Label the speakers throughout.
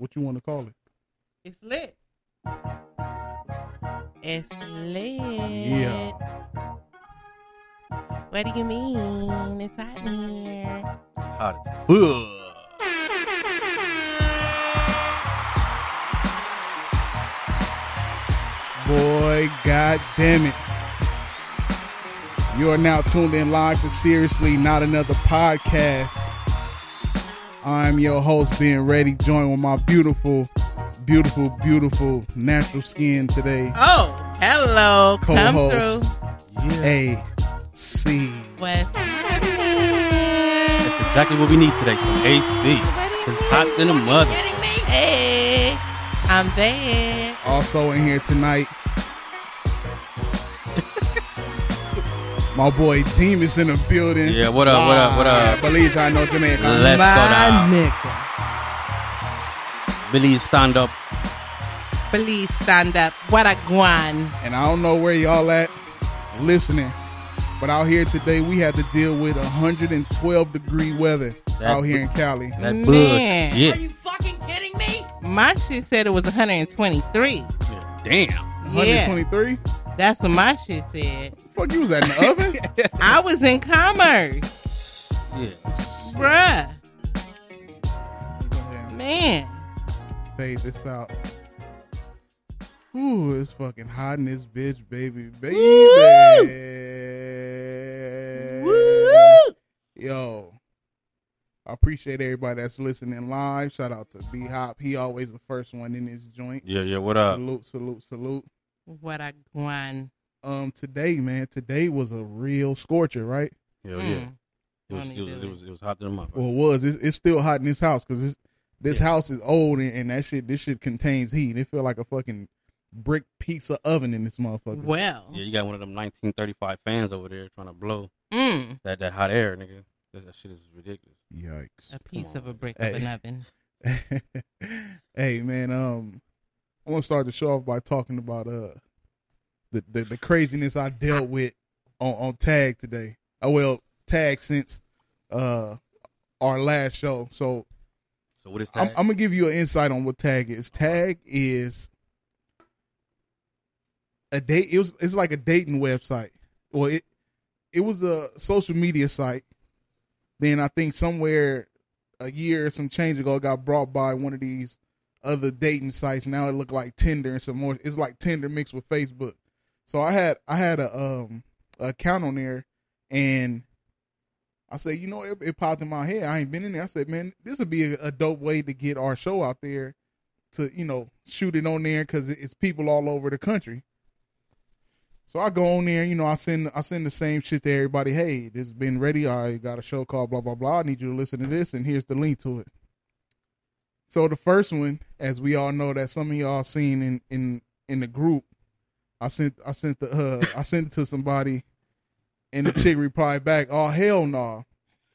Speaker 1: What you want to call it?
Speaker 2: It's lit. It's lit.
Speaker 1: Yeah.
Speaker 2: What do you mean? It's hot in here.
Speaker 3: Hot as fuck.
Speaker 1: Boy, god damn it. You are now tuned in live to Seriously Not Another Podcast. I'm your host, being ready, joined with my beautiful, beautiful, beautiful natural skin today.
Speaker 2: Oh, hello. Come
Speaker 1: Co-host.
Speaker 2: through.
Speaker 1: A C.
Speaker 2: What's happening?
Speaker 3: That's exactly what we need today. Some AC. It's hot than a mother.
Speaker 2: Hey, I'm there.
Speaker 1: Also in here tonight. My boy Demus in the building.
Speaker 3: Yeah, what up, what up, what up?
Speaker 1: Belize I know Jamaica.
Speaker 3: Let's go down.
Speaker 2: nigga.
Speaker 3: Billy, stand up.
Speaker 2: Please stand up. What a guan.
Speaker 1: and I don't know where y'all at listening, but out here today we had to deal with 112 degree weather
Speaker 3: That
Speaker 1: out here in Cali.
Speaker 3: That
Speaker 2: Man.
Speaker 3: bug. Yeah.
Speaker 2: My shit said it was 123.
Speaker 3: yeah. Damn.
Speaker 2: Yeah,
Speaker 1: 123.
Speaker 2: that's what my shit said.
Speaker 1: Fuck, you was at in the oven?
Speaker 2: I was in commerce,
Speaker 3: Yeah.
Speaker 2: bruh.
Speaker 1: Go ahead
Speaker 2: Man,
Speaker 1: Fade this out. Ooh, it's fucking hot in this bitch, baby, baby.
Speaker 2: Woo!
Speaker 1: Yo, I appreciate everybody that's listening live. Shout out to B Hop. He always the first one in his joint.
Speaker 3: Yeah, yeah, what up?
Speaker 1: Salute, salute, salute.
Speaker 2: what a guan.
Speaker 1: Um, today, man, today was a real scorcher, right?
Speaker 3: Hell
Speaker 2: Mm.
Speaker 3: yeah. It was, it was, it
Speaker 2: it?
Speaker 3: was, it was hot in a mother.
Speaker 1: Well, it was. It's, it's still hot in this house because this
Speaker 3: Yeah.
Speaker 1: house is old and, and that shit. This shit contains heat. It feel like a fucking brick pizza oven in this motherfucker.
Speaker 2: Well,
Speaker 3: Yeah, you got one of them 1935 fans over there trying to blow
Speaker 2: mm,
Speaker 3: that, that hot air, nigga. That, that shit is ridiculous.
Speaker 1: Yikes!
Speaker 2: a piece
Speaker 3: on.
Speaker 2: of a brick
Speaker 1: Hey.
Speaker 2: of an oven.
Speaker 1: hey man, um, I want to start the show off by talking about uh the, the the craziness I dealt with on on tag today. Oh well, tag since uh our last show. So
Speaker 3: So what is
Speaker 1: I'm. I'm gonna give you an insight on what tag is. Tag is a date. It was it's like a dating website. Well, it it was a social media site. Then I think somewhere a year or some change ago, it got brought by one of these other dating sites. Now it looked like Tinder and some more. It's like Tinder mixed with Facebook. So I had I had a um account on there, and I said, you know, it, it popped in my head. I ain't been in there. I said, man, this would be a, a dope way to get our show out there, to you know shoot it on there because it's people all over the country. So I go on there, you know, I send I send the same shit to everybody. Hey, this has been ready. I got a show called blah blah blah. I need you to listen to this, and here's the link to it. So the first one, as we all know, that some of y'all seen in in in the group, I sent I sent the uh, I sent it to somebody, and the chick replied back, "Oh hell no."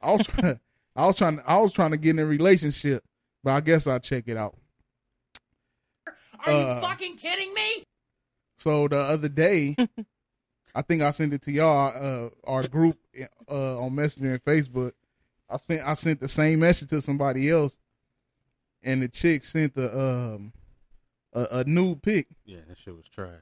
Speaker 1: I was trying, I was trying I was trying to get in a relationship, but I guess I'll check it out.
Speaker 4: Are you
Speaker 1: Uh,
Speaker 4: fucking kidding me?
Speaker 1: So the other day, I think I sent it to y'all, uh, our group uh, on Messenger and Facebook. I sent I sent the same message to somebody else, and the chick sent the um a, a nude pic,
Speaker 3: yeah, that shit was trash.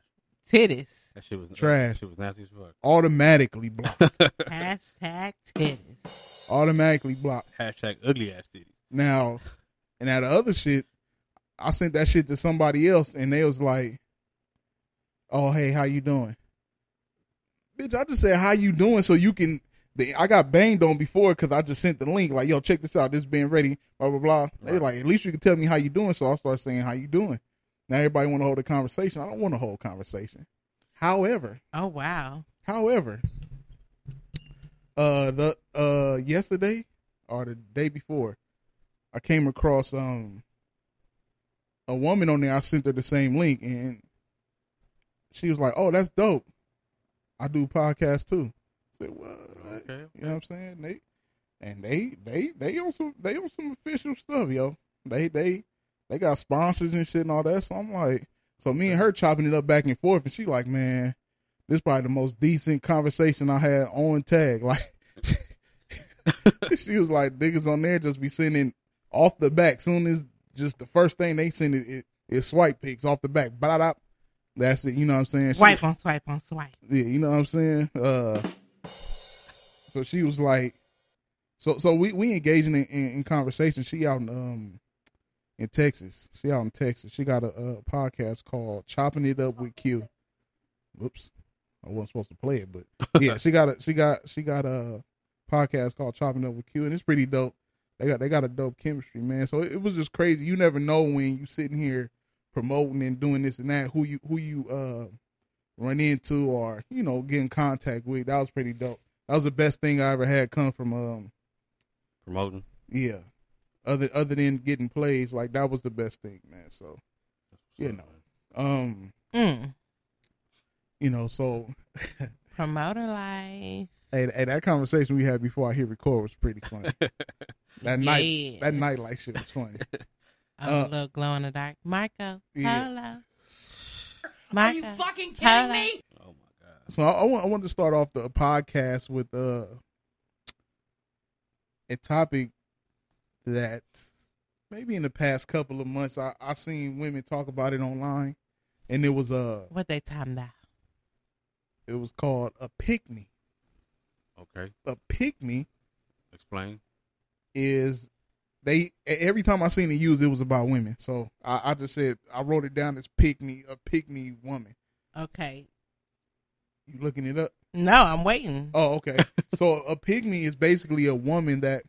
Speaker 2: Titties.
Speaker 3: That shit was
Speaker 1: Trash.
Speaker 3: That shit was nasty as fuck.
Speaker 1: automatically blocked,
Speaker 2: Hashtag titties.
Speaker 1: automatically blocked.
Speaker 3: Hashtag ugly ass titties.
Speaker 1: Now, and now the other shit, I sent that shit to somebody else, and they was like, "Oh, hey, how you doing?" Bitch, I just said how you doing so you can. They, I got banged on before because I just sent the link like, "Yo, check this out. This being ready." Blah blah blah. They
Speaker 3: Right.
Speaker 1: like, at least you can tell me how you doing. So I start saying how you doing. Now everybody want to hold a conversation. I don't want to hold conversation. However,
Speaker 2: Oh wow.
Speaker 1: However, uh, the uh yesterday or the day before, I came across um a woman on there. I sent her the same link, and she was like, "Oh, that's dope. I do podcasts too." I said, "What?"
Speaker 3: Okay.
Speaker 1: You know what I'm saying? They and they they they on some they on some official stuff, yo. They they they got sponsors and shit and all that. So I'm like, so me and her chopping it up back and forth, and she like, man, this probably the most decent conversation I had on tag. Like, she was like, niggas on there just be sending off the back. Soon as just the first thing they send is, is, is swipe pics off the back. Blah, blah. That's it. You know what I'm saying? She-
Speaker 2: Swipe on swipe on swipe.
Speaker 1: yeah, you know what I'm saying? Uh so she was like so so we we engaging in, in, in conversation. She out in um in Texas. She out in Texas. She got a, a podcast called Chopping It Up with Q. Whoops. I wasn't supposed to play it, but yeah, she got a she got she got a podcast called Chopping Up with Q and it's pretty dope. They got they got a dope chemistry, man. So it, it was just crazy. You never know when you sitting here promoting and doing this and that who you who you uh run into or you know get in contact with. That was pretty dope. That was the best thing I ever had come from um
Speaker 3: Promoting.
Speaker 1: yeah. Other other than getting plays, like that was the best thing, man. So you know, um,
Speaker 2: Mm.
Speaker 1: you know, so
Speaker 2: Promoter life.
Speaker 1: hey, hey, that conversation we had before I hit record was pretty funny. that night, that night nightlight shit was funny.
Speaker 2: I'm
Speaker 1: Uh,
Speaker 2: a little glow in the dark. Michael.
Speaker 1: Yeah.
Speaker 2: Hello.
Speaker 4: Are you fucking kidding
Speaker 2: Hello.
Speaker 4: me?
Speaker 3: Oh my god.
Speaker 1: So I, I want I want to start off the podcast with uh a topic that maybe in the past couple of months I I seen women talk about it online, and it was uh
Speaker 2: What they talking about?
Speaker 1: it was called a pick me.
Speaker 3: Okay.
Speaker 1: A pick me
Speaker 3: Explain.
Speaker 1: is they every time I seen it used it was about women. So I, I just said I wrote it down as pick me a pick me woman.
Speaker 2: Okay.
Speaker 1: You looking it up?
Speaker 2: No, I'm waiting.
Speaker 1: Oh, okay. so a pick me is basically a woman that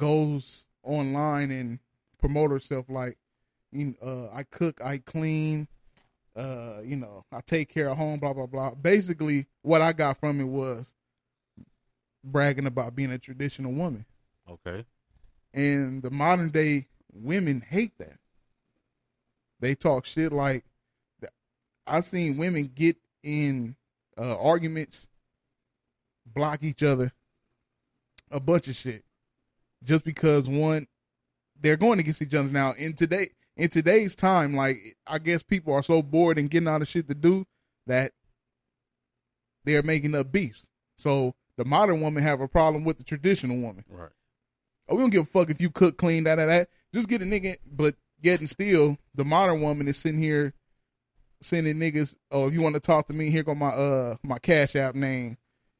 Speaker 1: goes online and promote herself like, you uh, I cook, I clean, uh, you know, I take care of home, blah blah blah. Basically, what I got from it was bragging about being a traditional woman,
Speaker 3: Okay.
Speaker 1: and the modern day women hate that. They talk shit like, I seen women get in uh, arguments, block each other, a bunch of shit, just because one, they're going against each other now. In today, in today's time, like I guess people are so bored and getting out of shit to do that they're making up beefs. So the modern woman have a problem with the traditional woman.
Speaker 3: Right.
Speaker 1: Oh, we don't give a fuck if you cook, clean, that, that, that. Just get a nigga. But yet and still, the modern woman is sitting here sending niggas. Oh, if you want to talk to me, here go my uh my Cash App name.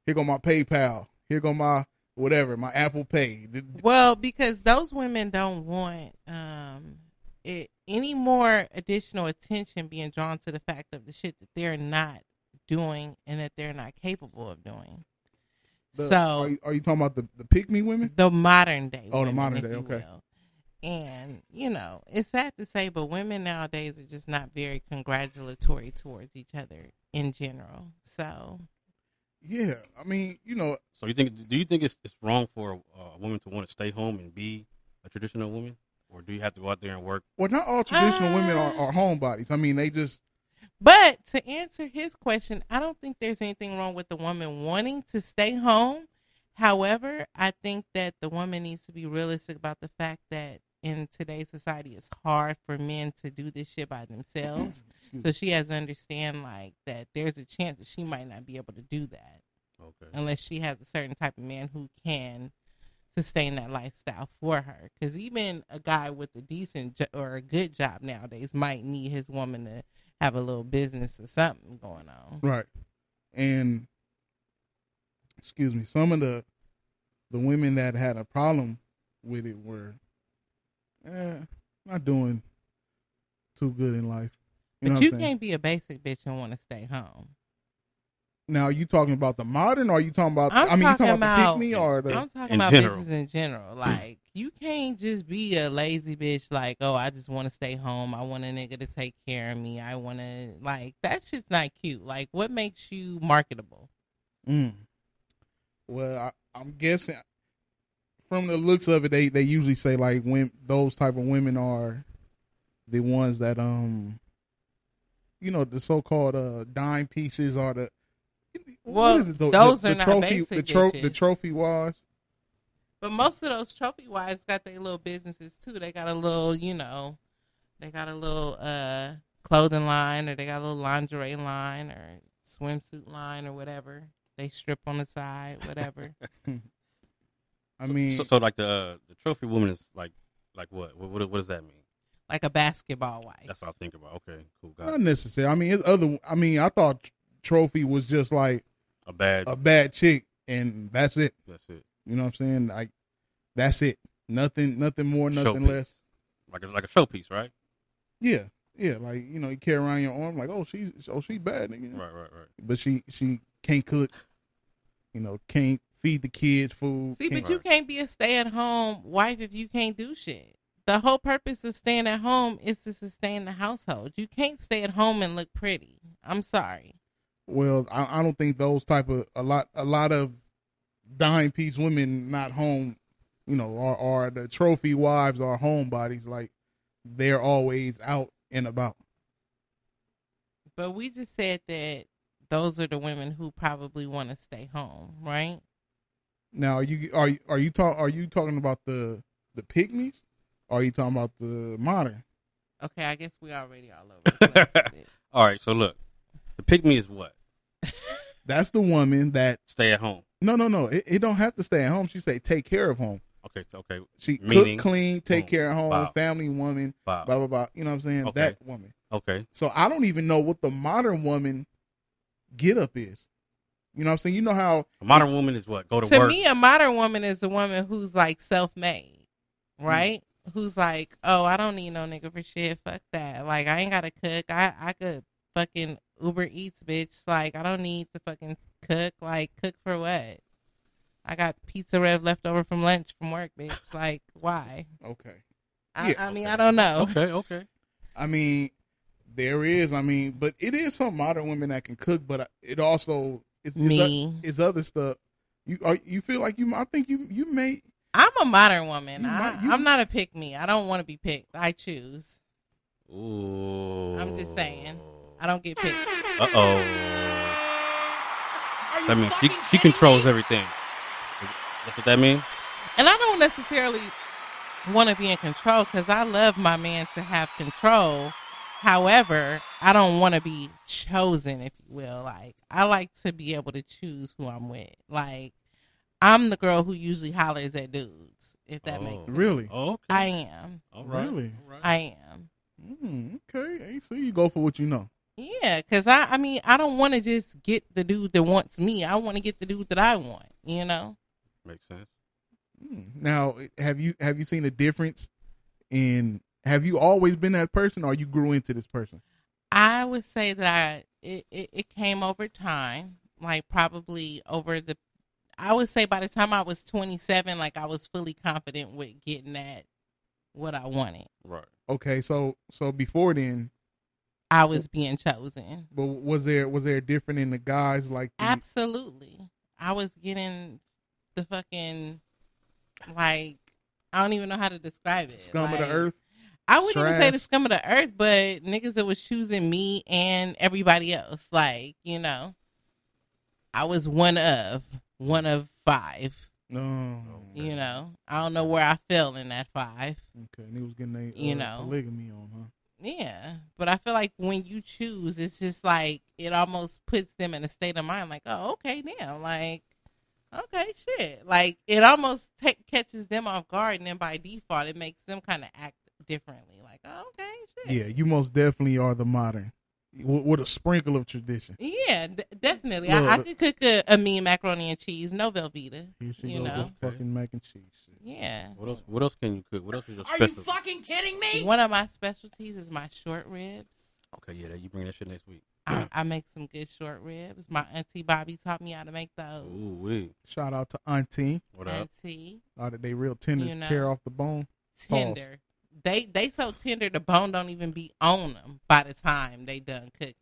Speaker 1: Here go my PayPal. Here go my whatever, my Apple Pay.
Speaker 2: Well, because those women don't want um it, any more additional attention being drawn to the fact of the shit that they're not doing and that they're not capable of doing.
Speaker 1: The-
Speaker 2: so
Speaker 1: are you, are you talking about the the pick me women?
Speaker 2: the modern day.
Speaker 1: Oh, the modern day, okay.
Speaker 2: will. And you know, it's sad to say, but women nowadays are just not very congratulatory towards each other in general. So
Speaker 1: Yeah, I mean, you know,
Speaker 3: So you think? Do you think it's it's wrong for a, a woman to want to stay home and be a traditional woman, or do you have to go out there and work?
Speaker 1: well, not all traditional women
Speaker 2: Uh.
Speaker 1: are, are homebodies. I mean, they just
Speaker 2: But to answer his question, I don't think there's anything wrong with the woman wanting to stay home. However, I think that the woman needs to be realistic about the fact that in today's society, it's hard for men to do this shit by themselves. so she has to understand, like, that there's a chance that she might not be able to do that
Speaker 3: Okay.
Speaker 2: unless she has a certain type of man who can sustain that lifestyle for her. Because even a guy with a decent jo- or a good job nowadays might need his woman to have a little business or something going on.
Speaker 1: Right. And excuse me, some of the the women that had a problem with it were eh, not doing too good in life. You
Speaker 2: but
Speaker 1: what
Speaker 2: you can't be a basic bitch and want to stay home.
Speaker 1: Now, are you talking about the modern or are you talking about
Speaker 2: I'm
Speaker 1: I mean you talking
Speaker 2: talking
Speaker 1: about, the
Speaker 2: about-
Speaker 1: pick me or the
Speaker 2: I'm talking
Speaker 3: In
Speaker 2: about
Speaker 3: general.
Speaker 2: bitches in general. Like you can't just be a lazy bitch. Like oh, I just want to stay home. I want a nigga to take care of me. I want to like that's just not cute. Like what makes you marketable?
Speaker 1: Mm. Well, I, I'm guessing from the looks of it, they they usually say like when those type of women are the ones that um, you know, the so called uh dime pieces are the.
Speaker 2: Well,
Speaker 1: it, the,
Speaker 2: those
Speaker 1: the,
Speaker 2: are
Speaker 1: the
Speaker 2: not
Speaker 1: trophy, the, tro- the trophy wives.
Speaker 2: But most of those trophy wives got their little businesses too. They got a little, you know, they got a little uh clothing line or they got a little lingerie line or swimsuit line or whatever. They strip on the side, whatever.
Speaker 1: I mean,
Speaker 3: So, so like the uh, the trophy woman is like like what? What what, what does that mean?
Speaker 2: like a basketball wife.
Speaker 3: That's what I'm thinking about. Okay, cool, got
Speaker 1: not necessary. I mean, it's other. I mean, I thought trophy was just like
Speaker 3: A bad.
Speaker 1: a bad chick, and that's it.
Speaker 3: that's it.
Speaker 1: You know what I'm saying? Like, that's it. Nothing, nothing more, nothing
Speaker 3: Showpiece.
Speaker 1: less.
Speaker 3: Like a, like a showpiece, right?
Speaker 1: Yeah, yeah. Like you know, you carry around your arm, like, oh, she's, oh, she bad, nigga.
Speaker 3: Right, right, right.
Speaker 1: But she, she can't cook. You know, can't feed the kids food.
Speaker 2: See, but you can't be a stay at home wife if you can't do shit. The whole purpose of staying at home is to sustain the household. You can't stay at home and look pretty. I'm sorry.
Speaker 1: Well, I, I don't think those type of a lot, a lot of dime piece women not home. You know, are are the trophy wives or homebodies. Like they're always out and about.
Speaker 2: But we just said that those are the women who probably want to stay home, right?
Speaker 1: Now, are you are you- are you talk are you talking about the the pick me's? Or are you talking about the modern?
Speaker 2: Okay, I guess we already all over the place with it.
Speaker 3: All right, so look, the pick me is what?
Speaker 1: That's the woman that
Speaker 3: Stay at home.
Speaker 1: no no no. It, it don't have to stay at home. She say take care of home.
Speaker 3: Okay, okay,
Speaker 1: She
Speaker 3: Meaning-
Speaker 1: cook, clean, take
Speaker 3: Boom.
Speaker 1: care of home,
Speaker 3: Wow.
Speaker 1: family woman,
Speaker 3: wow.
Speaker 1: blah blah blah. You know what I'm saying?
Speaker 3: Okay.
Speaker 1: That woman.
Speaker 3: Okay,
Speaker 1: So I don't even know what the modern woman get up is. You know what I'm saying? You know how
Speaker 3: a modern woman is what? Go to,
Speaker 2: to
Speaker 3: work.
Speaker 2: me, a modern woman is a woman who's like self made, mm. right? Who's like, oh, I don't need no nigga for shit. Fuck that. Like, I ain't gotta cook. I I could fucking Uber Eats, bitch. Like, I don't need to fucking cook. Like, cook for what? I got pizza rev left over from lunch from work, bitch. Like, why?
Speaker 1: okay.
Speaker 2: I,
Speaker 1: Yeah,
Speaker 2: I mean,
Speaker 3: okay.
Speaker 2: I don't know.
Speaker 3: okay, okay.
Speaker 1: I mean, there is. I mean, but it is some modern women that can cook, but it also is
Speaker 2: Me.
Speaker 1: It's, other stuff. You are you feel like you? I think you you may.
Speaker 2: I'm a modern woman.
Speaker 1: You
Speaker 2: I,
Speaker 1: might- you-
Speaker 2: I'm not a pick me. I don't want to be picked. I choose.
Speaker 3: Ooh.
Speaker 2: I'm just saying. I don't get picked.
Speaker 3: Uh oh.
Speaker 4: Are you
Speaker 3: That means she she controls
Speaker 4: me?
Speaker 3: everything. That's what that means.
Speaker 2: And I don't necessarily want to be in control because I love my man to have control. However, I don't want to be chosen, if you will. Like, I like to be able to choose who I'm with. Like, I'm the girl who usually hollers at dudes, if that
Speaker 3: Oh.
Speaker 2: makes sense.
Speaker 1: Really?
Speaker 3: Oh, okay.
Speaker 2: I am.
Speaker 3: All right.
Speaker 1: Really?
Speaker 3: All right.
Speaker 2: I am.
Speaker 1: Mm, okay, hey, so you go for what you know.
Speaker 2: Yeah, because I, I mean, I don't want to just get the dude that wants me. I want to get the dude that I want, you know?
Speaker 3: Makes sense.
Speaker 1: Mm. Now, have you have you seen a difference in? Have you always been that person, or you grew into this person?
Speaker 2: I would say that I it, it, it came over time, like probably over the. I would say by the time I was 27, like I was fully confident with getting that, what I wanted.
Speaker 3: Right.
Speaker 1: Okay, so so before then,
Speaker 2: I was being chosen.
Speaker 1: but was there was there different in the guys like the,
Speaker 2: Absolutely, I was getting the fucking like I don't even know how to describe it.
Speaker 1: scum of the earth?
Speaker 2: I wouldn't even say the scum of the earth, but niggas that was choosing me and everybody else. Like, you know, I was one of, one of five.
Speaker 1: No,
Speaker 2: You know, I don't know where I fell in that five.
Speaker 1: okay, and he was getting a
Speaker 2: You
Speaker 1: uh,
Speaker 2: know.
Speaker 1: polygamy on, huh?
Speaker 2: Yeah. But I feel like when you choose, it's just like, it almost puts them in a state of mind like, oh, okay, damn. Like, okay, shit. Like, it almost take, catches them off guard. And then by default, it makes them kind of act differently. Like, oh, okay, shit.
Speaker 1: Yeah, you most definitely are the modern, with, with a sprinkle of tradition.
Speaker 2: Yeah, d- definitely.
Speaker 1: Look,
Speaker 2: I, I could cook a, a mean macaroni and cheese, no Velveeta.
Speaker 1: Here she
Speaker 2: You
Speaker 1: goes
Speaker 2: know.
Speaker 1: with fucking mac and cheese. shit.
Speaker 2: Yeah.
Speaker 3: What else? What else can you cook? What else is your
Speaker 4: Are you fucking kidding me?
Speaker 2: One of my specialties is my short ribs.
Speaker 3: Okay, yeah, you bring that shit next week.
Speaker 2: I, I make some good short ribs. My auntie Bobby taught me how to make those.
Speaker 3: Ooh, wee.
Speaker 1: Shout out to Auntie.
Speaker 3: What up?
Speaker 2: Auntie,
Speaker 1: Are they real tender?
Speaker 2: You know.
Speaker 1: tear off the bone.
Speaker 2: tender. They they so tender the bone don't even be on them by the time they done cooking.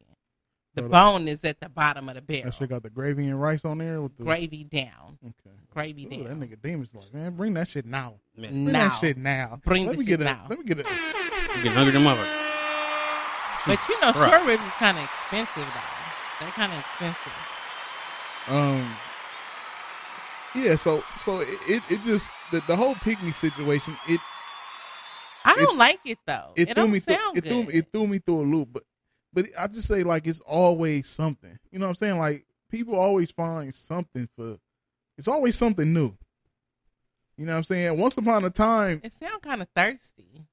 Speaker 2: The
Speaker 1: So
Speaker 2: bone is at the bottom of the barrel.
Speaker 1: That shit got the gravy and rice on there with the
Speaker 2: Gravy down.
Speaker 1: Okay.
Speaker 2: Gravy
Speaker 1: Ooh, that
Speaker 2: down.
Speaker 1: nigga Demon's like, man, bring that shit now.
Speaker 3: Man,
Speaker 1: Bring
Speaker 2: Now.
Speaker 1: that shit now.
Speaker 2: Bring
Speaker 1: let
Speaker 2: the
Speaker 1: me
Speaker 2: shit
Speaker 1: get a,
Speaker 2: now.
Speaker 1: Let me get it.
Speaker 3: you get hungry than mother.
Speaker 2: But you know, short ribs is kind of expensive though. They're kind of expensive.
Speaker 1: Um. Yeah, so so it it, it just the, the whole pick situation it
Speaker 2: I
Speaker 1: It-
Speaker 2: don't like it though.
Speaker 1: it,
Speaker 2: It,
Speaker 1: threw
Speaker 2: don't
Speaker 1: me through,
Speaker 2: sound
Speaker 1: it
Speaker 2: good.
Speaker 1: threw me, it threw me through a loop but but I just say like it's always something you know what I'm saying like people always find something for it's always something new you know what I'm saying once upon a time
Speaker 2: It sound kind of thirsty.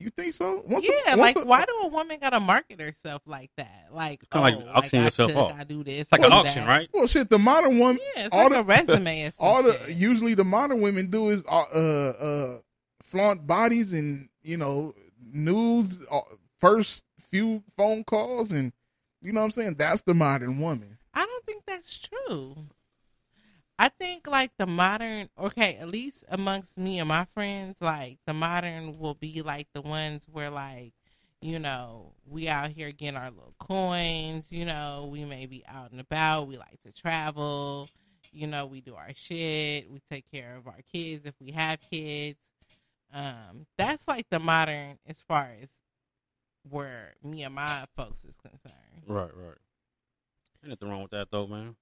Speaker 1: you think so once
Speaker 2: yeah,
Speaker 1: a,
Speaker 2: like
Speaker 1: a-
Speaker 2: why do a woman gotta market herself like that? Like,
Speaker 3: kinda like
Speaker 2: oh,
Speaker 3: auctioning
Speaker 2: I
Speaker 3: yourself off.
Speaker 2: I do this.
Speaker 3: It's like an auction,
Speaker 2: that.
Speaker 3: right?
Speaker 1: well shit the modern woman
Speaker 2: Yeah, it's
Speaker 1: all
Speaker 2: like
Speaker 1: the,
Speaker 2: a resume. Or some
Speaker 1: all the usually the modern women do is uh uh, uh flaunt bodies and you know news uh, first few phone calls and you know what I'm saying that's the modern woman
Speaker 2: I don't think that's true. I think like the modern, okay, at least amongst me and my friends, like the modern will be like the ones where like, you know, we out here getting our little coins, you know, we may be out and about, we like to travel, you know, we do our shit, we take care of our kids if we have kids. Um, that's like the modern as far as where me and my folks is concerned.
Speaker 3: Right, right. Ain't nothing wrong with that though, man.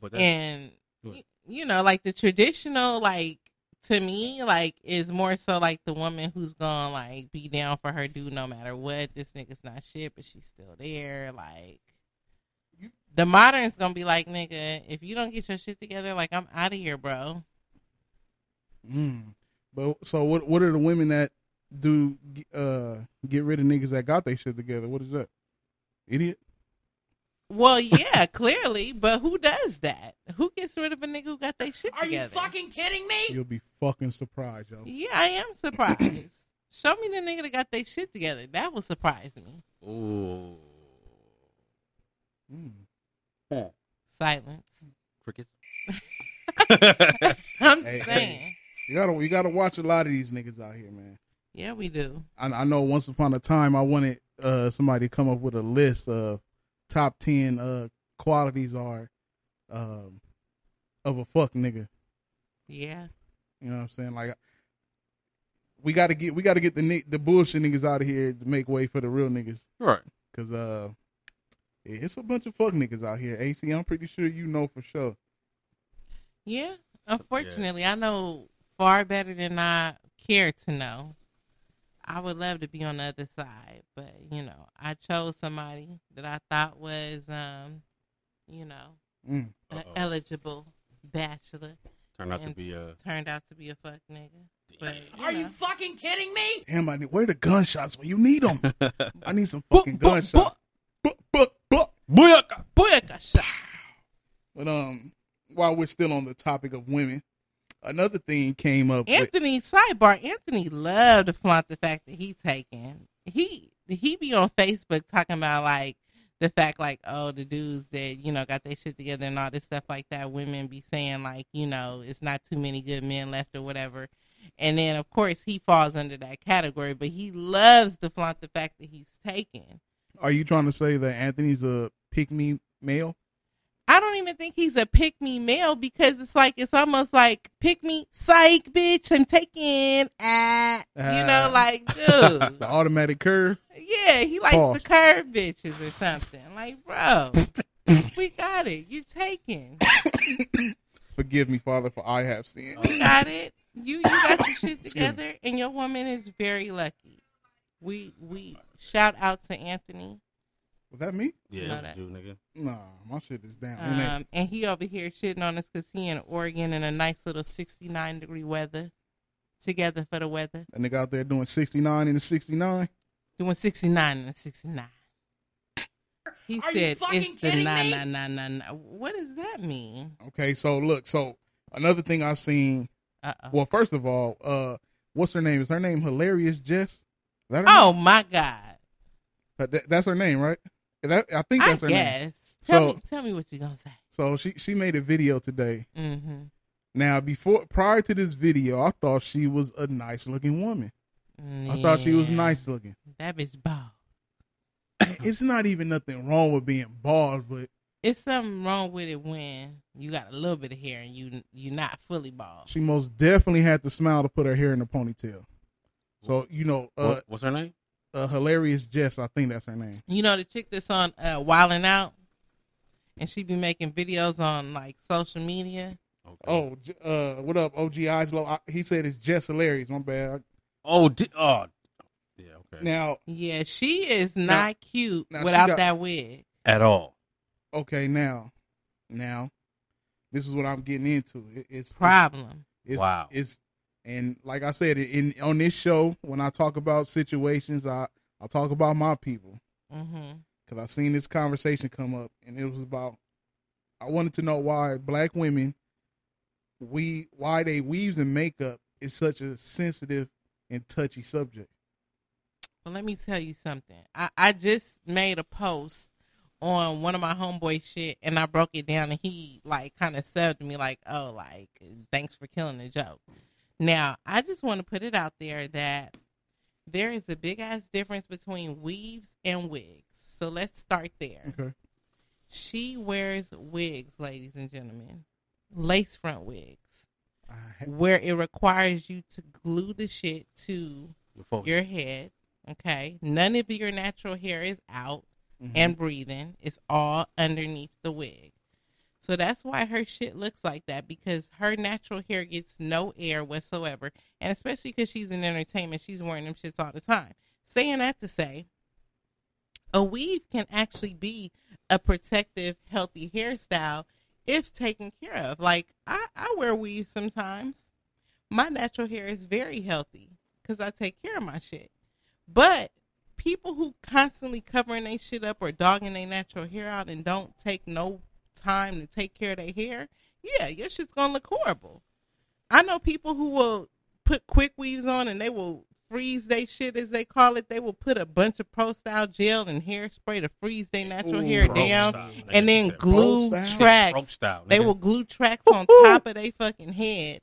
Speaker 3: But that,
Speaker 2: and
Speaker 3: Go
Speaker 2: y- you know like the traditional like to me like is more so like the woman who's gonna like be down for her dude no matter what this nigga's not shit but she's still there like the modern's gonna be like nigga if you don't get your shit together like i'm out of here bro
Speaker 1: mm. But so what what are the women that do uh get rid of niggas that got their shit together? What is that? Idiot?
Speaker 2: Well yeah clearly but who does that? Who gets rid of a nigga who got their shit
Speaker 4: Are you fucking kidding me?
Speaker 1: you'll be fucking surprised yo.
Speaker 2: Yeah i am surprised. Show me the nigga that got their shit together. That will surprise me.
Speaker 3: Ooh,
Speaker 1: mm.
Speaker 2: silence.
Speaker 3: Crickets.
Speaker 2: I'm
Speaker 1: Hey,
Speaker 2: saying.
Speaker 1: You gotta you gotta watch a lot of these niggas out here man
Speaker 2: Yeah, we do.
Speaker 1: I, I know once upon a time I wanted uh, somebody to come up with a list of top ten uh, qualities are um, of a fuck nigga.
Speaker 2: Yeah.
Speaker 1: You know what I'm saying? Like we got to get we got to get the ni- the bullshit niggas out of here to make way for the real niggas.
Speaker 3: right.
Speaker 1: Cause uh, it's a bunch of fuck niggas out here. AC, I'm pretty sure you know for sure.
Speaker 2: Yeah. Unfortunately, I know far better than I care to know. I would love to be on the other side, but you know, I chose somebody that I thought was, um, you know,
Speaker 1: Mm.
Speaker 2: a eligible bachelor.
Speaker 3: Turned out to be uh
Speaker 2: Turned out to be a fuck nigga. But you
Speaker 4: Are
Speaker 2: know.
Speaker 4: you fucking kidding me?
Speaker 1: Damn, I need where the gunshots when you need them. I need some fucking
Speaker 2: bu-
Speaker 1: gunshots. Bu- bu- bu-
Speaker 3: Booyaka!
Speaker 2: Booyaka shot.
Speaker 1: But um, while we're still on the topic of women, another thing came up. with-
Speaker 2: Anthony sidebar. Anthony loved to flaunt the fact that he taken. He he be on Facebook talking about like the fact like oh the dudes that you know got their shit together and all this stuff like that. Women be saying like you know it's not too many good men left or whatever. And then of course he falls under that category, but he loves to flaunt the fact that he's taken.
Speaker 1: Are you trying to say that Anthony's a pick me male?
Speaker 2: I don't even think he's a pick me male because it's like it's almost like pick me psych bitch I'm taken ah you know
Speaker 1: Ah.
Speaker 2: like dude
Speaker 1: The automatic curve.
Speaker 2: yeah he likes
Speaker 1: Pause.
Speaker 2: the curve bitches or something like bro we got it you're taken
Speaker 1: Forgive me, Father, for I have sinned.
Speaker 2: we got it you you got your shit together and your woman is very lucky we we shout out to Anthony
Speaker 1: Was that me?
Speaker 3: Yeah,
Speaker 2: No,
Speaker 3: that was you, nigga.
Speaker 1: Nah, my shit is down.
Speaker 2: Um and he over here shitting on us because he in Oregon in a nice little 69 degree weather together for the weather
Speaker 1: that nigga out there doing 69 and a 69.
Speaker 2: Doing 69 and a 69. He
Speaker 4: Are you
Speaker 2: said
Speaker 4: fucking
Speaker 2: it's the
Speaker 4: kidding
Speaker 2: nine
Speaker 4: me?
Speaker 2: nine nine nine. nine. What does that mean?
Speaker 1: Okay, so look, so another thing I seen.
Speaker 2: Uh oh.
Speaker 1: Well, first of all, uh, what's her name? Is her name Hilarious Jess? Is that her
Speaker 2: Oh my God.
Speaker 1: That- that's her name, right? That I think
Speaker 2: I
Speaker 1: that's her name.
Speaker 2: guess. Tell
Speaker 1: So-
Speaker 2: me tell me what you're gonna say.
Speaker 1: So she she made a video today.
Speaker 2: Mm-hmm.
Speaker 1: Now, before prior to this video, I thought she was a nice looking woman. I thought she was nice looking.
Speaker 2: That bitch ball.
Speaker 1: it's not even nothing wrong with being bald, but
Speaker 2: It's something wrong with it when you got a little bit of hair and you you're not fully bald.
Speaker 1: she most definitely had to smile to put her hair in a ponytail. So you know, uh,
Speaker 3: What- what's her name?
Speaker 1: Uh hilarious Jess, I think that's her name.
Speaker 2: You know the chick that's on uh, Wild 'N Out, and she be making videos on like social media.
Speaker 3: Okay.
Speaker 1: Oh, uh, what up, OG Islo? I, he said it's Jess hilarious. My bad.
Speaker 3: oh, di- oh, yeah, okay.
Speaker 1: Now,
Speaker 2: Yeah, she is not cute
Speaker 1: now
Speaker 2: without
Speaker 1: got-
Speaker 2: that wig.
Speaker 3: At all.
Speaker 1: okay, now, now, this is what I'm getting into. It, it's
Speaker 2: Problem.
Speaker 1: It's,
Speaker 3: Wow.
Speaker 1: It's and like I said in on this show when I talk about situations, I I talk about my people
Speaker 2: mm-hmm.
Speaker 1: because I seen this conversation come up and it was about I wanted to know why black women we why they weaves and makeup is such a sensitive and touchy subject.
Speaker 2: Well, let me tell you something. I, I just made a post on one of my homeboy shit, and I broke it down, and he like kind of subbed me like, "Oh, like thanks for killing the joke." Now, I just want to put it out there that there is a big ass difference between weaves and wigs. So let's start there.
Speaker 1: Okay.
Speaker 2: She wears wigs, ladies and gentlemen, lace front wigs,
Speaker 1: I ha-
Speaker 2: where it requires you to glue the shit to
Speaker 3: Before
Speaker 2: your head. Okay, none of your natural hair is out
Speaker 1: mhm.
Speaker 2: and breathing. It's all underneath the wig. So that's why her shit looks like that because her natural hair gets no air whatsoever, and especially because she's in entertainment, she's wearing them shits all the time. Saying that to say, a weave can actually be a protective, healthy hairstyle if taken care of. Like I, I wear weaves sometimes. My natural hair is very healthy because I take care of my shit. But people who constantly covering their shit up or dogging their natural hair out and don't take no time to take care of their hair, yeah, your shit's gonna look horrible. I know people who will put quick weaves on and they will freeze their shit as they call it. They will put a bunch of pro style gel and hairspray to freeze their natural
Speaker 1: Ooh,
Speaker 2: hair down
Speaker 3: style,
Speaker 2: and then glue
Speaker 1: style?
Speaker 3: Pro
Speaker 2: tracks.
Speaker 3: style.
Speaker 2: They will glue tracks on top of their fucking head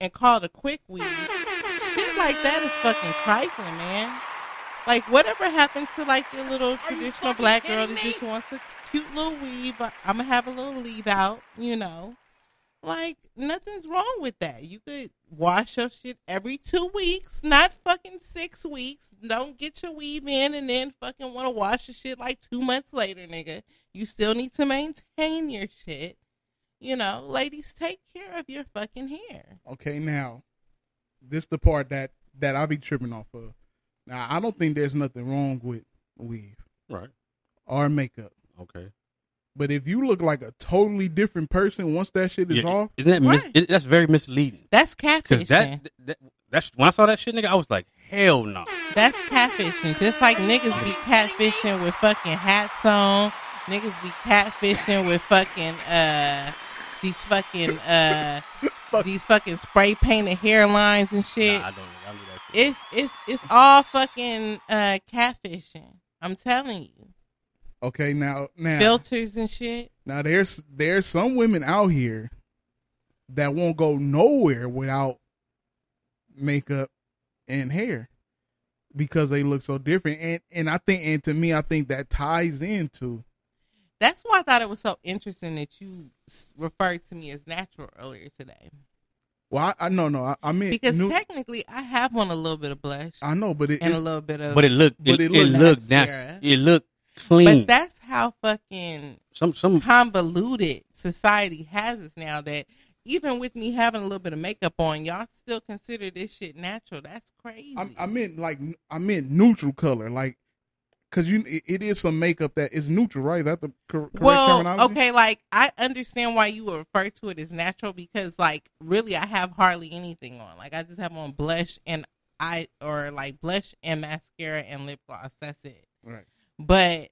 Speaker 2: and call it a quick weave. Shit like that is fucking trifling, man. Like whatever happened to like your little traditional
Speaker 4: fucking
Speaker 2: black girl
Speaker 4: kidding
Speaker 2: that
Speaker 4: me?
Speaker 2: just wants a cute little weave. I'm gonna have a little leave out, you know. Like nothing's wrong with that. You could wash your shit every two weeks, not fucking six weeks. Don't get your weave in and then fucking want to wash your shit like two months later, nigga. You still need to maintain your shit. You know, ladies, take care of your fucking hair.
Speaker 1: Okay, now this the part that that I be tripping off of. Now I don't think there's nothing wrong with weave
Speaker 3: Right.
Speaker 1: or makeup.
Speaker 3: Okay.
Speaker 1: But if you look like a totally different person once that shit is
Speaker 3: Yeah,
Speaker 1: off,
Speaker 3: Isn't that mis-
Speaker 2: Right.
Speaker 3: it, that's very misleading?
Speaker 2: That's
Speaker 3: Because
Speaker 2: catfishing.
Speaker 3: that, that that's when I saw that shit, nigga, I was like, hell no.
Speaker 2: That's catfishing. Just like niggas be catfishing with fucking hats on. Niggas be catfishing with fucking uh these fucking uh these fucking spray painted hairlines and shit.
Speaker 3: Nah, I don't. I leave that shit.
Speaker 2: It's it's it's all fucking uh catfishing. I'm telling you.
Speaker 1: Okay, now now
Speaker 2: Filters and shit.
Speaker 1: now there's there's some women out here that won't go nowhere without makeup and hair because they look so different. And and I think and to me I think that ties into
Speaker 2: That's why I thought it was so interesting that you referred to me as natural earlier today.
Speaker 1: well I, I no no I, I mean
Speaker 2: Because
Speaker 1: nu-
Speaker 2: technically, I have on a little bit of blush
Speaker 1: I know, but it,
Speaker 2: and a little bit of.
Speaker 3: But it looked.
Speaker 1: But
Speaker 3: it,
Speaker 1: it
Speaker 3: it
Speaker 1: looked
Speaker 3: looked
Speaker 2: mascara.
Speaker 3: that. It looked clean.
Speaker 2: but that's how fucking
Speaker 3: some some
Speaker 2: convoluted society has us now. That even with me having a little bit of makeup on, y'all still consider this shit natural. That's crazy.
Speaker 1: I, I meant like I meant neutral color, like because you it, it is some makeup that is neutral, right? Is that the cor- correct
Speaker 2: well,
Speaker 1: terminology?
Speaker 2: okay, like I understand why you would refer to it as natural because, like, really, I have hardly anything on. Like, I just have on blush and I or like blush and mascara and lip gloss. That's it.
Speaker 1: Right.
Speaker 2: But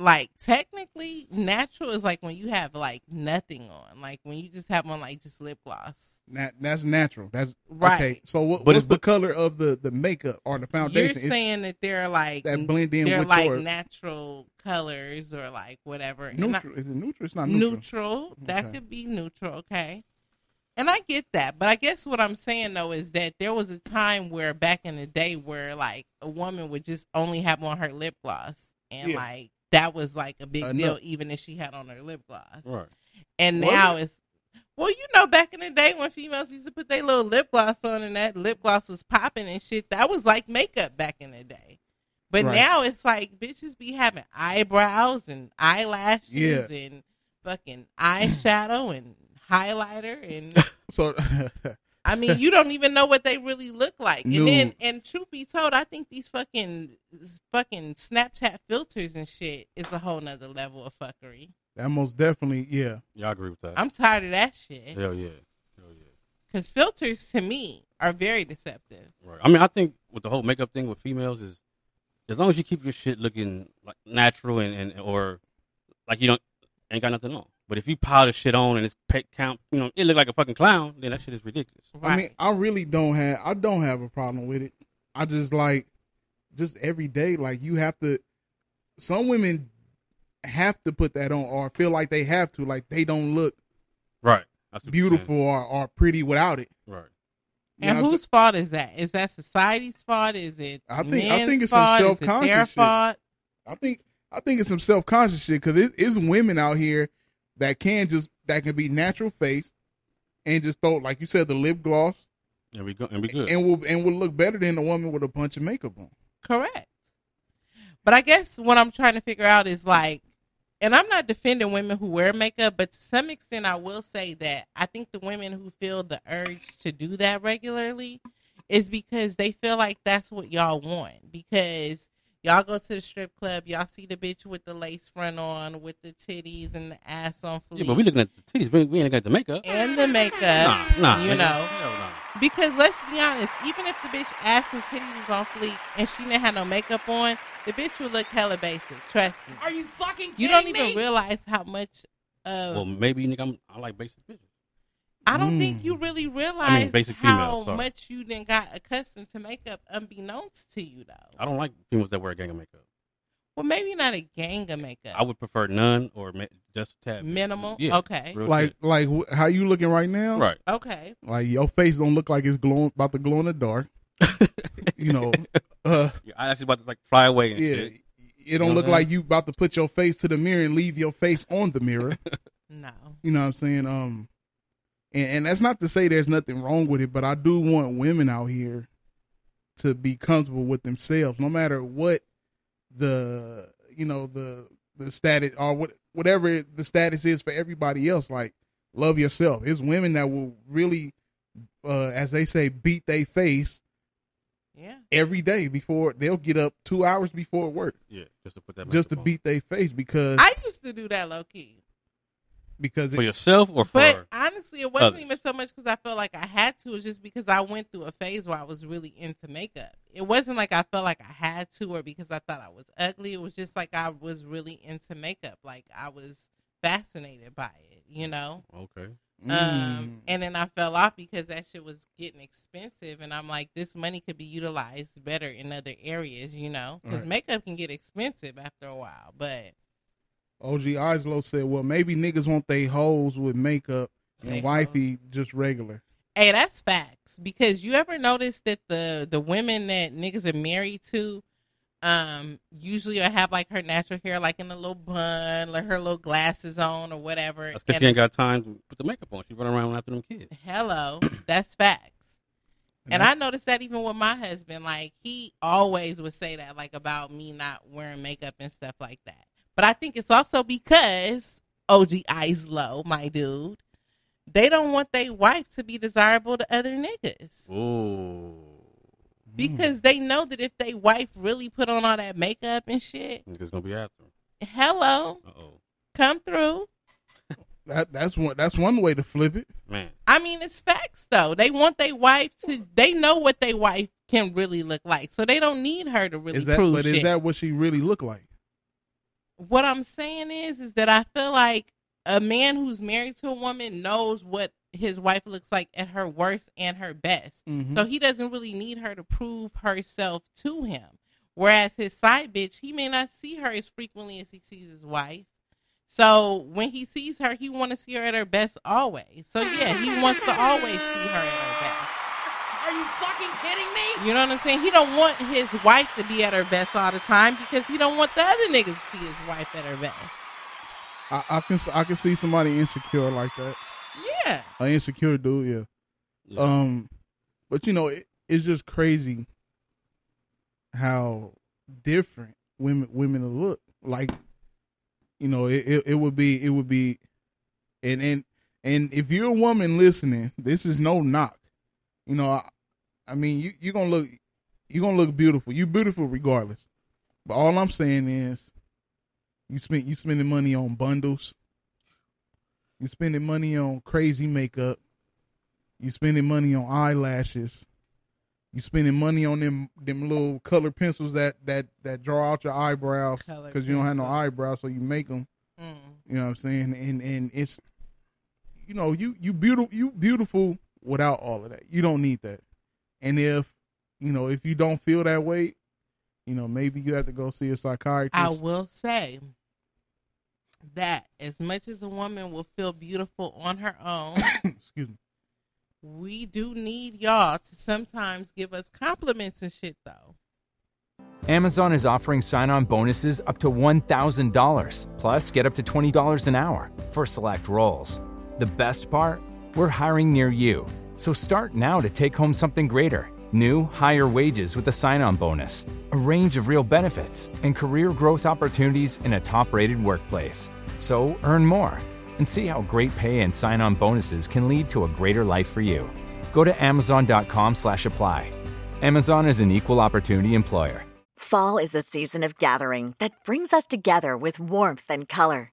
Speaker 2: like technically, natural is like when you have like nothing on, like when you just have on like just lip gloss.
Speaker 1: That that's natural. That's
Speaker 2: Right.
Speaker 1: Okay. So what,
Speaker 3: But
Speaker 1: what's
Speaker 3: it-
Speaker 1: the color of the the makeup or the foundation?
Speaker 2: You're
Speaker 1: It's
Speaker 2: saying that they're like
Speaker 1: that blend in
Speaker 2: they're
Speaker 1: with
Speaker 2: like
Speaker 1: your
Speaker 2: natural colors or like whatever. And
Speaker 1: neutral. is it neutral? It's not neutral.
Speaker 2: neutral. That
Speaker 1: Okay.
Speaker 2: could be neutral. Okay. And I get that, but I guess what I'm saying though is that there was a time where back in the day where like a woman would just only have on her lip gloss, and
Speaker 1: Yeah.
Speaker 2: like that was like a big
Speaker 1: Enough.
Speaker 2: deal, even if she had on her lip gloss.
Speaker 3: Right.
Speaker 2: And now it's well, you know, back in the day when females used to put their little lip gloss on and that lip gloss was popping and shit, that was like makeup back in the day. But
Speaker 1: Right.
Speaker 2: now it's like bitches be having eyebrows and eyelashes
Speaker 1: Yeah.
Speaker 2: and fucking eyeshadow and highlighter and
Speaker 1: So
Speaker 2: I mean, you don't even know what they really look like.
Speaker 1: No.
Speaker 2: And then, and truth be told, I think these fucking, fucking Snapchat filters and shit is a whole nother level of fuckery.
Speaker 1: that most definitely, yeah.
Speaker 3: Yeah, I agree with that.
Speaker 2: I'm tired of that shit.
Speaker 3: Hell yeah. Hell yeah.
Speaker 2: Because filters to me are very deceptive.
Speaker 3: Right. I mean, I think with the whole makeup thing with females is as long as you keep your shit looking like natural and, and or like you don't ain't got nothing on. But if you pile the shit on and it's pet count, you know, it look like a fucking clown, then that shit is ridiculous.
Speaker 2: Right.
Speaker 1: I mean, I really don't have I don't have a problem with it. I just like just every day, like you have to some women have to put that on or feel like they have to, like they don't look
Speaker 3: Right. That's
Speaker 1: beautiful or, or pretty without it.
Speaker 3: Right.
Speaker 1: You
Speaker 2: and
Speaker 1: know
Speaker 2: whose fault is that? Is that society's fault? Is it
Speaker 1: I think- I think it's some
Speaker 2: fault? Is it
Speaker 1: self-conscious shit.
Speaker 2: fault?
Speaker 1: I think I think it's some self conscious shit because it, it's women out here that can just that can be natural face and just throw like you said the lip gloss
Speaker 3: And we go and we good.
Speaker 1: and will and will look better than a woman with a bunch of makeup on.
Speaker 2: Correct. But I guess what I'm trying to figure out is like, and I'm not defending women who wear makeup, but to some extent, I will say that I think the women who feel the urge to do that regularly is because they feel like that's what y'all want. Because y'all go to the strip club, y'all see the bitch with the lace front on, with the titties and the ass on fleek,
Speaker 3: yeah, but we looking at the titties. We, we ain't looking at the makeup.
Speaker 2: and the makeup.
Speaker 3: Nah, nah.
Speaker 2: you
Speaker 3: nigga.
Speaker 2: know.
Speaker 3: Hell nah.
Speaker 2: Because let's be honest, even if the bitch ass and titties was on fleek and she didn't have no makeup on, the bitch would look hella basic. Trust me.
Speaker 4: Are you fucking kidding me?
Speaker 2: You don't even
Speaker 4: me?
Speaker 2: realize how much of.
Speaker 3: Well, maybe nigga, I'm, I like basic bitches.
Speaker 2: I don't
Speaker 1: Mm.
Speaker 2: think you really realize
Speaker 3: basic
Speaker 2: how
Speaker 3: female, sorry.
Speaker 2: much you then got accustomed to makeup, unbeknownst to you, though.
Speaker 3: I don't like females that wear a gang of makeup.
Speaker 2: Well, maybe not a gang of makeup.
Speaker 3: I would prefer none or ma- just a tad.
Speaker 2: Minimal.
Speaker 3: Yeah.
Speaker 2: Okay.
Speaker 1: Like
Speaker 3: shit.
Speaker 1: like how you looking right now?
Speaker 3: right.
Speaker 2: Okay.
Speaker 1: Like your face don't look like it's glowing about to glow in the dark. you know, uh,
Speaker 3: Yeah, I actually about to like fly away and
Speaker 1: yeah.
Speaker 3: shit.
Speaker 1: It don't
Speaker 3: know
Speaker 1: look
Speaker 3: what
Speaker 1: like you about to put your face to the mirror and leave your face on the mirror.
Speaker 2: No.
Speaker 1: You know what I'm saying? Um, and, and that's not to say there's nothing wrong with it, but I do want women out here to be comfortable with themselves, no matter what the you know the the status or what whatever the status is for everybody else. Like, love yourself. It's women that will really, uh, as they say, beat their face
Speaker 2: Yeah.
Speaker 1: every day before they'll get up two hours before work
Speaker 3: Yeah, just to put that.
Speaker 1: just to beat their face because
Speaker 2: I used to do that low key.
Speaker 1: Because
Speaker 3: for
Speaker 1: it,
Speaker 3: yourself or for.
Speaker 2: But honestly, it wasn't
Speaker 3: others.
Speaker 2: even so much because I felt like I had to. It was just because I went through a phase where I was really into makeup. It wasn't like I felt like I had to or because I thought I was ugly. It was just like I was really into makeup. Like I was fascinated by it, you know?
Speaker 3: okay.
Speaker 2: Um,
Speaker 1: Mm.
Speaker 2: and then I fell off because that shit was getting expensive. And I'm like, this money could be utilized better in other areas, you know? Because
Speaker 1: Right.
Speaker 2: makeup can get expensive after a while. But
Speaker 1: OG Oslo said, "Well, maybe niggas want they hoes with makeup and
Speaker 2: They
Speaker 1: wifey just regular."
Speaker 2: Hey, that's facts. Because you ever notice that the the women that niggas are married to, um, usually will have like her natural hair like in a little bun, like her little glasses on or whatever.
Speaker 3: That's because
Speaker 2: And
Speaker 3: she ain't got time to put the makeup on. She run around after them kids.
Speaker 2: hello, that's facts. And I noticed that even with my husband, like he always would say that, like about me not wearing makeup and stuff like that. But I think it's also because OG Islow, my dude, they don't want their wife to be desirable to other niggas.
Speaker 3: Ooh.
Speaker 2: Because they know that if they wife really put on all that makeup and shit,
Speaker 3: Niggas gonna be after him.
Speaker 2: hello,
Speaker 3: Uh oh.
Speaker 2: come through.
Speaker 1: That that's one that's one way to flip it.
Speaker 3: Man.
Speaker 2: I mean, it's facts though. They want their wife to. They know what their wife can really look like, so they don't need her to really
Speaker 1: Is that
Speaker 2: prove
Speaker 1: but
Speaker 2: shit.
Speaker 1: is that what she really look like?
Speaker 2: What I'm saying is, is that I feel like a man who's married to a woman knows what his wife looks like at her worst and her best.
Speaker 1: Mhm.
Speaker 2: So he doesn't really need her to prove herself to him. Whereas his side bitch, he may not see her as frequently as he sees his wife. So when he sees her, he want to see her at her best always. So yeah, he wants to always see her at her best.
Speaker 4: Are you fucking kidding me?
Speaker 2: You know what I'm saying? He don't want his wife to be at her best all the time because he don't want the other niggas to see his wife at her best.
Speaker 1: I, I can I can see somebody insecure like that.
Speaker 2: Yeah.
Speaker 1: An insecure dude, yeah.
Speaker 3: Yeah.
Speaker 1: Um, but you know, it, it's just crazy how different women women look. Like, you know, it, it it would be it would be, and and and if you're a woman listening, this is no knock. You know, I, I mean, you you're gonna look you're gonna look beautiful. You beautiful regardless. But all I'm saying is, you spend you spending money on bundles. You spending money on crazy makeup. You spending money on eyelashes. You spending money on them them little color pencils that that that draw out your eyebrows because you don't have no eyebrows, so you make them.
Speaker 2: Mm.
Speaker 1: You know what I'm saying? And and it's you know you you beautiful you beautiful without all of that. You don't need that. And if you know if you don't feel that way, you know maybe you have to go see a psychiatrist.
Speaker 2: I will say that as much as a woman will feel beautiful on her own,
Speaker 1: Excuse me.
Speaker 2: we do need y'all to sometimes give us compliments and shit though.
Speaker 5: Amazon is offering sign on bonuses up to $1,000, plus get up to $20 an hour for select roles. The best part? We're hiring near you. So start now to take home something greater new, higher wages with a sign on bonus, a range of real benefits, and career growth opportunities in a top rated workplace. So earn more and see how great pay and sign on bonuses can lead to a greater life for you. Go to Amazon.com slash apply. Amazon is an equal opportunity employer.
Speaker 6: Fall is a season of gathering that brings us together with warmth and color.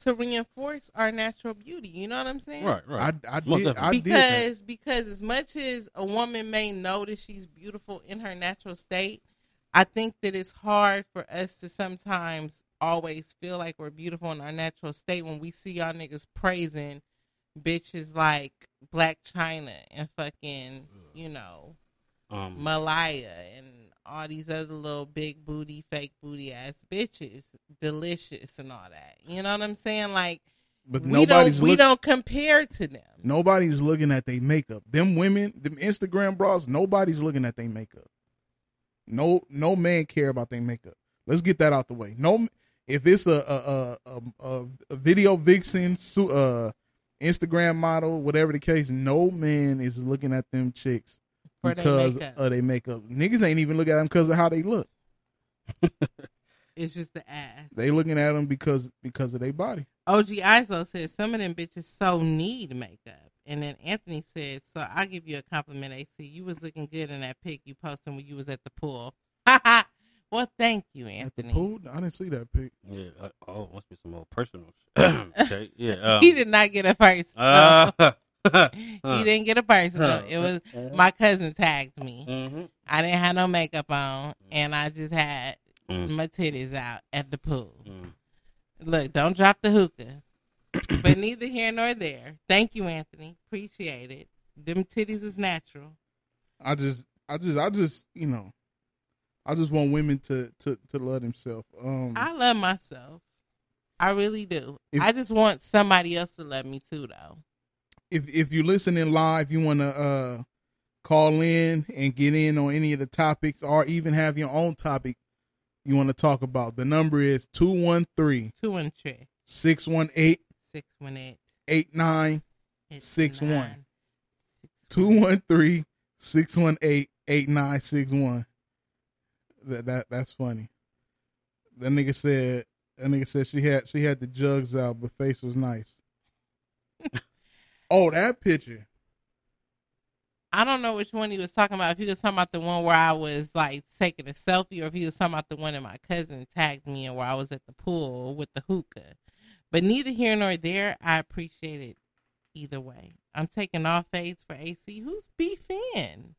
Speaker 2: to reinforce our natural beauty. You know what I'm saying?
Speaker 3: right, right.
Speaker 1: I
Speaker 3: Most
Speaker 1: did I
Speaker 3: definitely.
Speaker 1: did
Speaker 2: because because as much as a woman may know that she's beautiful in her natural state, I think that it's hard for us to sometimes always feel like we're beautiful in our natural state when we see y'all niggas praising bitches like Blac Chyna and fucking, you know,
Speaker 3: um,
Speaker 2: Malaya and all these other little big booty, fake booty ass bitches, Deelishis and all that. You know what I'm saying? Like
Speaker 1: But
Speaker 2: we
Speaker 1: nobody's
Speaker 2: don't we don't compare to them.
Speaker 1: nobody's looking at their makeup. Them women, them Instagram bras, nobody's looking at their makeup. No, no man care about their makeup. Let's get that out the way. No, if it's a a a, a, a video vixen, uh, Instagram model, whatever the case, no man is looking at them chicks because
Speaker 2: makeup.
Speaker 1: of their makeup. Niggas ain't even looking at them because of how they look.
Speaker 2: It's just the ass.
Speaker 1: They looking at them because because of their body.
Speaker 2: OG ISO says some of them bitches so need makeup. And then Anthony said, So I'll give you a compliment, AC. You was looking good in that pic you posted when you was at the pool. well, thank you,
Speaker 1: At the
Speaker 2: Anthony.
Speaker 1: pool, I didn't see that pic.
Speaker 3: yeah. uh, oh, must be some more personal. shit. okay. Yeah. Um,
Speaker 2: he did not get a personal.
Speaker 3: Uh,
Speaker 2: he didn't get a personal. It was my cousin tagged me.
Speaker 3: hmm
Speaker 2: I didn't have no makeup on, and I just had
Speaker 3: Mm.
Speaker 2: my titties out at the pool.
Speaker 3: Mm.
Speaker 2: Look, don't drop the hookah. but neither here nor there. Thank you, Anthony. Appreciate it. Them titties is natural.
Speaker 1: I just, I just, I just, you know, I just want women to to to love themselves. Um,
Speaker 2: I love myself. I really do.
Speaker 1: If-
Speaker 2: I just want somebody else to love me too, though.
Speaker 1: If if you're listening live, you want to uh call in and get in on any of the topics, or even have your own topic you want to talk about. The number is 213
Speaker 2: Two and trick.
Speaker 1: 618
Speaker 2: Six one eight.
Speaker 1: 89
Speaker 2: eight,
Speaker 1: Six
Speaker 2: nine,
Speaker 1: one.
Speaker 2: six one.
Speaker 1: 213 618 8961. That that that's funny. That nigga said that nigga said she had she had the jugs out, but face was nice. Oh, that picture.
Speaker 2: I don't know which one he was talking about. If he was talking about the one where I was like taking a selfie, or if he was talking about the one that my cousin tagged me in where I was at the pool with the hookah. But neither here nor there. I appreciate it either way. I'm taking off fades for AC. Who's beefing?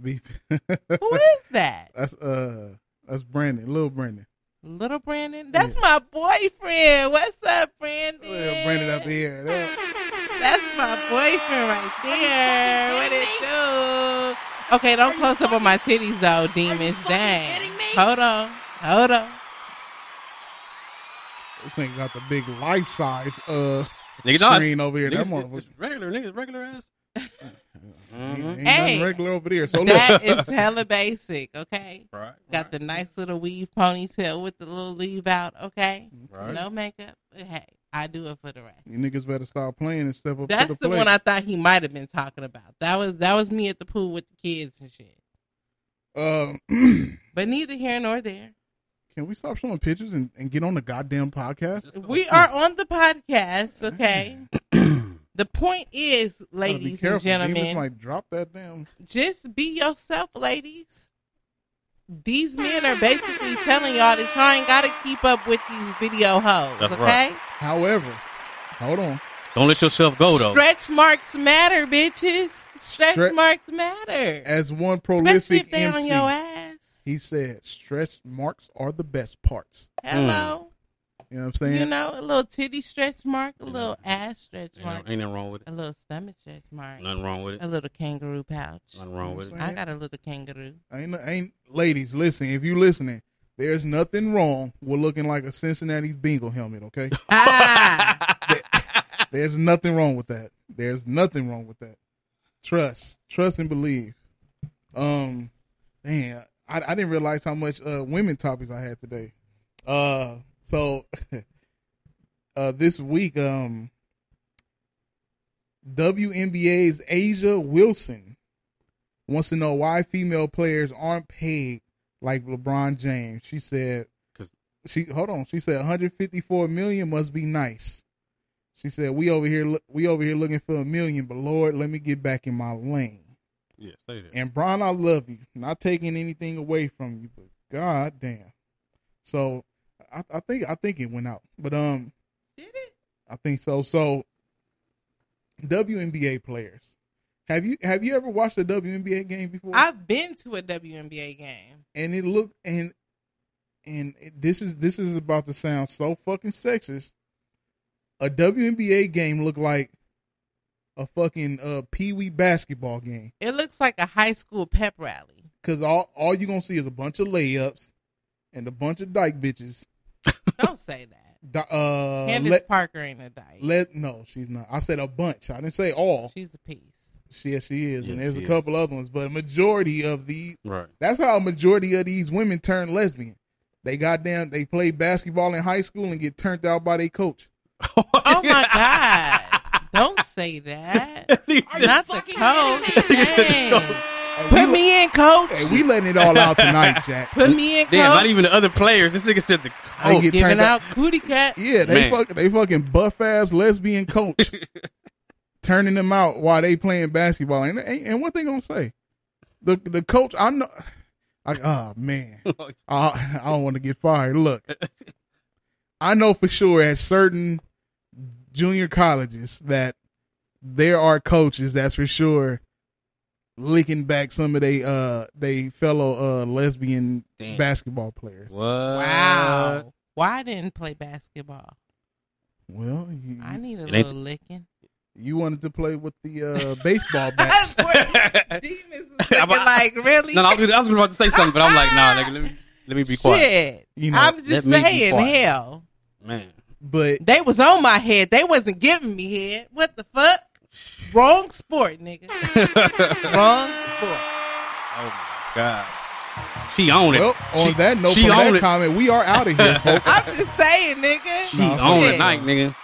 Speaker 1: Beef.
Speaker 2: Who is that?
Speaker 1: That's uh, that's Brandon, little Brandon.
Speaker 2: Little Brandon? That's my boyfriend. What's up, Brandon?
Speaker 1: Little Brandon up here. There.
Speaker 2: That's my boyfriend right there. What it do? Okay, don't close up on my titties though, demons. Dang. Hold on. Hold on.
Speaker 1: This nigga got the big life size uh
Speaker 3: Nigga, no,
Speaker 1: screen over here. That
Speaker 3: Niggas,
Speaker 1: motherfucker.
Speaker 3: regular, niggas, regular ass.
Speaker 1: Ain't, ain't
Speaker 2: Hey.
Speaker 1: regular over there. So look,
Speaker 2: That is hella basic, okay?
Speaker 3: Right.
Speaker 2: Got the nice little weave ponytail with the little leave out, okay?
Speaker 3: Right.
Speaker 2: No makeup. But hey, I do it for the rest.
Speaker 1: you niggas better stop playing and step up
Speaker 2: That's
Speaker 1: the
Speaker 2: the one I thought he might have been talking about. That was that was me at the pool with the kids and shit.
Speaker 1: Um,
Speaker 2: But neither here nor there.
Speaker 1: can we stop showing pictures and, and get on the goddamn podcast?
Speaker 2: We are on the podcast, okay? the point is, ladies and gentlemen,
Speaker 1: Demons might drop that damn.
Speaker 2: just be yourself, ladies. These men are basically telling y'all to try and got to keep up with these video hoes,
Speaker 3: That's
Speaker 2: okay?
Speaker 3: right.
Speaker 1: However, hold on.
Speaker 3: Don't let yourself go though.
Speaker 2: Stretch marks matter, bitches. Stretch
Speaker 1: Stre-
Speaker 2: marks matter.
Speaker 1: As one prolific
Speaker 2: if they on
Speaker 1: MC,
Speaker 2: your ass.
Speaker 1: he said, "Stretch marks are the best parts."
Speaker 2: Hello. Mm.
Speaker 1: You know what I'm saying?
Speaker 2: You know, a little titty stretch mark, a little ass stretch mark,
Speaker 3: ain't nothing wrong with it.
Speaker 2: a little stomach stretch mark,
Speaker 3: Nothing wrong with it.
Speaker 2: a little kangaroo pouch.
Speaker 3: Nothing wrong with it.
Speaker 2: I got a little kangaroo.
Speaker 1: Ain't ain't ladies, listen. If you listening, there's nothing wrong with looking like a Cincinnati Bengal helmet. Okay,
Speaker 2: Ah,
Speaker 1: there's nothing wrong with that. There's nothing wrong with that. Trust, trust and believe. Um, damn, I, I didn't realize how much uh women topics I had today. Uh, so uh this week, um, WNBA's A'ja Wilson wants to know why female players aren't paid like LeBron James. She said,
Speaker 3: "Cause
Speaker 1: she hold on. She said 154 million must be nice. She said we over here we over here looking for a million, but Lord, let me get back in my lane.
Speaker 3: Yeah, stay there.
Speaker 1: And Brian, I love you. Not taking anything away from you, but god damn. So I, I think I think it went out, but um,
Speaker 2: did it?
Speaker 1: I think so. So WNBA players, have you have you ever watched a WNBA game before?
Speaker 2: I've been to a WNBA game.
Speaker 1: and it looked and and it- this is this is about to sound so fucking sexist. A WNBA game looked like a fucking uh pee wee basketball game
Speaker 2: It looks like a high school pep rally.
Speaker 1: because all all you gonna see is a bunch of layups and a bunch of dyke bitches.
Speaker 2: Don't say that.
Speaker 1: Di- Uh,
Speaker 2: Candace
Speaker 1: let,
Speaker 2: Parker ain't a dyke.
Speaker 1: let no, she's not. I said a bunch. I didn't say all.
Speaker 2: She's a piece.
Speaker 1: She, yes, she is,
Speaker 3: Yeah,
Speaker 1: and there's
Speaker 3: she
Speaker 1: a
Speaker 3: is.
Speaker 1: couple other ones, but a majority of the
Speaker 3: Right.
Speaker 1: That's how a majority of these women turn lesbian. They got down, they play basketball in high school and get turned out by their coach.
Speaker 2: Oh my god! Don't say that.
Speaker 4: Are you
Speaker 2: Not the coach.
Speaker 4: Kidding me?
Speaker 2: Dang.
Speaker 1: Hey,
Speaker 2: Put
Speaker 1: we,
Speaker 2: me in, coach.
Speaker 1: hey, we letting it all out tonight, Jack.
Speaker 2: Put me in, coach.
Speaker 3: Damn, not even the other players. This nigga said the
Speaker 1: They
Speaker 3: coach.
Speaker 1: get
Speaker 2: Giving
Speaker 1: turned
Speaker 2: out cootie cat.
Speaker 1: Yeah, they
Speaker 3: Man.
Speaker 1: fucking they fucking buff ass lesbian coach, turning them out while they playing basketball. And and, and what they gonna say? The the coach, I know. Ah, like, oh man, I, I don't want to get fired. Look, I know for sure at certain junior colleges that there are coaches that's for sure licking back some of they uh they fellow uh lesbian
Speaker 3: Damn.
Speaker 1: basketball players.
Speaker 3: What?
Speaker 2: Wow. Why I didn't play basketball?
Speaker 1: Well, you,
Speaker 2: I need a
Speaker 3: It ain't-
Speaker 2: little licking.
Speaker 1: you wanted to play with the uh baseball bats.
Speaker 2: Demons is looking like really.
Speaker 3: No, no, I was, I was about to say something, but I'm like, nah, nigga, let me let me be quiet,
Speaker 2: Shit.
Speaker 1: You know,
Speaker 2: I'm just
Speaker 3: let me be
Speaker 2: saying, hell.
Speaker 3: man.
Speaker 1: But
Speaker 2: They was on my head. They wasn't giving me head. What the fuck? Wrong sport, nigga. Wrong sport.
Speaker 3: Oh my god, she own it.
Speaker 1: well, on
Speaker 3: she,
Speaker 1: that note,
Speaker 3: she
Speaker 1: from that
Speaker 3: it.
Speaker 1: comment, we are out of here, folks.
Speaker 2: I'm just saying, nigga.
Speaker 3: She
Speaker 1: Nah,
Speaker 3: own
Speaker 2: shit.
Speaker 3: it, night, nigga.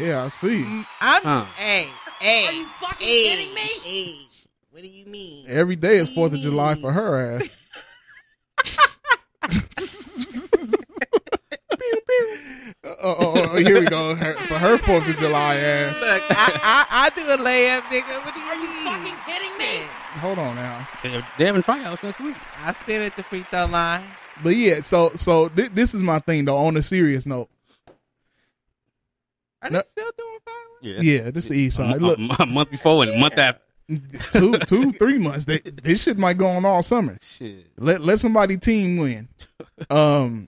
Speaker 1: yeah, I see.
Speaker 2: Mm, I'm
Speaker 3: Huh.
Speaker 2: hey, hey.
Speaker 4: Are you fucking
Speaker 2: hey,
Speaker 4: kidding me?
Speaker 2: Hey. What do you mean?
Speaker 1: Every day is Fourth of July for her ass. oh, oh, oh, here we go. Her, for her Fourth of July ass.
Speaker 2: Look, I, I I do a layup, nigga. What do you
Speaker 4: Are you
Speaker 2: mean?
Speaker 4: fucking kidding me?
Speaker 1: Hold on now.
Speaker 3: They they having tryouts next week.
Speaker 2: I sit at the free throw line.
Speaker 1: But yeah, so so th- this is my thing though. On a serious note,
Speaker 2: Are
Speaker 1: No-
Speaker 2: they still doing fireworks?
Speaker 3: Yeah,
Speaker 1: Yeah, this is the east
Speaker 3: a,
Speaker 1: side.
Speaker 3: mo-
Speaker 1: Look,
Speaker 3: a month before and a month after.
Speaker 1: two, two, three months. They, this shit might go on all summer.
Speaker 3: Shit.
Speaker 1: Let let somebody team win. Um,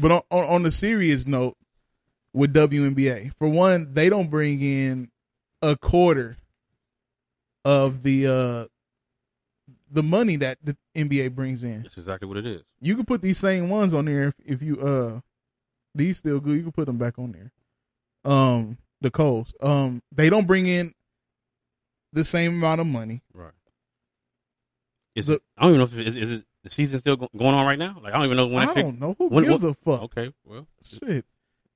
Speaker 1: but on, on on the serious note, with WNBA, for one, they don't bring in a quarter of the uh the money that the NBA brings in.
Speaker 3: That's exactly what it is.
Speaker 1: You can put these same ones on there if, if you uh these still good. You can put them back on there. Um, the Coles. Um, they don't bring in the same amount of money.
Speaker 3: Right. Is
Speaker 1: The-
Speaker 3: it, I don't even know if it, is, is it the season still go, going on right now. Like I don't even know when.
Speaker 1: I don't know who
Speaker 3: when-
Speaker 1: gives
Speaker 3: what-
Speaker 1: a fuck.
Speaker 3: Okay, well,
Speaker 1: Shit.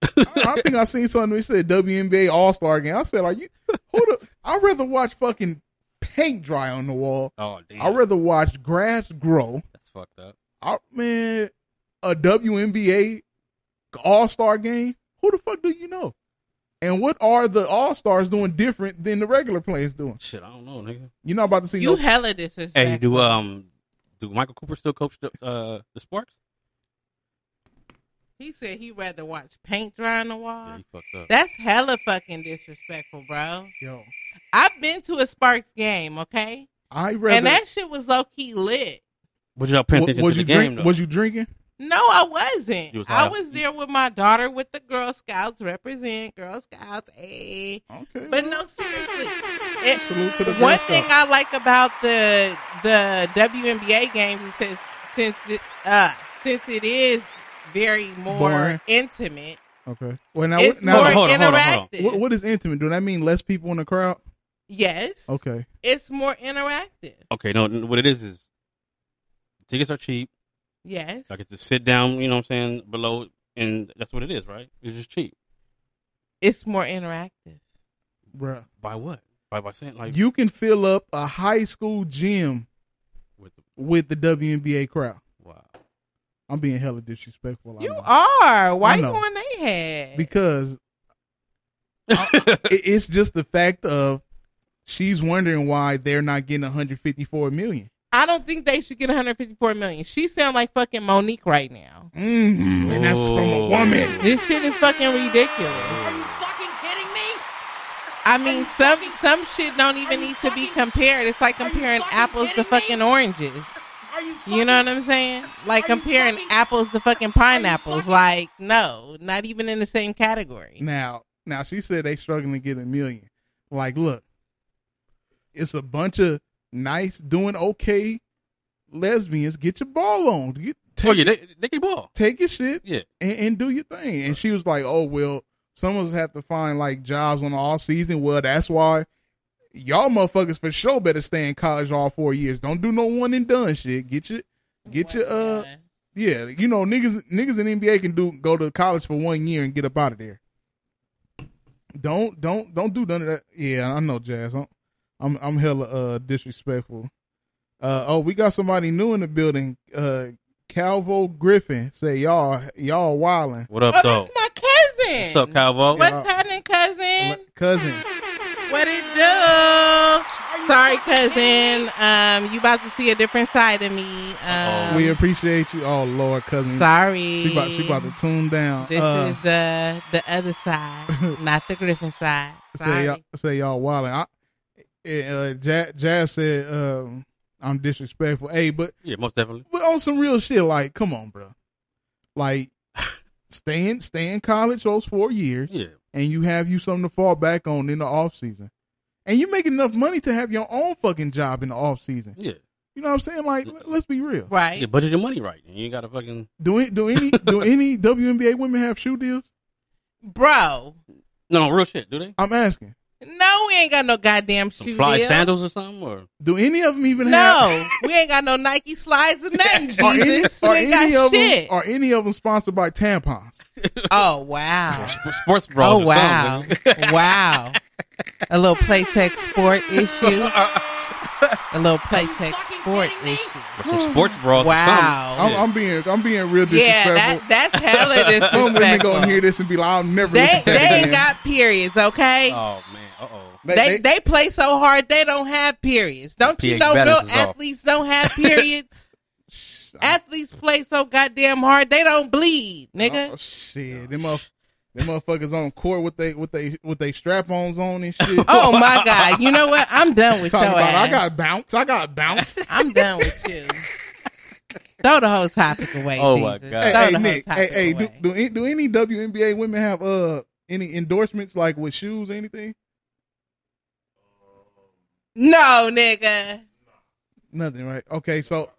Speaker 1: I, I think I seen something. They said WNBA All Star game. I said, "Are you? Who the? I'd rather watch fucking paint dry on the wall.
Speaker 3: oh damn,
Speaker 1: I'd rather watch grass grow.
Speaker 3: that's fucked up.
Speaker 1: I, man, a WNBA All Star game. Who the fuck do you know? And what are the All Stars doing different than the regular players doing?
Speaker 3: Shit, I don't know, nigga.
Speaker 1: You're not about to see
Speaker 2: You
Speaker 1: no.
Speaker 2: hella disrespectful.
Speaker 3: Hey, do um, do Michael Cooper still coach the uh the Sparks?
Speaker 2: He said he'd rather watch paint dry on the
Speaker 3: Yeah,
Speaker 2: wall.
Speaker 3: he fucked up.
Speaker 2: That's hella fucking disrespectful, bro.
Speaker 1: Yo,
Speaker 2: I've been to a Sparks game, okay?
Speaker 1: I rather.
Speaker 2: and that shit was low key lit.
Speaker 3: But y'all paying attention
Speaker 1: was
Speaker 3: to
Speaker 1: you
Speaker 3: the game though?
Speaker 1: Was you drinking?
Speaker 2: No, I wasn't.
Speaker 3: Was
Speaker 2: I was there with my daughter with the Girl Scouts. Represent Girl Scouts, a.
Speaker 1: Okay,
Speaker 2: But no, seriously. It,
Speaker 1: Salute to the
Speaker 2: one thing I like about the the WNBA games is since since it, uh since it is very more
Speaker 1: Boring.
Speaker 2: intimate,
Speaker 1: Okay. Well, now,
Speaker 2: it's
Speaker 1: now
Speaker 2: more
Speaker 3: hold on, hold on, hold on.
Speaker 1: what, what is intimate? Do that mean less people in the crowd?
Speaker 2: Yes.
Speaker 1: Okay.
Speaker 2: It's more interactive.
Speaker 3: okay, no, what it is is tickets are cheap.
Speaker 2: Yes.
Speaker 3: I get to sit down, you know what I'm saying, below, and that's what it is, right? It's just cheap.
Speaker 2: It's more interactive.
Speaker 1: Bruh.
Speaker 3: By what? By by saying like
Speaker 1: You can fill up a high school gym
Speaker 3: with the,
Speaker 1: with the WNBA crowd.
Speaker 3: wow.
Speaker 1: I'm being hella disrespectful.
Speaker 2: You are. Why
Speaker 1: I
Speaker 2: you
Speaker 1: know.
Speaker 2: on they head?
Speaker 1: because it- it's just the fact of she's wondering why they're not getting 154 million.
Speaker 2: I don't think they should get 154 million. She sound like fucking Mo'Nique right now.
Speaker 1: Mm, and that's from a woman.
Speaker 2: This shit is fucking ridiculous.
Speaker 4: Are you fucking kidding me?
Speaker 2: I mean, some
Speaker 4: fucking-
Speaker 2: some shit don't even
Speaker 4: you
Speaker 2: need to be
Speaker 4: fucking-
Speaker 2: compared. It's like
Speaker 4: are you
Speaker 2: comparing
Speaker 4: fucking
Speaker 2: apples to
Speaker 4: kidding me?
Speaker 2: fucking oranges.
Speaker 4: Are you?
Speaker 2: You know what I'm saying? Like
Speaker 4: Are you
Speaker 2: comparing
Speaker 4: fucking-
Speaker 2: apples to fucking pineapples.
Speaker 4: fucking-
Speaker 2: Like, no, not even in the same category.
Speaker 1: Now, now she said they struggling to get a million. Like, look, it's a bunch of nice, doing okay lesbians. Get your ball on. Get, take,
Speaker 3: Oh yeah, they they can ball.
Speaker 1: take your shit
Speaker 3: Yeah.
Speaker 1: and, and do your thing. And she was like, "Oh well, some of us have to find like jobs on the off season. Well, that's why y'all motherfuckers for sure better stay in college all four years. Don't do no one and done shit. Get your get your uh yeah. You know niggas niggas in NBA can do go to college for one year and get up out of there. Don't don't don't do none of that. Yeah, I know, Jazz. I'm I'm, I'm hella uh, disrespectful. Uh, oh, we got somebody new in the building. Uh, Calvo Griffin say y'all y'all wildin'.
Speaker 3: What up,
Speaker 2: Oh,
Speaker 3: though?
Speaker 2: that's my cousin.
Speaker 3: What's up, Calvo?
Speaker 2: What's
Speaker 1: Yeah.
Speaker 2: happening, cousin?
Speaker 1: cousin.
Speaker 2: What it do? Sorry, cousin. Um, you about to see a different side of me. Um,
Speaker 1: we appreciate you. Oh Lord, cousin.
Speaker 2: sorry.
Speaker 1: She about she about to tune down.
Speaker 2: This
Speaker 1: uh,
Speaker 2: is uh, the other side, not the Griffin side.
Speaker 1: say
Speaker 2: Sorry.
Speaker 1: y'all say y'all wildin'. I, uh, Jazz, Jazz said um, I'm disrespectful. Hey, but
Speaker 3: Yeah, most definitely.
Speaker 1: but on some real shit, like, come on, bro. Like, stay in stay in college those four years,
Speaker 3: Yeah.
Speaker 1: and you have you something to fall back on in the off season, and you make enough money to have your own fucking job in the off season.
Speaker 3: Yeah.
Speaker 1: You know what I'm saying? Like, let- let's be real.
Speaker 2: Right.
Speaker 3: Yeah, budget your money right. And you ain't got to fucking.
Speaker 1: Do any do any do any WNBA women have shoe deals?
Speaker 2: Bro.
Speaker 3: No, no, real shit, do they?
Speaker 1: I'm asking.
Speaker 2: No, we ain't got no goddamn
Speaker 3: Some
Speaker 2: shoe
Speaker 3: fly
Speaker 2: deal.
Speaker 3: sandals or something? Or
Speaker 1: Do any of them even have?
Speaker 2: No, we ain't got no Nike slides or nothing,
Speaker 1: Are any,
Speaker 2: Jesus.
Speaker 1: are
Speaker 2: we ain't
Speaker 1: any
Speaker 2: got
Speaker 1: of
Speaker 2: shit.
Speaker 1: them are any of them sponsored by tampons?
Speaker 2: oh, wow.
Speaker 3: sports bras
Speaker 2: Oh,
Speaker 3: or
Speaker 2: wow.
Speaker 3: something.
Speaker 2: wow. A little Playtex sport issue. A little Playtex sport issue.
Speaker 3: Or some sports bras
Speaker 2: Wow.
Speaker 3: or
Speaker 1: I'm,
Speaker 3: something.
Speaker 1: I'm being I'm being real
Speaker 2: Yeah,
Speaker 1: disrespectful.
Speaker 2: that, that's hella disrespectful.
Speaker 1: Some women gonna hear this and be like, "I'll never."
Speaker 2: They,
Speaker 1: listen to
Speaker 2: they
Speaker 1: that
Speaker 2: ain't
Speaker 1: again.
Speaker 2: got periods, okay?
Speaker 3: Oh, man. Uh-oh.
Speaker 2: They, they play so hard they don't have periods. Don't you know
Speaker 3: balance
Speaker 2: real
Speaker 3: is off.
Speaker 2: athletes don't have periods? athletes play so goddamn hard they don't bleed, nigga.
Speaker 1: Oh, shit, them motherf- Them motherfuckers on court with they with they with they strap ons on and shit.
Speaker 2: Oh my God! You know what? I'm done with
Speaker 1: Talking
Speaker 2: your
Speaker 1: about
Speaker 2: ass.
Speaker 1: I got bounce. I got bounce.
Speaker 2: I'm done with you. Throw the whole topic away.
Speaker 3: Oh, my God.
Speaker 1: hey, hey Nick. Hey, hey, do, do any- do any WNBA women have uh any endorsements like with shoes or anything?
Speaker 2: No, nigga.
Speaker 1: Nothing, right? Okay, so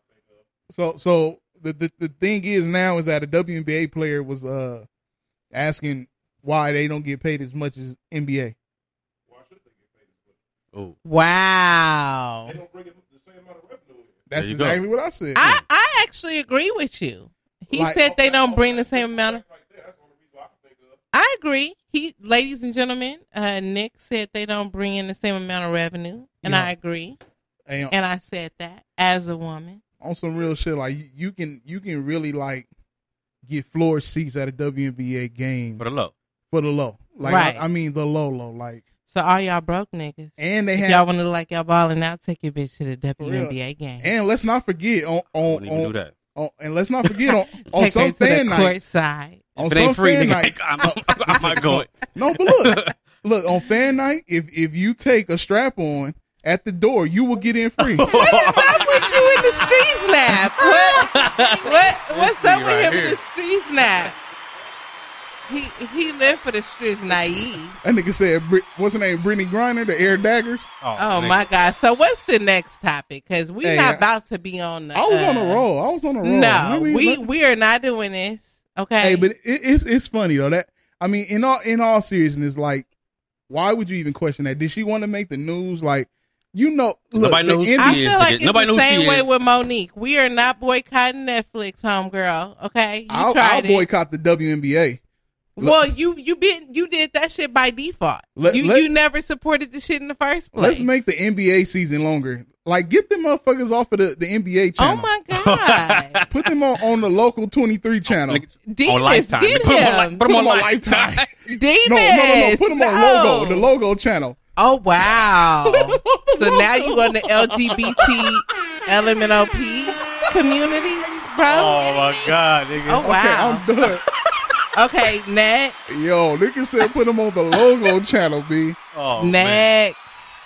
Speaker 1: so so the, the the thing is now is that a WNBA player was uh asking why they don't get paid as much as NBA.
Speaker 3: Oh,
Speaker 2: Wow.
Speaker 1: That's
Speaker 3: There you go.
Speaker 1: exactly what I said.
Speaker 2: I I actually agree with you. He
Speaker 1: Like-
Speaker 2: said they don't bring the same amount of. I agree. He, ladies and gentlemen, uh, Nick said they don't bring in the same amount of revenue, and
Speaker 1: Yeah.
Speaker 2: I agree.
Speaker 1: And
Speaker 2: And I said that as a woman.
Speaker 1: on some real shit, like you, you can you can really like get floor seats at a WNBA game
Speaker 3: for the low.
Speaker 1: for the low. Like
Speaker 2: Right.
Speaker 1: I, I mean the low low. Like
Speaker 2: So all y'all broke niggas.
Speaker 1: and they
Speaker 2: If
Speaker 1: have
Speaker 2: y'all want to look like y'all balling out, take your bitch to the
Speaker 1: For real.
Speaker 2: WNBA game.
Speaker 1: and let's not forget on on,
Speaker 3: Wouldn't
Speaker 1: on,
Speaker 3: do that.
Speaker 1: on and let's not forget on on
Speaker 2: take
Speaker 1: some fan
Speaker 2: the
Speaker 1: night
Speaker 2: court side.
Speaker 1: On
Speaker 3: If it
Speaker 1: some
Speaker 3: ain't free,
Speaker 1: fan
Speaker 3: nigga,
Speaker 1: nights.
Speaker 3: I'm, I'm not going.
Speaker 1: No, but look, look on fan night. If if you take a strap on at the door, you will get in free.
Speaker 2: What is up with you in the street snap? What? what what's up with him in the street snap? He he lived for the streets naive.
Speaker 1: that nigga said, Brit- "What's her name? Brittney Griner, the Air Daggers."
Speaker 2: Oh
Speaker 3: nigga.
Speaker 2: my god! So what's the next topic? Because we
Speaker 1: Hey,
Speaker 2: not
Speaker 1: I-
Speaker 2: about to be on the.
Speaker 1: I was on
Speaker 2: uh,
Speaker 1: a roll. I was on a roll.
Speaker 2: No,
Speaker 1: Let
Speaker 2: we we are not doing this. Okay.
Speaker 1: Hey, but it, it's it's funny though. That I mean, in all in all seriousness, like, why would you even question that? Did she want to make the news? Like, you know, look,
Speaker 3: Nobody knows who
Speaker 1: NBA
Speaker 2: I
Speaker 3: she is,
Speaker 2: feel like
Speaker 3: nigga.
Speaker 2: it's
Speaker 3: Nobody
Speaker 2: the
Speaker 3: knows who
Speaker 2: same way
Speaker 3: is.
Speaker 2: with Mo'Nique. We are not boycotting Netflix, homegirl. Okay, you
Speaker 1: I'll, I'll
Speaker 2: it.
Speaker 1: boycott the WNBA.
Speaker 2: Well, you you been you did that shit by default.
Speaker 1: Let-
Speaker 2: you
Speaker 1: let-
Speaker 2: you never supported the shit in the first place.
Speaker 1: Let's make the NBA season longer. Like, get them motherfuckers off of the, the NBA
Speaker 2: oh
Speaker 1: channel.
Speaker 2: Oh my god,
Speaker 1: Put them on, on the local twenty three oh, channel.
Speaker 3: Nigga,
Speaker 2: Demas,
Speaker 3: on Lifetime.
Speaker 2: get
Speaker 3: Put 'em on,
Speaker 2: him.
Speaker 3: li- put
Speaker 1: Put
Speaker 3: 'em
Speaker 1: them
Speaker 3: on
Speaker 1: on
Speaker 3: Lifetime.
Speaker 1: Lifetime. No, no, no, no. Put them on
Speaker 2: no.
Speaker 1: logo, the logo channel.
Speaker 2: Oh wow! so now you on the LGBT LMNOP community, bro?
Speaker 3: Oh my god, nigga.
Speaker 2: Oh, wow.
Speaker 1: Okay, I'm done.
Speaker 2: Okay, next,
Speaker 1: Yo, nigga said put them on the logo channel, B.
Speaker 3: Oh,
Speaker 2: next,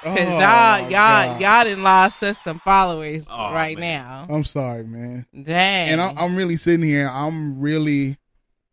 Speaker 2: because
Speaker 1: Oh,
Speaker 2: y'all,
Speaker 1: my
Speaker 2: y'all,
Speaker 1: God.
Speaker 2: y'all done lost us some followers
Speaker 3: Oh,
Speaker 2: right
Speaker 3: man.
Speaker 2: now.
Speaker 1: I'm sorry, man.
Speaker 2: Dang.
Speaker 1: And I'm, I'm really sitting here. I'm really,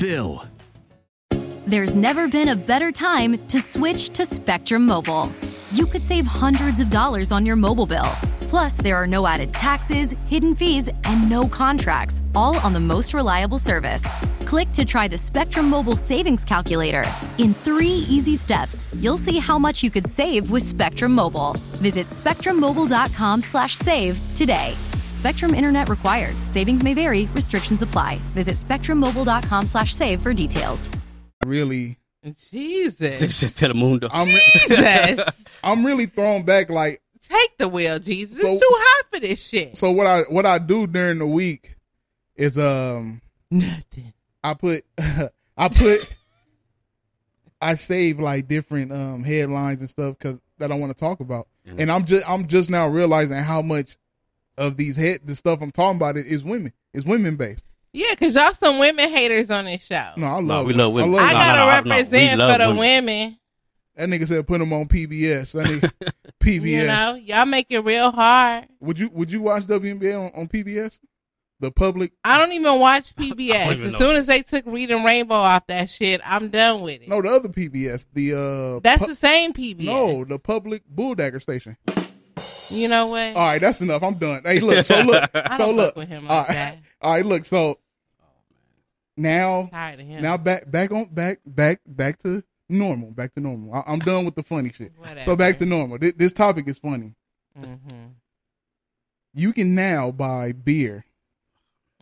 Speaker 7: FILL.
Speaker 8: There's never been a better time to switch to Spectrum Mobile. You could save hundreds of dollars on your mobile bill. Plus, there are no added taxes, hidden fees, and no contracts, all on the most reliable service. Click to try the Spectrum Mobile Savings Calculator. In three easy steps, you'll see how much you could save with Spectrum Mobile. Visit spectrummobile.com slash save today. Spectrum Internet required. Savings may vary. Restrictions apply. Visit spectrummobile.com slash save for details.
Speaker 1: really
Speaker 2: Jesus.
Speaker 3: Just tell the moon.
Speaker 1: I'm, re-
Speaker 2: Jesus.
Speaker 1: I'm really thrown back like
Speaker 2: Take the wheel, Jesus.
Speaker 1: So-
Speaker 2: it's too hot for this shit.
Speaker 1: so what I what I do during the week is um
Speaker 2: Nothing.
Speaker 1: I put I put I save like different um headlines and stuff cuz that I want to talk about. And I'm just I'm just now realizing how much of these head the stuff I'm talking about is women. It's women based.
Speaker 2: Yeah, because y'all some women haters on this show.
Speaker 1: No, I love
Speaker 3: No, we love women.
Speaker 1: I
Speaker 2: I
Speaker 1: love
Speaker 3: No,
Speaker 2: gotta
Speaker 3: no, no, no, we
Speaker 2: represent
Speaker 3: love
Speaker 2: for the
Speaker 3: women.
Speaker 2: women.
Speaker 1: That nigga said put them on PBS. That nigga PBS.
Speaker 2: You know, y'all make it real hard.
Speaker 1: Would you would you watch WNBA on, on PBS? the public.
Speaker 2: I don't even watch PBS.
Speaker 3: even
Speaker 2: As
Speaker 3: know.
Speaker 2: soon as they took Reading Rainbow off that shit, I'm done with it.
Speaker 1: No, the other PBS. The uh,
Speaker 2: That's
Speaker 1: pu-
Speaker 2: the same PBS.
Speaker 1: no, the public Bulldagger station.
Speaker 2: You know what?
Speaker 1: All right, that's enough. I'm done. Hey, look. So look.
Speaker 2: I
Speaker 1: so look.
Speaker 2: with him
Speaker 1: all
Speaker 2: like
Speaker 1: right,
Speaker 2: that.
Speaker 1: all right. Look. So now,
Speaker 2: Tired of him.
Speaker 1: now back, back on, back, back, back to normal. Back to normal. I, I'm done with the funny shit. So back to normal. This, this topic is funny.
Speaker 2: Mm-hmm.
Speaker 1: You can now buy beer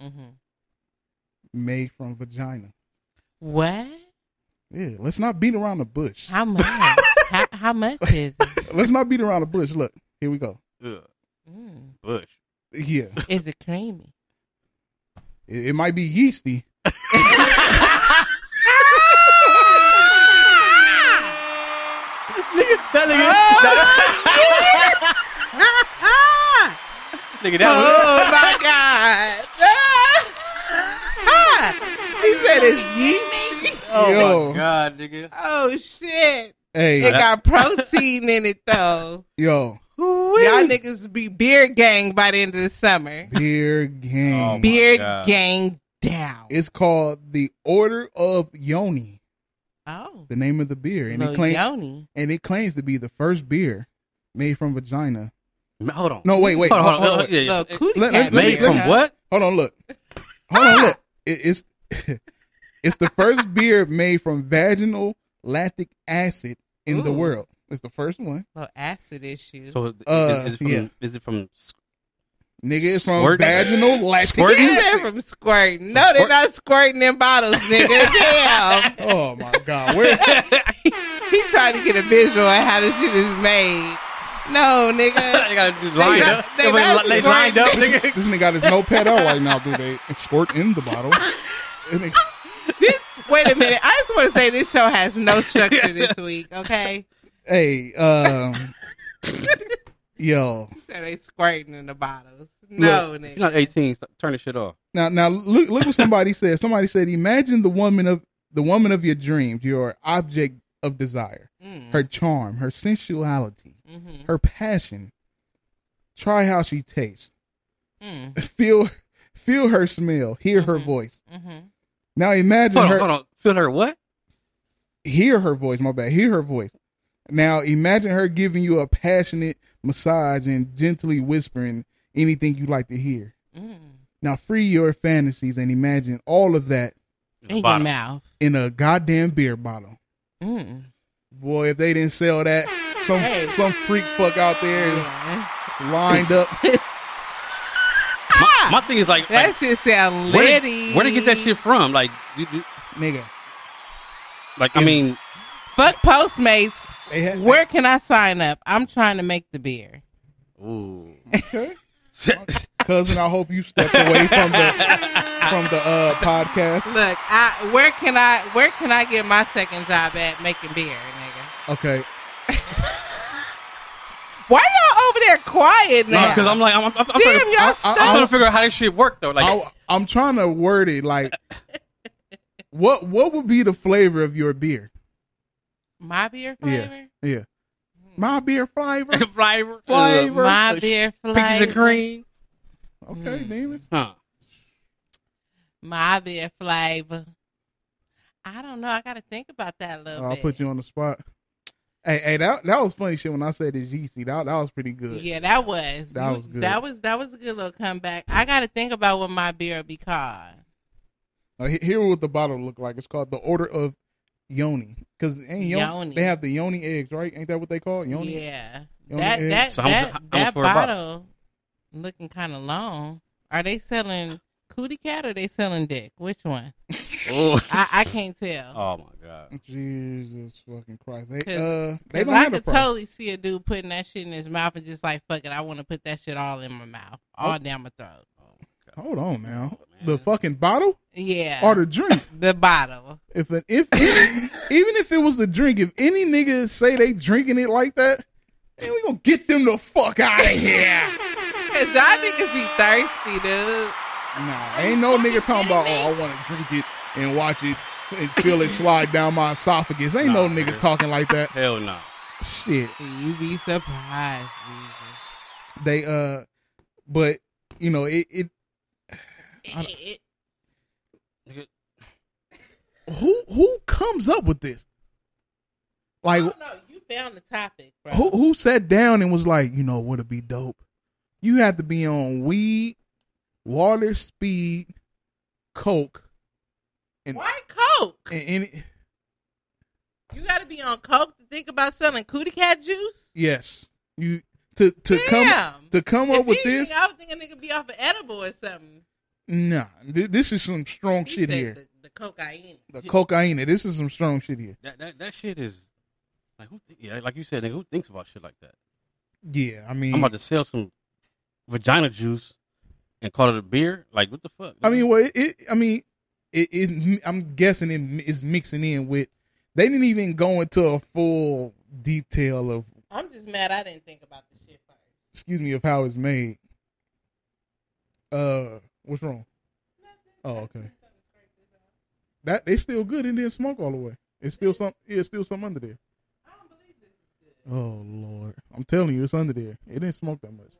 Speaker 2: Mm-hmm.
Speaker 1: made from vagina.
Speaker 2: What?
Speaker 1: Yeah, let's not beat around the bush.
Speaker 2: How much? how, how much is it?
Speaker 1: Let's not beat around the bush. Look, here we go.
Speaker 3: Ugh,
Speaker 2: Mm.
Speaker 3: Bush.
Speaker 1: Yeah,
Speaker 2: Is it creamy?
Speaker 1: it, it might be yeasty.
Speaker 3: Nigga, that ah!
Speaker 2: Oh my god! Ah! Ah! he said it's yeasty.
Speaker 3: Oh
Speaker 1: Yo.
Speaker 3: my god, nigga.
Speaker 2: Oh shit!
Speaker 1: Hey,
Speaker 2: It got protein in it though.
Speaker 1: yo,
Speaker 2: Y'all niggas be beer gang by the end of the summer.
Speaker 1: beer gang.
Speaker 3: Oh,
Speaker 2: Beard
Speaker 3: God.
Speaker 2: gang down.
Speaker 1: It's called the Order of Yoni.
Speaker 2: oh,
Speaker 1: The name of the beer, and
Speaker 2: Lil
Speaker 1: it claims
Speaker 2: Yoni.
Speaker 1: and it claims to be the first beer made from vagina.
Speaker 3: Hold on.
Speaker 1: No, wait, wait,
Speaker 3: Hold on.
Speaker 1: hold on,
Speaker 3: Hold on. Yeah, yeah.
Speaker 2: Cootie
Speaker 1: Let-
Speaker 2: cat.
Speaker 1: let
Speaker 3: Made
Speaker 1: let
Speaker 3: from what?
Speaker 1: Hold on, look. Hold on, ah. look. It, it's it's the first beer made from vaginal lactic acid in the world. It's the first one.
Speaker 2: Little acid issue.
Speaker 3: So is,
Speaker 1: Uh,
Speaker 3: is, it from,
Speaker 1: yeah.
Speaker 3: is it from?
Speaker 1: Nigga, it's from
Speaker 3: Squirt?
Speaker 1: vaginal lactic
Speaker 3: Squirting?
Speaker 2: They're
Speaker 1: acid.
Speaker 2: from squirting. No, they're not squirting in bottles, nigga. Damn.
Speaker 1: Oh my god, where?
Speaker 2: he trying to get a visual of how this shit is made. No, nigga.
Speaker 3: they gotta do lined up.
Speaker 2: they
Speaker 3: They,
Speaker 2: not
Speaker 3: they lined up, nigga.
Speaker 1: this nigga got his notepad out right now, dude. They squirt in the bottle.
Speaker 2: This, wait a minute. I just want to say this show has no structure this week, okay?
Speaker 1: Hey, um, yo,
Speaker 2: So they squirting in the bottles. No,
Speaker 3: If
Speaker 2: nigga.
Speaker 3: you're not 18, stop, turn the shit off.
Speaker 1: now now look look what somebody said. Somebody said, imagine the woman of the woman of your dreams, your object of desire,
Speaker 2: Mm.
Speaker 1: her charm, her sensuality,
Speaker 2: Mhm.
Speaker 1: her passion. Try how she tastes.
Speaker 2: Mm.
Speaker 1: Feel feel her smell. Hear her voice.
Speaker 2: Mhm.
Speaker 1: Now imagine
Speaker 3: Hold on,
Speaker 1: her
Speaker 3: hold on. Feel her what?
Speaker 1: hear her voice. My bad. Hear her voice. Now imagine her giving you a passionate massage and gently whispering anything you like to hear.
Speaker 2: Mm.
Speaker 1: Now free your fantasies and imagine all of that
Speaker 3: In
Speaker 2: In your mouth.
Speaker 1: in a goddamn beer bottle.
Speaker 2: Mm.
Speaker 1: Boy, if they didn't sell that, some
Speaker 2: Hey.
Speaker 1: some freak fuck out there is
Speaker 2: Yeah.
Speaker 1: lined up.
Speaker 3: My, my thing is like,
Speaker 2: That
Speaker 3: like
Speaker 2: shit sound ready.
Speaker 3: where,
Speaker 2: litty.
Speaker 3: did, where they get that shit from? Like, you, you-
Speaker 1: Nigga.
Speaker 3: like I mean,
Speaker 2: Fuck Postmates.
Speaker 1: They had
Speaker 2: Where can I sign up? I'm trying to make the beer.
Speaker 3: ooh.
Speaker 1: Okay. Cousin, I hope you stepped away from the from the uh podcast.
Speaker 2: Look, I where can I where can I get my second job at making beer, nigga?
Speaker 1: Okay.
Speaker 2: Why y'all over there quiet now?
Speaker 3: because I'm like, I'm, I'm, I'm,
Speaker 2: Damn,
Speaker 3: trying, to,
Speaker 2: y'all
Speaker 1: I- I-
Speaker 2: stuck.
Speaker 3: I'm trying to figure out how this shit work though. Like,
Speaker 1: I, I'm trying to word it like, what what would be the flavor of your beer?
Speaker 2: My beer flavor.
Speaker 1: Yeah, my beer flavor.
Speaker 3: flavor,
Speaker 1: Flavor.
Speaker 2: My
Speaker 3: uh,
Speaker 2: beer
Speaker 3: peaches
Speaker 2: flavor.
Speaker 3: and cream.
Speaker 1: Okay, damn it.
Speaker 3: Huh?
Speaker 2: My beer flavor. I don't know. I got to think about that a little
Speaker 1: I'll
Speaker 2: bit.
Speaker 1: put you on the spot. Hey, hey, that that was funny shit when I said it's GC. That that was pretty good.
Speaker 2: Yeah, that was
Speaker 1: That was good.
Speaker 2: That was that was a good little comeback. I got to think about what my beer will be called.
Speaker 1: Uh, here what the bottle look like. It's called the Order of Yoni. Because ain't Yoni,
Speaker 2: Yoni.
Speaker 1: they have the Yoni eggs, right? Ain't that what they call it? Yoni?
Speaker 2: Yeah,
Speaker 1: Yoni
Speaker 2: that
Speaker 1: eggs?
Speaker 2: that
Speaker 3: So much-
Speaker 2: that, that
Speaker 3: bottle?
Speaker 2: bottle looking kind of long. Are they selling cootie cat or they selling dick? Which one?
Speaker 3: Oh,
Speaker 2: I, I can't tell.
Speaker 3: oh my god.
Speaker 1: Jesus fucking Christ. They,
Speaker 2: 'Cause-
Speaker 1: uh, they
Speaker 2: 'Cause
Speaker 1: don't
Speaker 2: I
Speaker 1: have a
Speaker 2: could
Speaker 1: price.
Speaker 2: totally see a dude putting that shit in his mouth and just like fuck it. I want to put that shit all in my mouth, all
Speaker 1: Oh.
Speaker 2: down my throat.
Speaker 1: Hold on now. The fucking bottle
Speaker 2: Yeah,
Speaker 1: or the drink?
Speaker 2: the bottle.
Speaker 1: If an, if even if it was the drink, if any niggas say they drinking it like that, then we gonna get them the fuck out of here.
Speaker 2: Cause y'all niggas be thirsty, dude.
Speaker 1: Nah, ain't no nigga talking about oh I want to drink it and watch it and feel it slide down my esophagus. Ain't no nigga
Speaker 3: nigga.
Speaker 1: talking like that.
Speaker 3: Hell no.
Speaker 1: Shit.
Speaker 2: You be surprised, Jesus.
Speaker 1: They uh, but you know it it I don't-
Speaker 2: It-
Speaker 1: who who comes up with this? Like
Speaker 2: don't. You found the topic, bro.
Speaker 1: who who sat down and was like, you know, would it be dope? You have to be on weed, water, speed, coke, and
Speaker 2: Why coke?
Speaker 1: and any
Speaker 2: You got to be on coke to think about selling cootie cat juice.
Speaker 1: yes, you to to come to come
Speaker 2: If
Speaker 1: up with
Speaker 2: anything,
Speaker 1: this.
Speaker 2: I was thinking a could be off of edible or something.
Speaker 1: Nah, th- this is some strong
Speaker 2: He
Speaker 1: shit here.
Speaker 2: The, the cocaine.
Speaker 1: The cocaine. This is some strong shit here.
Speaker 3: that that that shit is like who? Th- yeah, like you said, nigga, who thinks about shit like that?
Speaker 1: Yeah, I mean,
Speaker 3: I'm about to sell some vagina juice and call it a beer. Like what the fuck?
Speaker 1: I mean, well, it, it I mean, it, it. I'm guessing it is mixing in with. They didn't even go into a full detail of,
Speaker 2: I'm just mad I didn't think about the shit first.
Speaker 1: excuse me, of how it's made. Uh, what's wrong? Oh, okay. That they still good and didn't smoke all the way. It's still some. Yeah, it's still some under there. Oh Lord, I'm telling you, it's under there. It didn't smoke that much.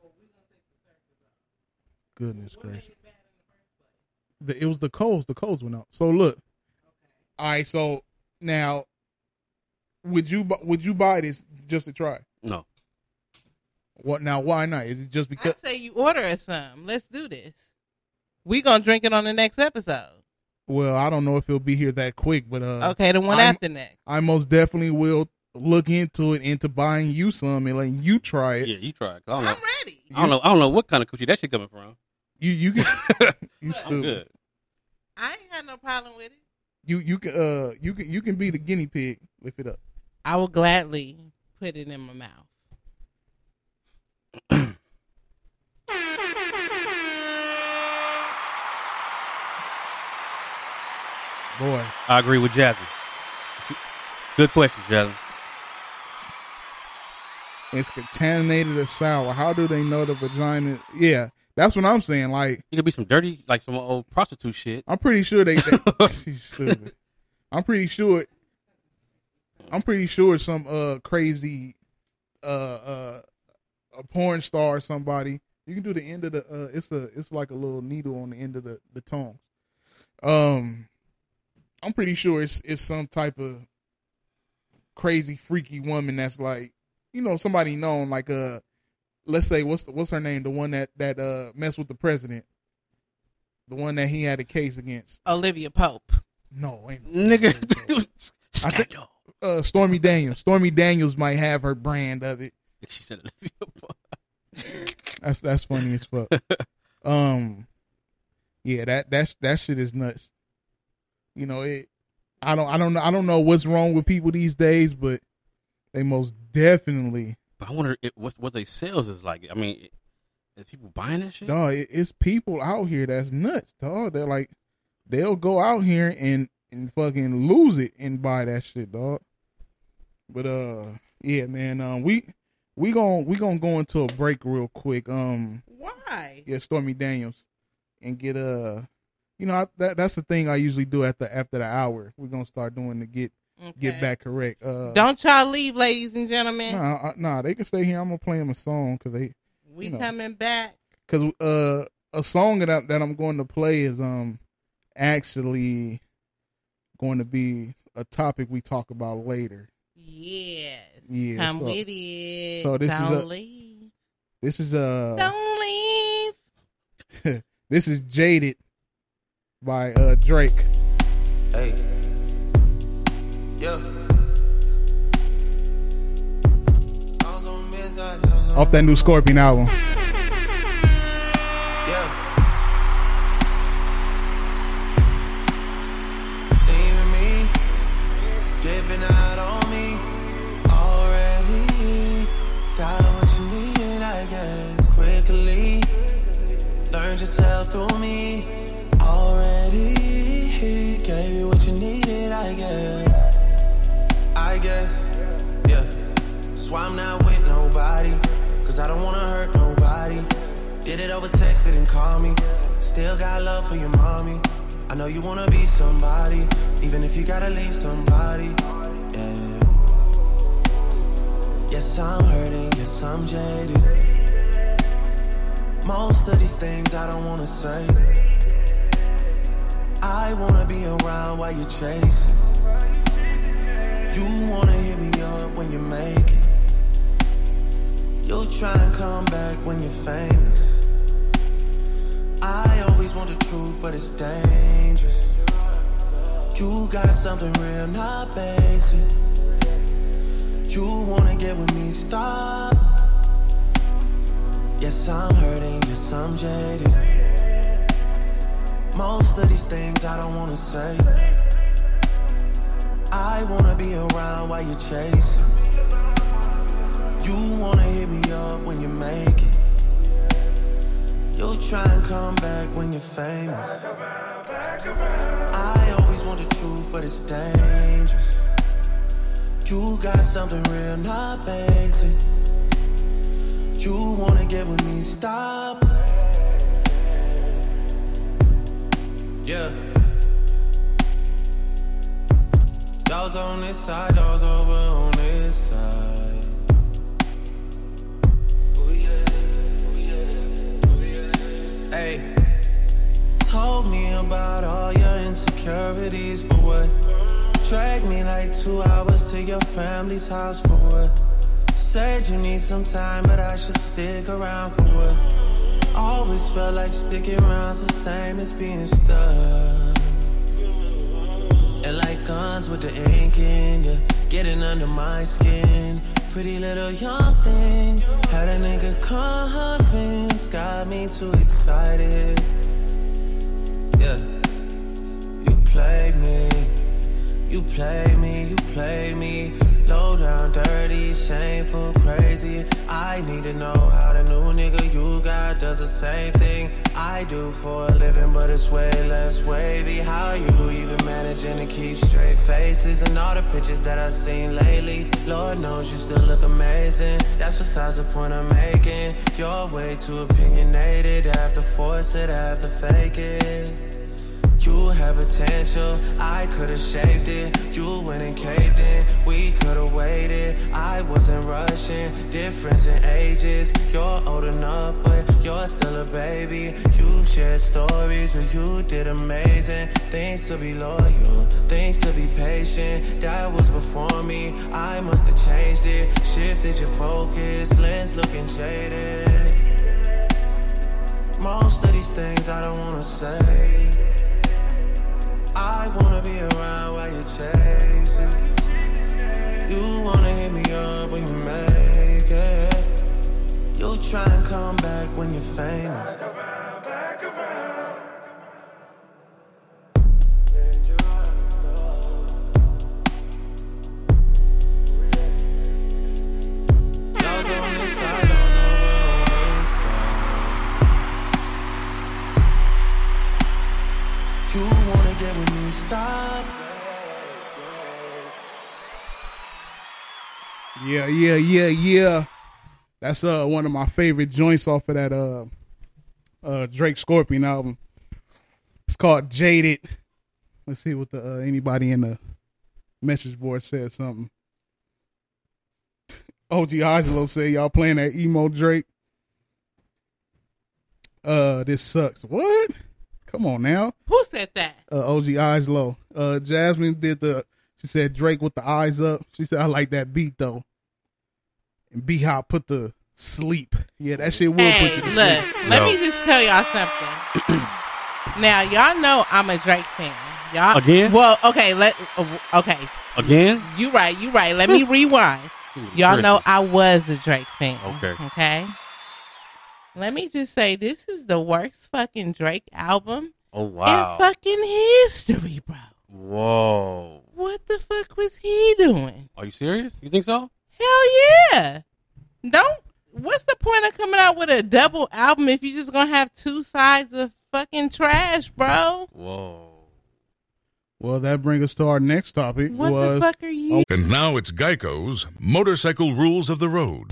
Speaker 1: Goodness gracious. The, it was the coals. The coals went out. So look. All right. So now, would you would you buy this just to try?
Speaker 3: no.
Speaker 1: What now? Why not? Is it just because?
Speaker 2: I
Speaker 1: because?
Speaker 2: say you order us some. Let's do this. We gonna drink it on the next episode.
Speaker 1: Well, I don't know if it'll be here that quick, but uh,
Speaker 2: Okay, the one
Speaker 1: I'm-
Speaker 2: after next.
Speaker 1: I most definitely will look into it into buying you some and letting you try it.
Speaker 3: Yeah, you try. it. 'Cause I don't know.
Speaker 2: I'm ready.
Speaker 3: I don't know. I don't know what kind of coochie that shit coming from.
Speaker 1: You you can you
Speaker 3: I'm
Speaker 1: stupid.
Speaker 3: good.
Speaker 2: I ain't had no problem with it.
Speaker 1: You you can uh you can you can be the guinea pig. Lift it up.
Speaker 2: I will gladly put it in my mouth.
Speaker 1: Boy,
Speaker 3: I agree with Jasmine. Good question, Jasmine.
Speaker 1: it's contaminated or sour. How do they know the vagina? Yeah, that's what I'm saying. Like
Speaker 3: It could be some dirty, like some old prostitute shit.
Speaker 1: I'm pretty sure they. they She's stupid. I'm pretty sure. I'm pretty sure some uh crazy uh uh a porn star or somebody. You can do the end of the uh it's a it's like a little needle on the end of the the tongue. Um I'm pretty sure it's it's some type of crazy freaky woman that's like you know somebody known like uh let's say what's what's her name? The one that that uh messed with the president. The one that he had a case against.
Speaker 2: Olivia Pope.
Speaker 1: no ain't no-
Speaker 3: Nigga.
Speaker 1: I think-
Speaker 3: Scandal.
Speaker 1: uh Stormy Daniels. Stormy Daniels might have her brand of it.
Speaker 3: She said Olivia Pope.
Speaker 1: That's that's funny as fuck. Um yeah that that's that shit is nuts you know it I don't I don't know I don't know what's wrong with people these days but they most definitely
Speaker 3: But I wonder if, what what they sales is like. I mean, is people buying that shit?
Speaker 1: dog it, it's people out here that's nuts dog they're like they'll go out here and and fucking lose it and buy that shit dog but uh yeah man um we we gon' we gonna go into a break real quick um
Speaker 2: Why?
Speaker 1: yeah Stormy Daniels and get uh you know I, that that's the thing I usually do at the after the hour we're gonna start doing to get get back correct uh
Speaker 2: Don't y'all leave, ladies and gentlemen.
Speaker 1: nah I, nah they can stay here I'm gonna play them a song because they
Speaker 2: we
Speaker 1: you know.
Speaker 2: coming back.
Speaker 1: because uh, a song that, I, that I'm going to play is um actually going to be a topic we talk about later.
Speaker 2: Yes.
Speaker 1: Yeah,
Speaker 2: Come
Speaker 1: so-
Speaker 2: with it.
Speaker 1: so this is
Speaker 2: Don't
Speaker 1: a-
Speaker 2: leave.
Speaker 1: This is uh
Speaker 2: Don't leave.
Speaker 1: this is Jaded by uh Drake.
Speaker 9: Hey. Yeah.
Speaker 1: Off that new Scorpion album.
Speaker 9: Yeah. Leaving me, you needed, I guess. I guess, yeah. Why I'm not with nobody. Cause I don't wanna hurt nobody. Did it over text, didn't call me. Still got love for your mommy. I know you wanna be somebody, even if you gotta leave somebody. Yeah. Yes, I'm hurting, yes, I'm jaded. Most of these things I don't wanna say. I wanna be around while you're chasing. You wanna hit me up when you make it. You'll try and come back when you're famous. I always want the truth, but it's dangerous. You got something real, not basic. You wanna get with me, stop. Yes, I'm hurting, yes, I'm jaded. Most of these things I don't wanna say. I wanna be around while you're chasing. You wanna hit me up when you make it. You'll try and come back when you're famous. I always want the truth, but it's dangerous. You got something real, not basic. You wanna get with me, stop. Yeah. Dogs on this side, dogs over on this side. Hey, told me about all your insecurities for what? Drag me like two hours to your family's house for what? Said you need some time, but I should stick around for what? Always felt like sticking around's the same as being stuck. And like guns with the ink in ya, getting under my skin. Pretty little young thing, had a nigga convinced, got me too excited. Yeah, you played me, you played me, you played me. Low down, dirty, shameful, crazy. I need to know how the new nigga you got does the same thing I do for a living, but it's way less wavy. How you even managing to keep straight faces and all the pictures that I've seen lately? Lord knows you still look amazing. That's besides the point I'm making. You're way too opinionated. I have to force it, I have to fake it. You have potential, I could've shaped it. You went and caved in, we could've waited. I wasn't rushing, difference in ages. You're old enough, but you're still a baby. You've shared stories where you did amazing. Things to be loyal, things to be patient. That was before me, I must have changed it. Shifted your focus, lens looking jaded. Most of these things I don't wanna say. I wanna be around while you're chasing. You wanna hit me up when you make it. You'll try and come back when you're famous. Stop.
Speaker 1: Yeah, yeah, yeah, yeah. That's uh one of my favorite joints off of that uh uh Drake Scorpion album. It's called Jaded. Let's see what the uh, anybody in the message board said something. OG Oslo said y'all playing that emo Drake. Uh this sucks. What? Come on now.
Speaker 2: Who said that?
Speaker 1: Uh OG Oslo. Uh Jasmine did the she said Drake with the eyes up. She said I like that beat though. And B Hop put the sleep. Yeah, that shit will
Speaker 2: Hey,
Speaker 1: put you to
Speaker 2: look,
Speaker 1: sleep.
Speaker 2: let me just tell y'all something. now, y'all know I'm a Drake fan. Y'all
Speaker 3: Again?
Speaker 2: Well, okay, let uh, okay.
Speaker 3: Again?
Speaker 2: You right, you right. Let me rewind. Y'all know I was a Drake fan.
Speaker 3: Okay.
Speaker 2: Okay. Let me just say this is the worst fucking Drake album
Speaker 3: Oh wow.
Speaker 2: in fucking history, bro.
Speaker 3: Whoa.
Speaker 2: What the fuck was he doing?
Speaker 3: Are you serious? You think so?
Speaker 2: Hell yeah. Don't what's the point of coming out with a double album if you're just gonna have two sides of fucking trash, bro?
Speaker 3: Whoa.
Speaker 1: Well, that brings us to our next topic.
Speaker 2: What
Speaker 1: was,
Speaker 2: the fuck are you oh.
Speaker 10: And now it's Geico's Motorcycle Rules of the Road.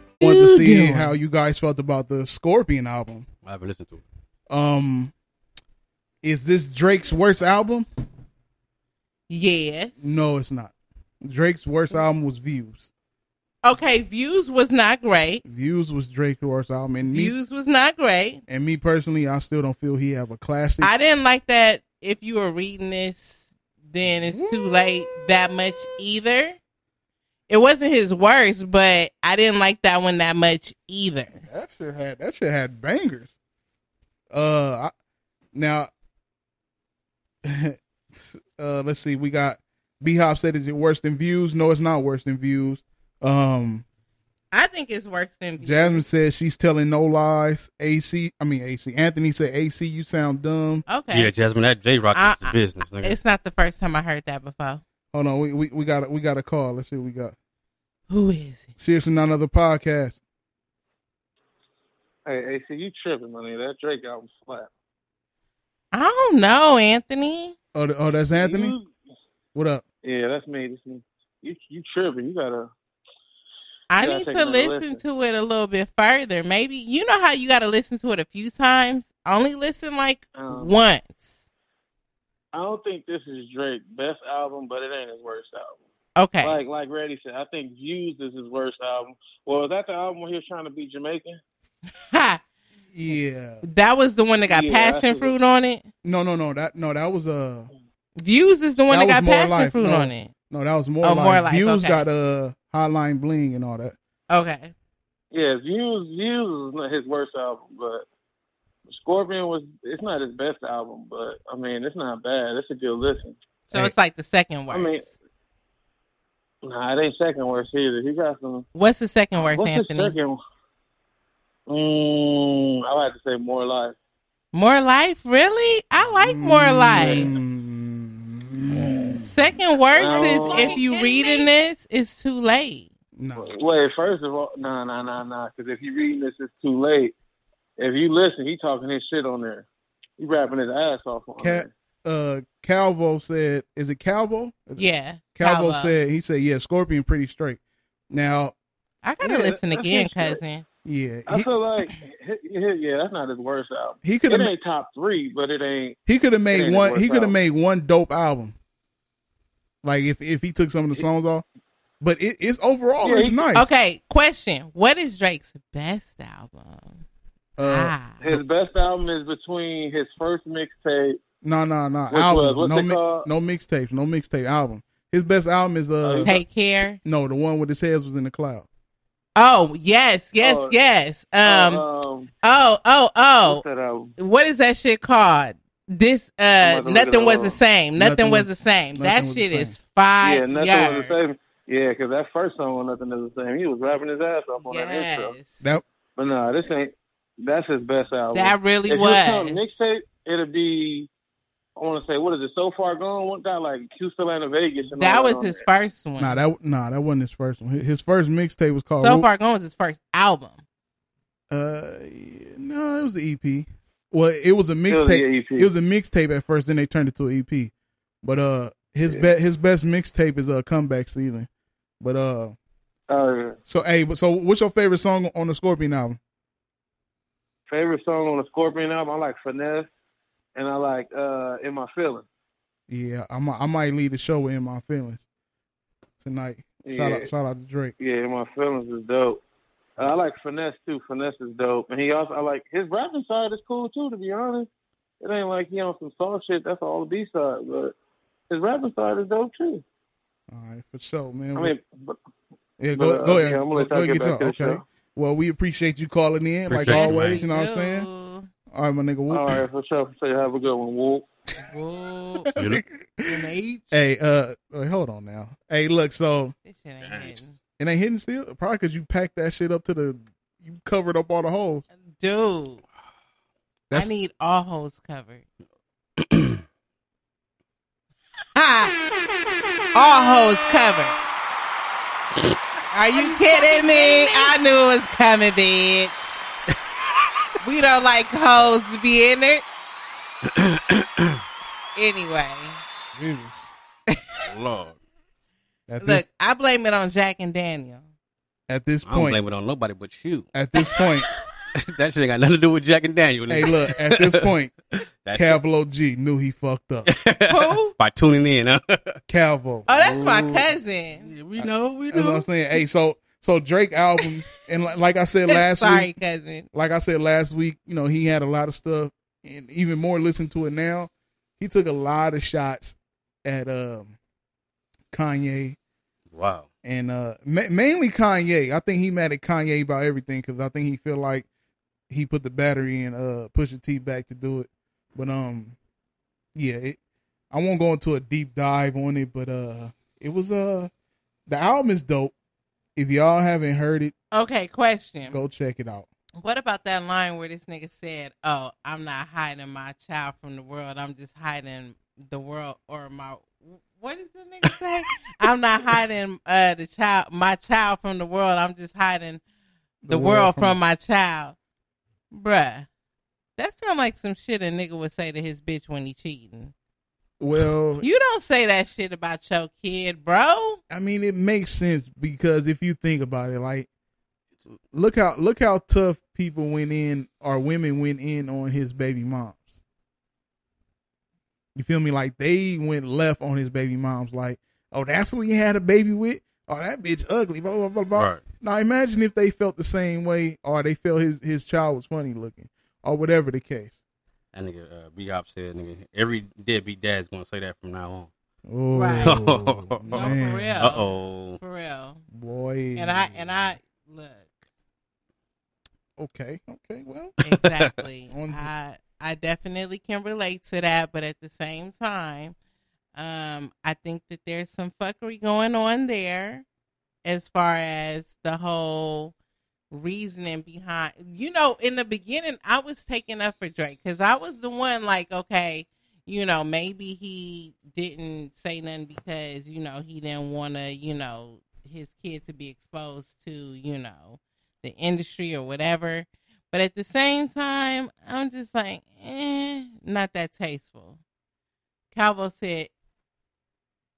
Speaker 1: Wanted to see how you guys felt about the Scorpion album.
Speaker 3: I haven't listened to it.
Speaker 1: Um, is this Drake's worst album?
Speaker 2: Yes.
Speaker 1: No, it's not. Drake's worst album was Views.
Speaker 2: Okay, Views was not great.
Speaker 1: Views was Drake's worst album, and me,
Speaker 2: Views was not great.
Speaker 1: and me personally, I still don't feel he have a classic.
Speaker 2: I didn't like that if you were reading this, then it's too late that much either. It wasn't his worst, but I didn't like that one that much either.
Speaker 1: That shit had that shit had bangers. Uh, I, now, uh, let's see. We got B Hop said, "Is it worse than Views?" No, it's not worse than Views. Um,
Speaker 2: I think it's worse than Views.
Speaker 1: Jasmine says she's telling no lies. AC, I mean AC. Anthony said, "AC, you sound dumb."
Speaker 2: Okay.
Speaker 3: Yeah, Jasmine, that J Rock
Speaker 2: I-
Speaker 3: is business. Nigga.
Speaker 2: It's not the first time I heard that before.
Speaker 1: Hold on, we we, we got a, we got a call. Let's see what we got.
Speaker 2: Who is it?
Speaker 1: Seriously, not another podcast.
Speaker 11: Hey, hey, see, you tripping, money. That Drake album slap.
Speaker 2: I don't know, Anthony.
Speaker 1: Oh, oh, that's Anthony.
Speaker 11: You-
Speaker 1: What up?
Speaker 11: yeah, that's me. This me. You, you tripping. You gotta.
Speaker 2: I
Speaker 11: You gotta
Speaker 2: need to
Speaker 11: another
Speaker 2: listen, to it a little bit further. Maybe you know how you got to listen to it a few times. Only listen like
Speaker 11: Um,
Speaker 2: once.
Speaker 11: I don't think this is Drake's best album, but it ain't his worst album.
Speaker 2: Okay.
Speaker 11: Like like Reddy said, I think Views is his worst album. Well, was that the album where he was trying to be Jamaican?
Speaker 2: Ha!
Speaker 1: Yeah.
Speaker 2: That was the one that got
Speaker 11: Yeah,
Speaker 2: passion
Speaker 11: that's
Speaker 2: fruit on it.
Speaker 1: No, no, no. That no, that was uh
Speaker 2: Views is the one that,
Speaker 1: was
Speaker 2: got passion
Speaker 1: Life.
Speaker 2: fruit
Speaker 1: no,
Speaker 2: on it.
Speaker 1: No, that was more
Speaker 2: Oh,
Speaker 1: life.
Speaker 2: More Life,
Speaker 1: Views
Speaker 2: okay.
Speaker 1: got uh Hotline Bling and all that.
Speaker 2: Okay.
Speaker 11: Yeah, Views Views is not his worst album, but Scorpion was it's not his best album, but I mean it's not bad. It's a good listen.
Speaker 2: So it's like the second worst.
Speaker 11: I mean, nah, it ain't second worst either. He got some.
Speaker 2: What's the second worst,
Speaker 11: What's
Speaker 2: Anthony?
Speaker 11: the second? Mm, I like to say more life.
Speaker 2: More life, really? I like more life. Second worst
Speaker 11: No.
Speaker 2: is if you reading this, it's too late.
Speaker 1: No.
Speaker 11: Wait, first of all, nah, nah, nah, nah. Because if you reading this, it's too late. If you listen, he talking his shit on there. He rapping his ass off on
Speaker 1: Cat uh Calvo said, is it Calvo?
Speaker 2: Yeah,
Speaker 1: Calvo,
Speaker 2: Calvo.
Speaker 1: said he said, yeah, Scorpion pretty straight. Now
Speaker 2: I gotta
Speaker 11: Yeah,
Speaker 2: listen again,
Speaker 11: his shit.
Speaker 2: cousin.
Speaker 1: yeah,
Speaker 11: I
Speaker 1: he,
Speaker 11: feel like, yeah, yeah, that's not his worst album.
Speaker 1: He coulda
Speaker 11: made top three, but it ain't.
Speaker 1: he could have made one he could have made one dope album. Like if if he took some of the songs off. But it, it's overall
Speaker 11: Yeah,
Speaker 1: it's
Speaker 11: he-
Speaker 1: nice.
Speaker 2: Okay, question: What is Drake's best album?
Speaker 1: Uh,
Speaker 2: ah,
Speaker 11: His best album is between his first mixtape.
Speaker 1: No, no, no.
Speaker 11: Which
Speaker 1: Album.
Speaker 11: was-
Speaker 1: no, mi- no mixtapes. No mixtape album. His best album is uh.
Speaker 2: Take care.
Speaker 1: No, the one with his heads was in the cloud.
Speaker 2: Oh yes, yes,
Speaker 11: Oh,
Speaker 2: yes. Um.
Speaker 11: um,
Speaker 2: oh, oh, oh.
Speaker 11: what's that album?
Speaker 2: What is that shit called? This uh,
Speaker 11: I'm about to look
Speaker 2: nothing was the same. Nothing,
Speaker 1: Nothing
Speaker 2: was,
Speaker 1: was-
Speaker 2: the same. That shit
Speaker 1: same.
Speaker 2: is fire.
Speaker 11: yeah, nothing was the same. Yeah, because that first song was nothing is the same. He was rapping his ass off on that intro.
Speaker 2: Yes,
Speaker 1: That
Speaker 11: But no, this ain't. That's his best album.
Speaker 2: that really
Speaker 11: if
Speaker 2: was.
Speaker 11: you count mixtape, It'll be. I want to say, what is it? So far gone. One got like Q still in Vegas. And
Speaker 2: that was his
Speaker 11: there.
Speaker 2: first one.
Speaker 1: nah that nah that wasn't his first one. His his first mixtape was called.
Speaker 2: so
Speaker 1: Ru-
Speaker 2: far gone was his first album.
Speaker 1: Uh, yeah, no, it was an EP. Well, it was a mixtape. It was a mixtape at first, then they turned it to an EP. But uh, his
Speaker 11: Yeah.
Speaker 1: be- his best mixtape is uh comeback season. But uh,
Speaker 11: Oh, yeah.
Speaker 1: so hey, but so what's your favorite song on the Scorpion album?
Speaker 11: Favorite song on the Scorpion album? I like Finesse, and I like uh In My Feelings.
Speaker 1: Yeah, I might I might lead the show with In My Feelings tonight. Shout
Speaker 11: Yeah.
Speaker 1: out shout out to Drake.
Speaker 11: Yeah, In My Feelings is dope. Uh, I like Finesse too. Finesse is dope, and he also I like his rapping side is cool too. To be honest, it ain't like he on some soft shit. That's all the B side, but his rapping side is dope too.
Speaker 1: All right, for sure, man.
Speaker 11: I mean, but,
Speaker 1: yeah,
Speaker 11: but,
Speaker 1: go,
Speaker 11: uh,
Speaker 1: go ahead.
Speaker 11: yeah, I'm gonna let
Speaker 1: go
Speaker 11: y'all get back to the
Speaker 1: okay.
Speaker 11: show.
Speaker 1: Well, we appreciate you calling in, like
Speaker 3: Appreciate it,
Speaker 1: always.
Speaker 3: man.
Speaker 1: You know what I'm saying? All right, my nigga. Whoop.
Speaker 11: all right, for sure. For sure. Have a good one, Wolf.
Speaker 2: Whoa.
Speaker 3: Really?
Speaker 2: An H.
Speaker 1: Hey, uh, wait, hold on now. Hey, look, so
Speaker 2: This shit ain't hitting.
Speaker 1: it ain't hitting still. Probably because you packed that shit up to the, you covered up all the holes.
Speaker 2: Dude.
Speaker 1: That's-
Speaker 2: I need all holes covered. ha! All holes covered. Are you kidding me? I knew it was coming, bitch. We don't like hoes to be in it. anyway,
Speaker 1: Jesus.
Speaker 3: Lord.
Speaker 1: At
Speaker 2: look,
Speaker 1: this,
Speaker 2: I blame it on Jack and Daniel.
Speaker 1: at this point,
Speaker 3: I don't blame it on nobody but you.
Speaker 1: at this point,
Speaker 3: that shit ain't got nothing to do with Jack and Daniel.
Speaker 1: hey, look, at this point,
Speaker 3: That's
Speaker 1: Calvo G knew he fucked up.
Speaker 2: Who?
Speaker 3: by tuning in, huh?
Speaker 1: Calvo.
Speaker 2: Oh, that's my cousin.
Speaker 3: we know, we
Speaker 1: That's what I'm saying. Hey, so so Drake album, and li- like I said last
Speaker 2: Sorry,
Speaker 1: week,
Speaker 2: cousin.
Speaker 1: like I said last week, you know, he had a lot of stuff, and even more listen to it now. He took a lot of shots at um Kanye
Speaker 3: Wow.
Speaker 1: and uh ma- mainly Kanye. I think he mad at Kanye about everything because I think he feel like he put the battery in uh Pusha T back to do it. But um, yeah, it, I won't go into a deep dive on it, but uh, it was uh the album is dope. If y'all haven't heard it,
Speaker 2: Okay, question.
Speaker 1: go check it out.
Speaker 2: What about that line where this nigga said, "Oh, I'm not hiding my child from the world. I'm just hiding the world or my." What did the nigga say? I'm not hiding uh, the child, my child from the world. I'm just hiding the, world, from, my child, bruh. That sound like some shit a nigga would say to his bitch when he cheating.
Speaker 1: Well,
Speaker 2: You don't say that shit about your kid, bro.
Speaker 1: I mean, it makes sense because if you think about it, like, look how look how tough people went in or women went in on his baby moms. You feel me? Like they went left on his baby moms. Like, oh, that's who he had a baby with. Oh, that bitch ugly. Blah blah blah blah.
Speaker 3: Right.
Speaker 1: Now imagine if they felt the same way, or they felt his his child was funny looking, or whatever the case.
Speaker 3: That nigga, uh, B Op said, nigga, every deadbeat dad's gonna say that from now on.
Speaker 1: Oh,
Speaker 2: Right.
Speaker 3: No,
Speaker 2: No, for real.
Speaker 3: Uh oh.
Speaker 2: For real.
Speaker 1: boy.
Speaker 2: And I and I look.
Speaker 1: okay, okay, well,
Speaker 2: exactly.
Speaker 1: On-
Speaker 2: I I definitely can relate to that, but at the same time, um, I think that there's some fuckery going on there, as far as the whole reasoning behind. You know, in the beginning, I was taking up for Drake because I was the one like, okay, you know, maybe he didn't say nothing because you know he didn't want to, you know, his kid to be exposed to, you know, the industry or whatever. But at the same time, I'm just like, eh, not that tasteful. Calvo said,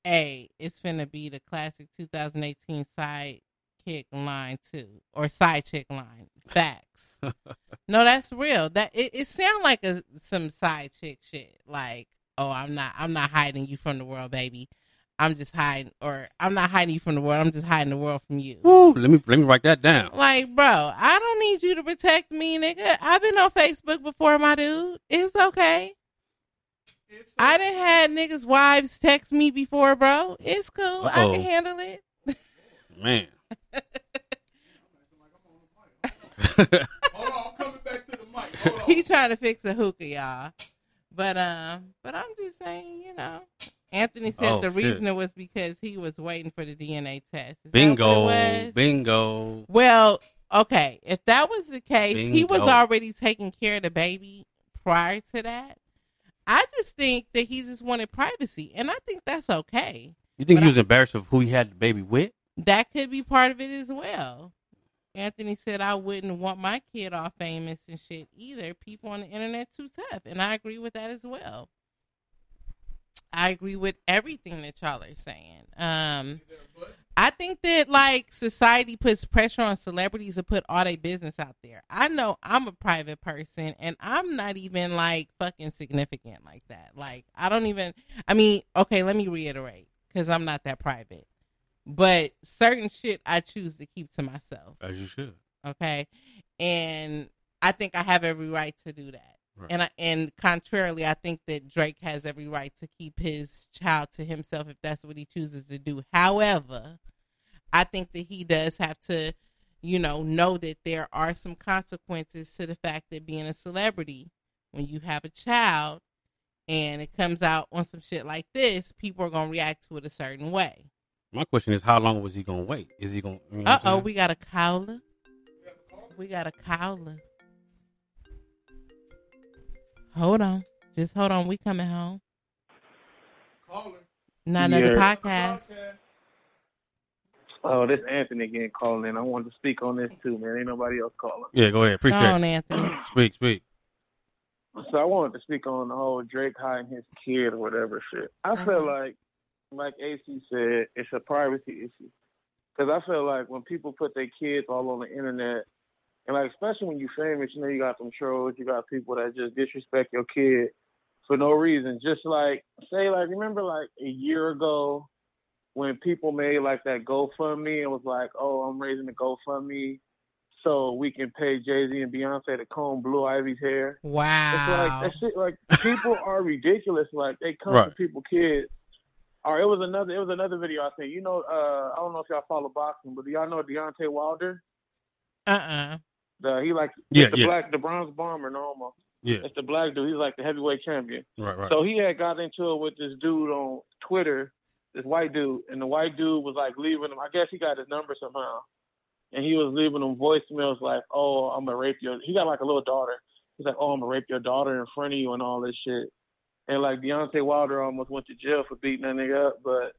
Speaker 2: hey, it's gonna be the classic 2018 side kick line too, or side chick line. Facts. no, that's real. That it, it sound like a some side chick shit. Like, oh, I'm not, I'm not hiding you from the world, baby. I'm just hiding, or I'm not hiding you from the world. I'm just hiding the world from you.
Speaker 3: Woo, let me let me write that down.
Speaker 2: Like, bro, I don't need you to protect me, nigga. I've been on Facebook before, my dude. It's okay. I done had niggas' wives text me before, bro. It's cool. I
Speaker 3: Uh-oh.
Speaker 2: can handle it.
Speaker 3: Man.
Speaker 2: He trying to fix a hookah, y'all. But um, but I'm just saying, you know. Anthony said
Speaker 3: Oh,
Speaker 2: the
Speaker 3: shit.
Speaker 2: reason was because he was waiting for the DNA test. Is that what it
Speaker 3: Bingo. Bingo.
Speaker 2: Well, okay. If that was the case, he was already taking care of the baby prior to that. I just think that he just wanted privacy, and I think that's okay.
Speaker 3: You think
Speaker 2: But
Speaker 3: he was embarrassed of who he had the baby with?
Speaker 2: That could be part of it as well. Anthony said, I wouldn't want my kid all famous and shit either. People on the internet too tough. And I agree with that as well. I agree with everything that y'all are saying. Um, I think that like society puts pressure on celebrities to put all their business out there. I know I'm a private person and I'm not even like fucking significant like that. Like I don't even. I mean, okay, let me reiterate because I'm not that private. But certain shit I choose to keep to myself.
Speaker 3: As you should.
Speaker 2: Okay, and I think I have every right to do that.
Speaker 3: Right.
Speaker 2: And I, and contrarily, I think that Drake has every right to keep his child to himself if that's what he chooses to do. However, I think that he does have to, you know, know that there are some consequences to the fact that being a celebrity, when you have a child, and it comes out on some shit like this, people are gonna react to it a certain way.
Speaker 3: My question is, how long was he gonna wait? Is he gonna? You know
Speaker 2: Uh oh, we got a caller. We got a caller. Hold on, just hold on. We coming home. Caller. Not another
Speaker 11: Yeah.
Speaker 2: podcast.
Speaker 11: Oh, this Anthony again calling in. I wanted to speak on this too, man. Ain't nobody else calling.
Speaker 3: Yeah, go ahead. Appreciate
Speaker 2: Go on,
Speaker 3: it.
Speaker 2: Anthony.
Speaker 3: Speak, speak.
Speaker 11: So I wanted to speak on the whole Drake hiding his kid or whatever shit. I feel
Speaker 2: Mhm.
Speaker 11: like, like AC said, it's a privacy issue. Because I feel like when people put their kids all on the internet, and like especially when you're famous, you know, you got some trolls, you got people that just disrespect your kid for no reason. Just like say, like remember, like a year ago when people made like that GoFundMe and was like, "Oh, I'm raising the GoFundMe so we can pay Jay Z and Beyonce to comb Blue Ivy's hair." Wow. It's
Speaker 2: Wow.
Speaker 11: like that shit. Like people are ridiculous. Like they come
Speaker 3: Right.
Speaker 11: to people kids. Or it was another. It was another video I seen. You know, uh, I don't know if y'all follow boxing, but do y'all know Deontay Wilder?
Speaker 2: Uh uh
Speaker 11: The he like
Speaker 3: Yeah,
Speaker 11: the
Speaker 3: yeah.
Speaker 11: black the bronze bomber normal.
Speaker 3: Yeah.
Speaker 11: It's the black dude. He's like the heavyweight champion.
Speaker 3: Right, right.
Speaker 11: So he had got into it with this dude on Twitter, this white dude, and the white dude was like leaving him. I guess he got his number somehow, and he was leaving him voicemails like, "Oh, I'm gonna rape your." He got like a little daughter. He's like, "Oh, I'm gonna rape your daughter in front of you" and all this shit. And like Deontay Wilder almost went to jail for beating that nigga up, but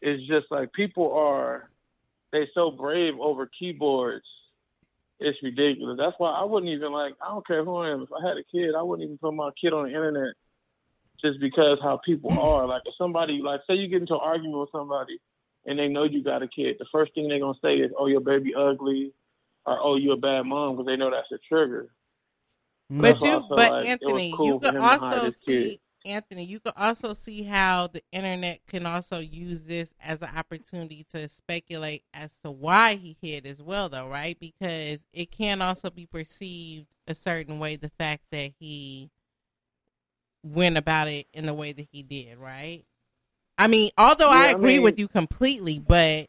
Speaker 11: it's just like people are they so brave over keyboards. It's ridiculous. That's why I wouldn't even like. I don't care who I am. If I had a kid, I wouldn't even put my kid on the internet just because how people are. Like if somebody, like say you get into an argument with somebody and they know you got a kid, the first thing they're gonna say is, "Oh, your baby ugly," or "Oh, you a bad mom," because they know that's a trigger.
Speaker 2: But
Speaker 11: I
Speaker 2: you, but
Speaker 11: like
Speaker 2: Anthony,
Speaker 11: cool
Speaker 2: you
Speaker 11: for
Speaker 2: can
Speaker 11: him to hide
Speaker 2: also
Speaker 11: his kid.
Speaker 2: Anthony. You can also see how the internet can also use this as an opportunity to speculate as to why he hid as well, though, right? Because it can also be perceived a certain way. The fact that he went about it in the way that he did, right? I mean, although I
Speaker 11: Yeah, I
Speaker 2: agree
Speaker 11: mean-
Speaker 2: with you completely, but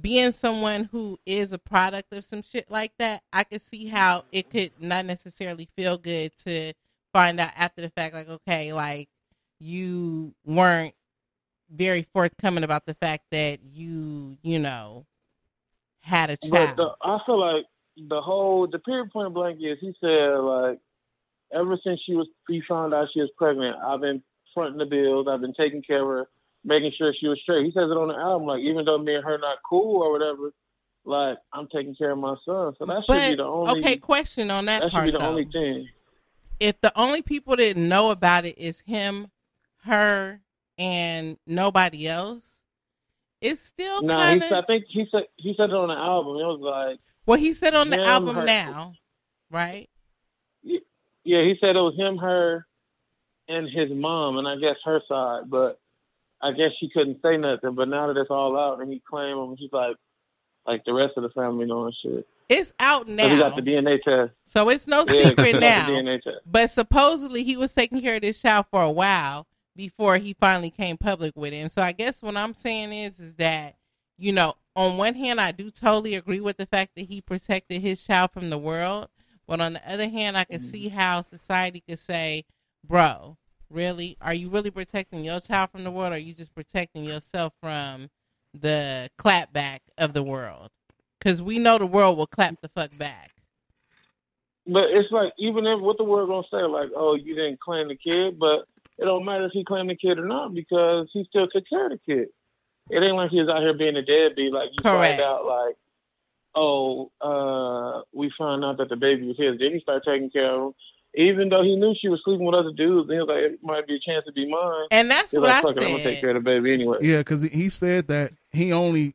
Speaker 2: being someone who is a product of some shit like that, I could see how it could not necessarily feel good to find out after the fact, like, okay, like you weren't very forthcoming about the fact that you, you know, had a
Speaker 11: But
Speaker 2: child.
Speaker 11: the, I feel like the whole the period point blank is he said like ever since she was he found out she was pregnant, I've been fronting the bills, I've been taking care of her, making sure she was straight. He says it on the album, like even though me and her not cool or whatever, like I'm taking care of my son. So that should be the only
Speaker 2: okay, question on that,
Speaker 11: that should be the
Speaker 2: though.
Speaker 11: only thing.
Speaker 2: If the only people that know about it is him, her, and nobody else, it's still
Speaker 11: Nah,
Speaker 2: kind
Speaker 11: he
Speaker 2: of.
Speaker 11: said, I think he said he said it on the album. It was like
Speaker 2: Well, he said on the
Speaker 11: him,
Speaker 2: album
Speaker 11: her-
Speaker 2: now, right?
Speaker 11: Yeah, he said it was him, her, and his mom, and I guess her side. But I guess she couldn't say nothing. But now that it's all out, and he claimed him, she's like, like the rest of the family know and shit.
Speaker 2: It's out
Speaker 11: 'Cause he got the DNA test.
Speaker 2: so it's no
Speaker 11: Yeah,
Speaker 2: secret now.
Speaker 11: The DNA test.
Speaker 2: But supposedly he was taking care of this child for a while before he finally came public with it. And so I guess what I'm saying is is that, you know, on one hand I do totally agree with the fact that he protected his child from the world. But on the other hand I can mm-hmm. see how society could say, Bro, really? Are you really protecting your child from the world or are you just protecting yourself from the clapback of the world? Because we know the world will clap the fuck back.
Speaker 11: But it's like even if what the world gonna say, like, oh, you didn't claim the kid, but it don't matter if he claimed the kid or not because he still took care of the kid. It ain't like he was out here being a deadbeat. Like you
Speaker 2: Correct.
Speaker 11: find out, like, oh, uh, we found out that the baby was his. Then he started taking care of him, even though he knew she was sleeping with other dudes. And he was like, it might be a chance to be mine.
Speaker 2: And that's
Speaker 11: he
Speaker 2: what
Speaker 11: like,
Speaker 2: I
Speaker 11: Fuck it, I'm gonna
Speaker 2: said.
Speaker 11: take care of the baby anyway.
Speaker 1: Yeah, because he said that he only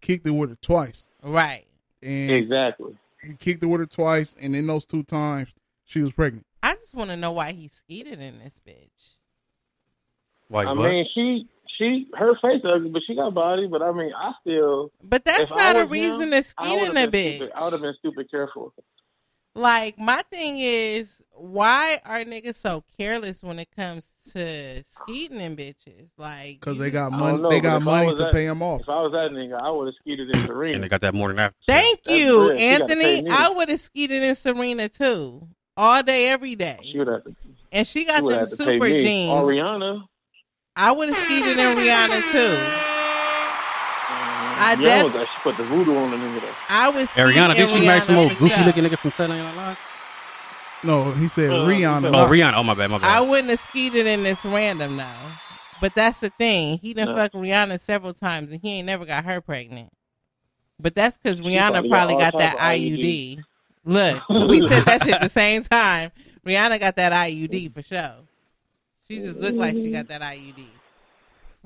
Speaker 1: kicked it with her twice.
Speaker 2: Right.
Speaker 1: And
Speaker 11: Exactly.
Speaker 1: he kicked it with her twice, and in those two times, she was pregnant.
Speaker 2: I just want to know why he skeeted in this bitch.
Speaker 3: Why?
Speaker 11: I
Speaker 3: what?
Speaker 11: mean, she, she, her face ugly, but she got body. But I mean, I still.
Speaker 2: But that's not a reason
Speaker 11: him,
Speaker 2: to
Speaker 11: I
Speaker 2: skeet in a bitch.
Speaker 11: stupid- I would have been stupid careful.
Speaker 2: Like my thing is, why are niggas so careless when it comes to skeeting in bitches? Like,
Speaker 1: Because they got money.
Speaker 11: know,
Speaker 1: they got money to
Speaker 11: that-
Speaker 1: pay them off.
Speaker 11: If I was that nigga, I would have skeeted in Serena.
Speaker 3: and they got that morning after.
Speaker 2: Thank
Speaker 11: That's
Speaker 2: you,
Speaker 11: real. She gotta pay
Speaker 2: Anthony. I would have skeeted in Serena too, all day, every day.
Speaker 11: She would have to.
Speaker 2: And she got
Speaker 11: You would
Speaker 2: them
Speaker 11: have to pay
Speaker 2: super jeans.
Speaker 11: Or Rihanna.
Speaker 2: I would have skeeted in Rihanna too. I
Speaker 11: Rihanna
Speaker 2: def-
Speaker 11: was like, she put the voodoo on the nigga though.
Speaker 2: I was
Speaker 3: Ariana, did she marry some
Speaker 2: Rihanna
Speaker 3: old goofy looking nigga from Saturday Night Live?
Speaker 1: No, he said
Speaker 11: Uh,
Speaker 1: Rihanna.
Speaker 3: Oh, Rihanna. Oh my bad, my
Speaker 2: I wouldn't have skeeted in this random now. But that's the thing. He done
Speaker 11: No.
Speaker 2: fucked Rihanna several times and he ain't never got her pregnant. But that's because Rihanna
Speaker 11: probably
Speaker 2: probably
Speaker 11: got
Speaker 2: got that
Speaker 11: type of
Speaker 2: IUD. Look, we said that shit at the same time. Rihanna got that IUD for sure. She just looked like she got that IUD.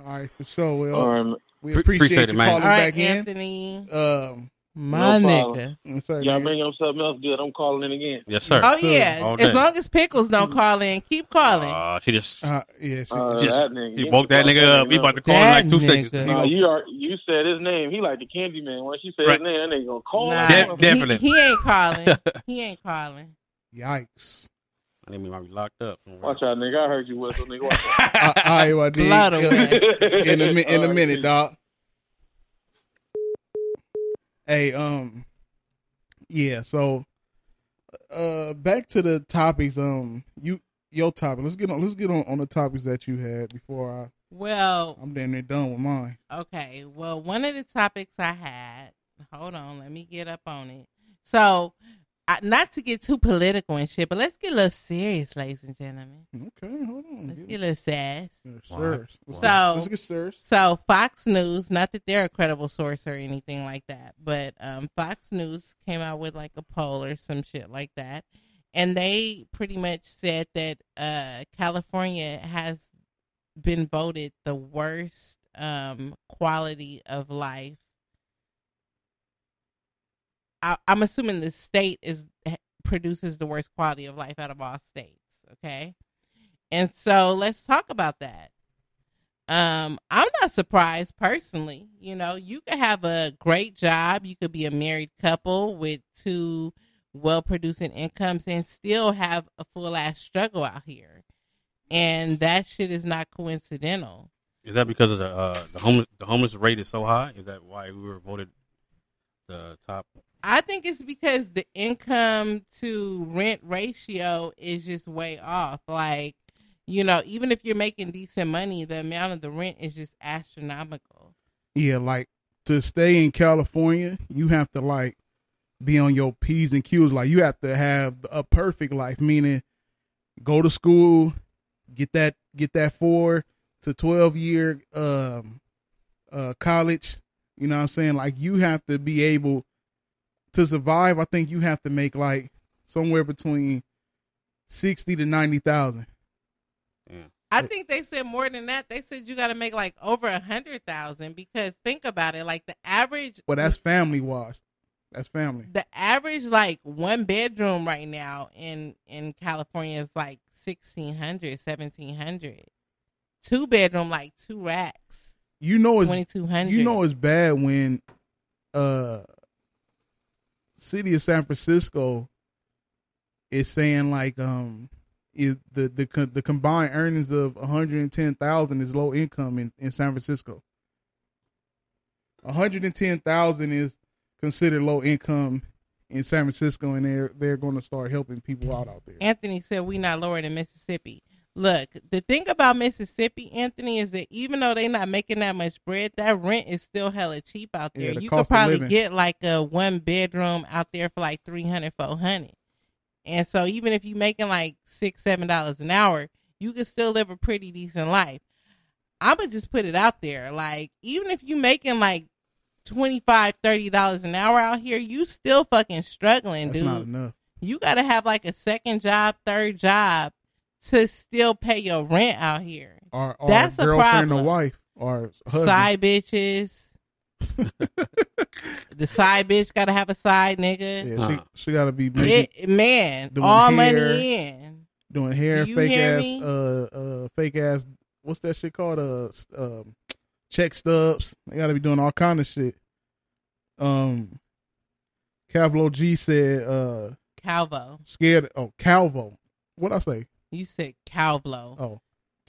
Speaker 1: All right, for sure. Well,
Speaker 11: All right.
Speaker 1: We appreciate,
Speaker 3: appreciate it,
Speaker 1: you
Speaker 3: man.
Speaker 1: calling
Speaker 2: All right,
Speaker 1: back in.
Speaker 2: Anthony.
Speaker 1: Um,
Speaker 2: My
Speaker 11: No
Speaker 2: nigga.
Speaker 11: problem.
Speaker 1: I'm sorry,
Speaker 11: Y'all
Speaker 1: nigga.
Speaker 11: bring up something else good. I'm calling in again.
Speaker 3: Yes, sir.
Speaker 2: Oh yeah.
Speaker 3: All
Speaker 2: As long as Pickles don't call in, keep calling.
Speaker 3: Uh, she just,
Speaker 1: Uh, yeah, she,
Speaker 11: Uh,
Speaker 3: just
Speaker 11: that nigga.
Speaker 3: he woke that nigga up. He about to call in
Speaker 2: That
Speaker 3: like two
Speaker 2: nigga.
Speaker 3: seconds.
Speaker 11: Nah, you are, you said his name. He like the candy man. When she said
Speaker 3: Right.
Speaker 11: his name, that nigga gonna call.
Speaker 2: Nah,
Speaker 3: De-
Speaker 11: him.
Speaker 3: definitely.
Speaker 2: He, he ain't calling. he ain't calling.
Speaker 1: yikes.
Speaker 3: I didn't mean might be locked up.
Speaker 11: Watch out, nigga. I heard you whistle, nigga. Watch out.
Speaker 1: Uh, all right, well, dig.
Speaker 2: Blood away.
Speaker 1: in a mi- in a
Speaker 11: All right,
Speaker 1: minute, dog. Hey, um, yeah. So, uh, back to the topics. Um, you your topic. Let's get on. Let's get on on the topics that you had before I.
Speaker 2: Well,
Speaker 1: I'm damn near done with mine.
Speaker 2: Okay. Well, one of the topics I had, hold on, let me get up on it. So, I, not to get too political and shit, but let's get a little serious, ladies and gentlemen.
Speaker 1: Okay, hold on.
Speaker 2: Let's
Speaker 1: Get
Speaker 2: get a little sass.
Speaker 1: Yes, sirs.
Speaker 2: So-
Speaker 1: let's get sirs.
Speaker 2: So, Fox News, not that they're a credible source or anything like that, but um, Fox News came out with like a poll or some shit like that. And they pretty much said that uh, California has been voted the worst um, quality of life. I, I'm assuming the state is produces the worst quality of life out of all states. Okay, and so let's talk about that. Um, I'm not surprised personally. You know, you could have a great job, you could be a married couple with two well producing incomes and still have a full ass struggle out here. And that shit is not coincidental.
Speaker 3: Is that because of the uh, the homeless the homeless rate is so high? Is that why we were voted the top?
Speaker 2: I think it's because the income to rent ratio is just way off. Like, you know, even if you're making decent money, the amount of the rent is just astronomical.
Speaker 1: Yeah, like to stay in California, you have to like be on your P's and Q's. Like you have to have a perfect life, meaning go to school, get that get that four to twelve year um uh college. You know what I'm saying? Like you have to be able to survive. I think you have to make like somewhere between sixty to ninety thousand.
Speaker 2: I think they said more than that. They said you got to make like over a hundred thousand because think about it. Like the average,
Speaker 1: Well, that's family wise. That's family.
Speaker 2: the average like one bedroom right now in in California is like 1600 1700 two bedroom like two racks
Speaker 1: you know it's
Speaker 2: 2200
Speaker 1: You know it's bad when uh city of San Francisco is saying like um is the the the combined earnings of 110,000 is low income in in San Francisco. 110,000 is considered low income in San Francisco and they're they're going to start helping people out out there.
Speaker 2: Anthony said we not lower than Mississippi. Look, the thing about Mississippi, Anthony, is that even though they're not making that much bread, that rent is still hella cheap out there.
Speaker 1: Yeah, the
Speaker 2: you could probably get like a one bedroom out there for like 300 400 And so even if you're making like six, seven dollars an hour, you can still live a pretty decent life. I'ma just put it out there. Like, even if you're making like 25 30 dollars an hour out here, you still fucking struggling,
Speaker 1: That's
Speaker 2: dude
Speaker 1: not enough.
Speaker 2: you got to have like a second job, third job to still pay your rent out here.
Speaker 1: Or, or
Speaker 2: That's
Speaker 1: a
Speaker 2: a
Speaker 1: girlfriend or
Speaker 2: problem.
Speaker 1: wife or husband.
Speaker 2: Side bitches. the side bitch got to have a side nigga.
Speaker 1: Yeah, she, she got to be making,
Speaker 2: It, man,
Speaker 1: doing
Speaker 2: all
Speaker 1: hair.
Speaker 2: money in.
Speaker 1: doing hair,
Speaker 2: Do you
Speaker 1: fake
Speaker 2: hear
Speaker 1: ass,
Speaker 2: me?
Speaker 1: uh, uh, fake ass. What's that shit called? Uh, s- um, check stubs. They got to be doing all kind of shit. Um, Cavlo G said, uh,
Speaker 2: Calvo.
Speaker 1: scared. Oh, Calvo. What I say?
Speaker 2: You said Calvo.
Speaker 1: Oh,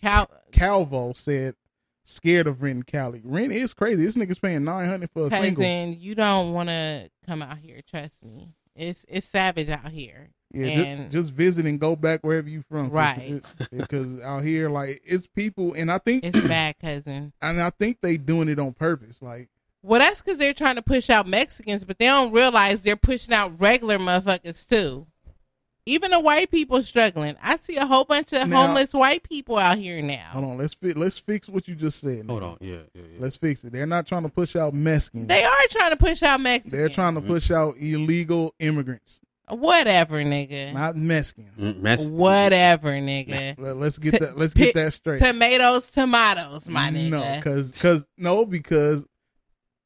Speaker 2: Cal.
Speaker 1: Calvo said, scared of rent in Cali. Rent is crazy. This nigga's paying nine hundred for a single.
Speaker 2: Cousin, you don't want to come out here. Trust me. It's it's savage out here.
Speaker 1: Yeah,
Speaker 2: and
Speaker 1: just, just visit and go back wherever you from,
Speaker 2: Right.
Speaker 1: Because out here, like it's people, and I think
Speaker 2: it's bad, cousin.
Speaker 1: and I think they doing it on purpose. Like
Speaker 2: Well, that's because they're trying to push out Mexicans, but they don't realize they're pushing out regular motherfuckers too. Even the white people struggling. I see a whole bunch of
Speaker 1: Now-
Speaker 2: homeless white people out here now.
Speaker 1: hold on, let's fi- let's fix what you just said.
Speaker 3: Hold on, yeah, yeah, yeah.
Speaker 1: Let's fix it. They're not trying to push out Mexicans.
Speaker 2: They are trying to push out Mexicans.
Speaker 1: They're trying to push out illegal immigrants,
Speaker 2: Whatever, nigga.
Speaker 1: not Mexicans.
Speaker 3: Mm, Mess-
Speaker 2: Whatever, nigga.
Speaker 1: Let, us get
Speaker 2: T-
Speaker 1: that. Let's
Speaker 2: pi-
Speaker 1: get that straight.
Speaker 2: Tomatoes, tomatoes, my nigga.
Speaker 1: No, because because no, because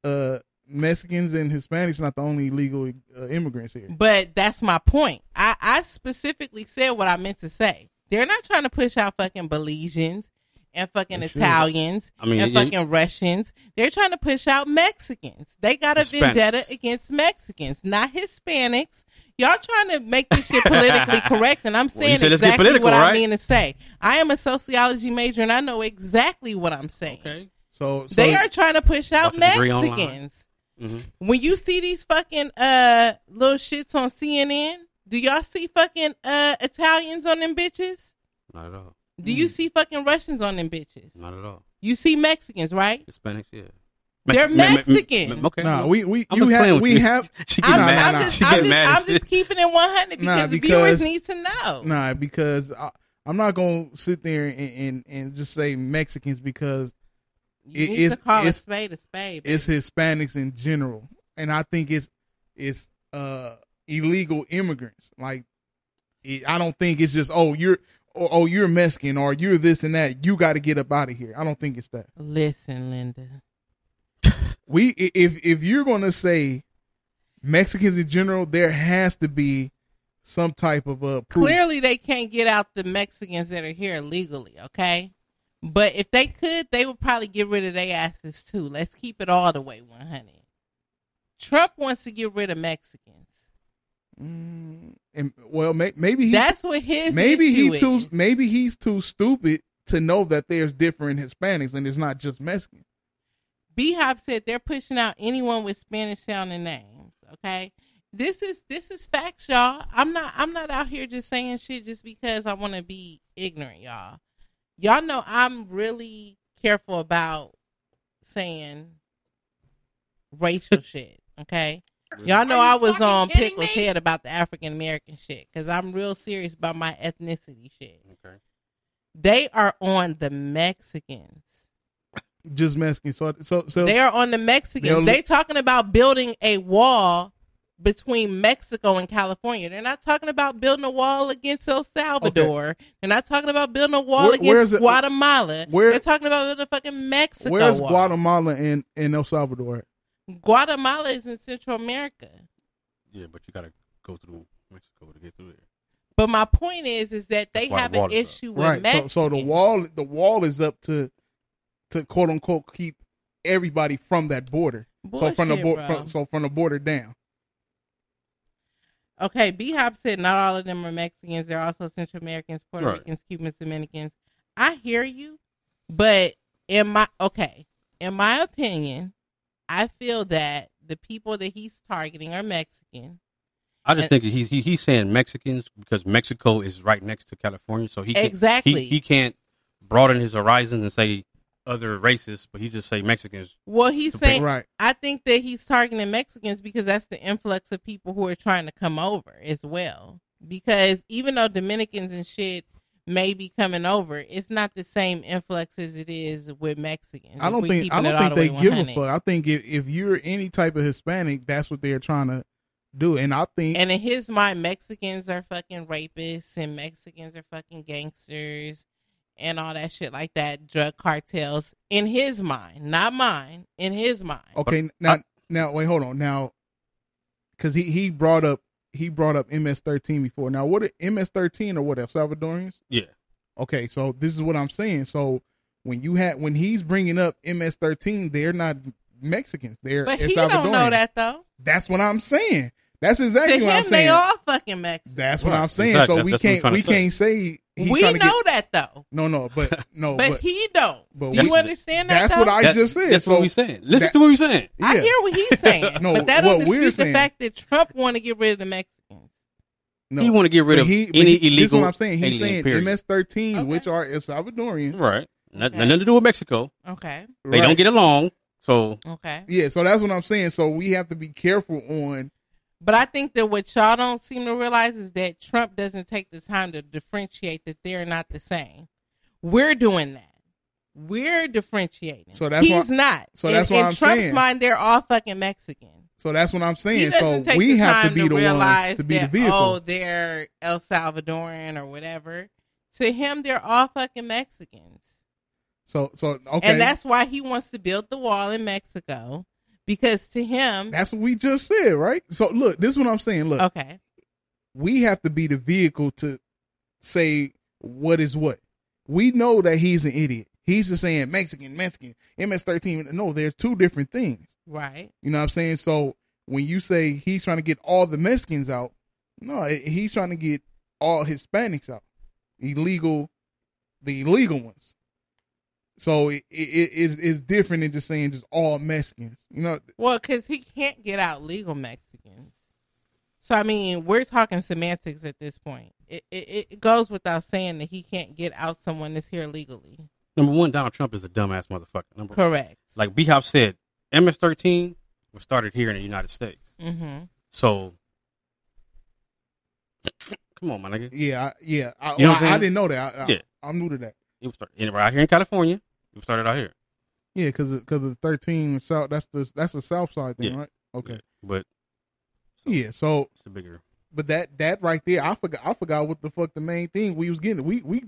Speaker 1: uh, Mexicans and Hispanics not the only illegal uh, immigrants here.
Speaker 2: But that's my point. I, I specifically said what I meant to say. They're not trying to push out fucking Belizeans and fucking
Speaker 1: They.
Speaker 2: Italians
Speaker 3: I mean,
Speaker 2: and
Speaker 3: yeah,
Speaker 2: fucking Russians. They're trying to push out Mexicans. They got a
Speaker 3: Hispanics.
Speaker 2: vendetta against Mexicans, not Hispanics. Y'all trying to make this shit politically correct, and I'm saying
Speaker 3: said
Speaker 2: exactly
Speaker 3: political,
Speaker 2: what I mean to say. I am a sociology major, and I know exactly what I'm saying.
Speaker 3: Okay.
Speaker 1: So, so
Speaker 2: They are trying to push out
Speaker 3: About to degree online.
Speaker 2: Mexicans.
Speaker 3: Hmm
Speaker 2: When you see these fucking uh little shits on CNN, do y'all see fucking uh Italians on them bitches?
Speaker 3: Not at all.
Speaker 2: Do you see fucking Russians on them bitches?
Speaker 3: Not at all.
Speaker 2: You see Mexicans, right?
Speaker 3: Hispanics, yeah.
Speaker 2: They're
Speaker 3: Me- me- me-
Speaker 2: Mexican.
Speaker 3: me- okay.
Speaker 1: Nah, we we
Speaker 3: I'm
Speaker 1: you have we
Speaker 3: you.
Speaker 1: have
Speaker 3: She
Speaker 2: I'm,
Speaker 3: get
Speaker 1: Nah,
Speaker 3: mad.
Speaker 1: nah,
Speaker 2: I'm just, I'm just,
Speaker 3: mad.
Speaker 2: I'm just keeping it 100 because
Speaker 1: Nah,
Speaker 2: the
Speaker 1: because-
Speaker 2: viewers need to know.
Speaker 1: nah because I, I'm not gonna sit there and, and and just say Mexicans because
Speaker 2: you
Speaker 1: it
Speaker 2: need
Speaker 1: is-
Speaker 2: to call a
Speaker 1: it's-
Speaker 2: spade a spade.
Speaker 1: it's. Hispanics in general, and I think it's it's uh illegal immigrants. Like it, I don't think it's just oh you're oh, oh you're Mexican or you're this and that. You got to get up out of here. I don't think it's that.
Speaker 2: Listen, Linda.
Speaker 1: We if if you're gonna say Mexicans in general, there has to be some type of uh proof.
Speaker 2: Clearly, they can't get out the Mexicans that are here legally, okay? But if they could, they would probably get rid of their asses too. Let's keep it all the way 100. Trump wants to get rid of Mexicans.
Speaker 1: Mm, and well, may, maybe he
Speaker 2: That's what his
Speaker 1: maybe he too
Speaker 2: is.
Speaker 1: maybe he's too stupid to know that there's different Hispanics and it's not just Mexican.
Speaker 2: B Hop said they're pushing out anyone with Spanish sounding names. Okay, this is this is facts, y'all. I'm not I'm not out here just saying shit just because I want to be ignorant, y'all. Y'all know I'm really careful about saying racial shit. Okay, y'all know I was on
Speaker 4: kidding
Speaker 2: Pickle's
Speaker 4: me?
Speaker 2: head about the African American shit because I'm real serious about my ethnicity shit.
Speaker 3: Okay.
Speaker 2: They are on the Mexicans.
Speaker 1: Just Mexican. So so so
Speaker 2: they are on the Mexicans.
Speaker 1: They'll-
Speaker 2: They talking about building a wall between Mexico and California. They're not talking about building a wall against El Salvador. They're not talking about building a wall
Speaker 1: Where-
Speaker 2: against
Speaker 1: it-
Speaker 2: Guatemala.
Speaker 1: where-
Speaker 2: They're talking about building a fucking Mexico
Speaker 1: where's
Speaker 2: wall.
Speaker 1: Guatemala and, and El Salvador?
Speaker 2: Guatemala is in Central America.
Speaker 3: Yeah, but you gotta go through Mexico to get through there.
Speaker 2: But my point is, is that they have
Speaker 3: the
Speaker 2: an
Speaker 3: wall is up.
Speaker 2: issue with
Speaker 1: Right. So
Speaker 2: Mexicans.
Speaker 1: so the wall the wall is up to to quote unquote keep everybody from that border. so from the
Speaker 2: Bullshit,
Speaker 1: border from, so from the border down.
Speaker 2: Okay, B Hop said not all of them are Mexicans. They're also Central Americans, Puerto
Speaker 3: Right.
Speaker 2: Ricans, Cubans, Dominicans. I hear you, but in my okay, in my opinion, I feel that the people that he's targeting are Mexican.
Speaker 3: I just
Speaker 2: And-
Speaker 3: think he's he, he's saying Mexicans because Mexico is right next to California, so he can't,
Speaker 2: Exactly.
Speaker 3: he, he can't broaden his horizons and say other races, but he just say Mexicans.
Speaker 2: Well, he's
Speaker 3: To
Speaker 2: saying
Speaker 1: Right.
Speaker 2: I think that he's targeting Mexicans because that's the influx of people who are trying to come over as well. Because even though Dominicans and shit may be coming over, it's not the same influx as it is with Mexicans.
Speaker 1: I don't think I don't think
Speaker 2: the
Speaker 1: they
Speaker 2: way
Speaker 1: give a fuck. I think if, if you're any type of Hispanic, that's what they're trying to do. And I think
Speaker 2: And in his mind, Mexicans are fucking rapists and Mexicans are fucking gangsters and all that shit like that, drug cartels. In his mind, not mine. In his mind.
Speaker 1: Okay, now now wait, hold on. Now cuz he he brought up he brought up MS13 before. Now what MS13 or what El Salvadorians?
Speaker 3: Yeah,
Speaker 1: Okay, so this is what I'm saying. So when you had when he's bringing up MS13, they're not Mexicans. They're
Speaker 2: But
Speaker 1: El
Speaker 2: he don't know that though.
Speaker 1: That's what I'm saying. That's exactly
Speaker 2: to
Speaker 1: what
Speaker 2: him,
Speaker 1: I'm saying.
Speaker 2: they
Speaker 1: saying.
Speaker 2: all fucking Mexicans.
Speaker 1: That's what I'm saying.
Speaker 3: exactly.
Speaker 1: So we
Speaker 3: That's
Speaker 1: can't we
Speaker 3: say.
Speaker 1: can't say he
Speaker 2: we know
Speaker 1: get,
Speaker 2: that though.
Speaker 1: No, no, but no,
Speaker 2: but,
Speaker 1: but,
Speaker 2: he don't.
Speaker 1: but
Speaker 2: Do
Speaker 1: we-
Speaker 2: you understand that?
Speaker 1: That's
Speaker 2: though?
Speaker 1: what I
Speaker 3: That-
Speaker 1: just said.
Speaker 3: That's
Speaker 1: so
Speaker 3: what we saying. Listen
Speaker 1: that-
Speaker 3: to what we saying.
Speaker 2: I
Speaker 1: yeah.
Speaker 2: hear what he's saying,
Speaker 1: No,
Speaker 2: but that
Speaker 1: what
Speaker 2: don't
Speaker 1: we're
Speaker 2: dispute the fact that Trump want to get rid of the Mexicans.
Speaker 1: No.
Speaker 3: He wanna get rid of
Speaker 1: he, but
Speaker 3: any
Speaker 1: he- This is
Speaker 3: illegal
Speaker 1: what I'm saying. He's
Speaker 3: alien,
Speaker 1: saying
Speaker 3: period.
Speaker 1: MS-13, which are El Salvadorian.
Speaker 3: Right. Not, Nothing to do with Mexico.
Speaker 2: Okay.
Speaker 3: They don't get along. So
Speaker 2: Okay.
Speaker 1: Yeah, so that's what I'm saying. So we have to be careful on.
Speaker 2: But I think that what y'all don't seem to realize is that Trump doesn't take the time to differentiate that they're not the same. We're doing that. We're differentiating.
Speaker 1: So that's
Speaker 2: he's
Speaker 1: why-
Speaker 2: not.
Speaker 1: so
Speaker 2: In-
Speaker 1: that's what
Speaker 2: in
Speaker 1: I'm
Speaker 2: Trump's
Speaker 1: saying.
Speaker 2: mind, they're all fucking Mexican.
Speaker 1: So that's what I'm saying. So we have to be the
Speaker 2: realize
Speaker 1: ones to be
Speaker 2: that,
Speaker 1: the vehicle.
Speaker 2: Oh, they're El Salvadoran or whatever. To him, they're all fucking Mexicans.
Speaker 1: So so okay,
Speaker 2: And that's why he wants to build the wall in Mexico. Because to him,
Speaker 1: that's what we just said, right? So look, this is what I'm saying. Look,
Speaker 2: okay,
Speaker 1: we have to be the vehicle to say what is what. We know that he's an idiot. He's just saying Mexican, Mexican, MS-13. No, there's two different things.
Speaker 2: right?
Speaker 1: You know what I'm saying? So when you say he's trying to get all the Mexicans out, no, he's trying to get all Hispanics out, illegal, the illegal ones. So it, it, it's, it's different than just saying just all Mexicans. You know,
Speaker 2: Well, because he can't get out legal Mexicans. So I mean, we're talking semantics at this point. It, it it goes without saying that he can't get out someone that's here legally.
Speaker 3: number one, Donald Trump is a dumbass motherfucker. Number
Speaker 2: Correct.
Speaker 3: Like Beehoff said, MS-13 was started here in the United States.
Speaker 2: Mm-hmm.
Speaker 3: So, come on, my nigga.
Speaker 1: yeah, I- yeah. I,
Speaker 3: You know I'm
Speaker 1: I, I didn't know that. I, I,
Speaker 3: Yeah.
Speaker 1: I'm new to that.
Speaker 3: It was started in, right here in California. It was started out here.
Speaker 1: Yeah, because because the 13 south. That's the that's the south side thing,
Speaker 3: Yeah.
Speaker 1: right? Okay.
Speaker 3: But
Speaker 1: Yeah. So
Speaker 3: it's a bigger.
Speaker 1: But that that right there, I forgot. I forgot what the fuck the main thing we was getting. We we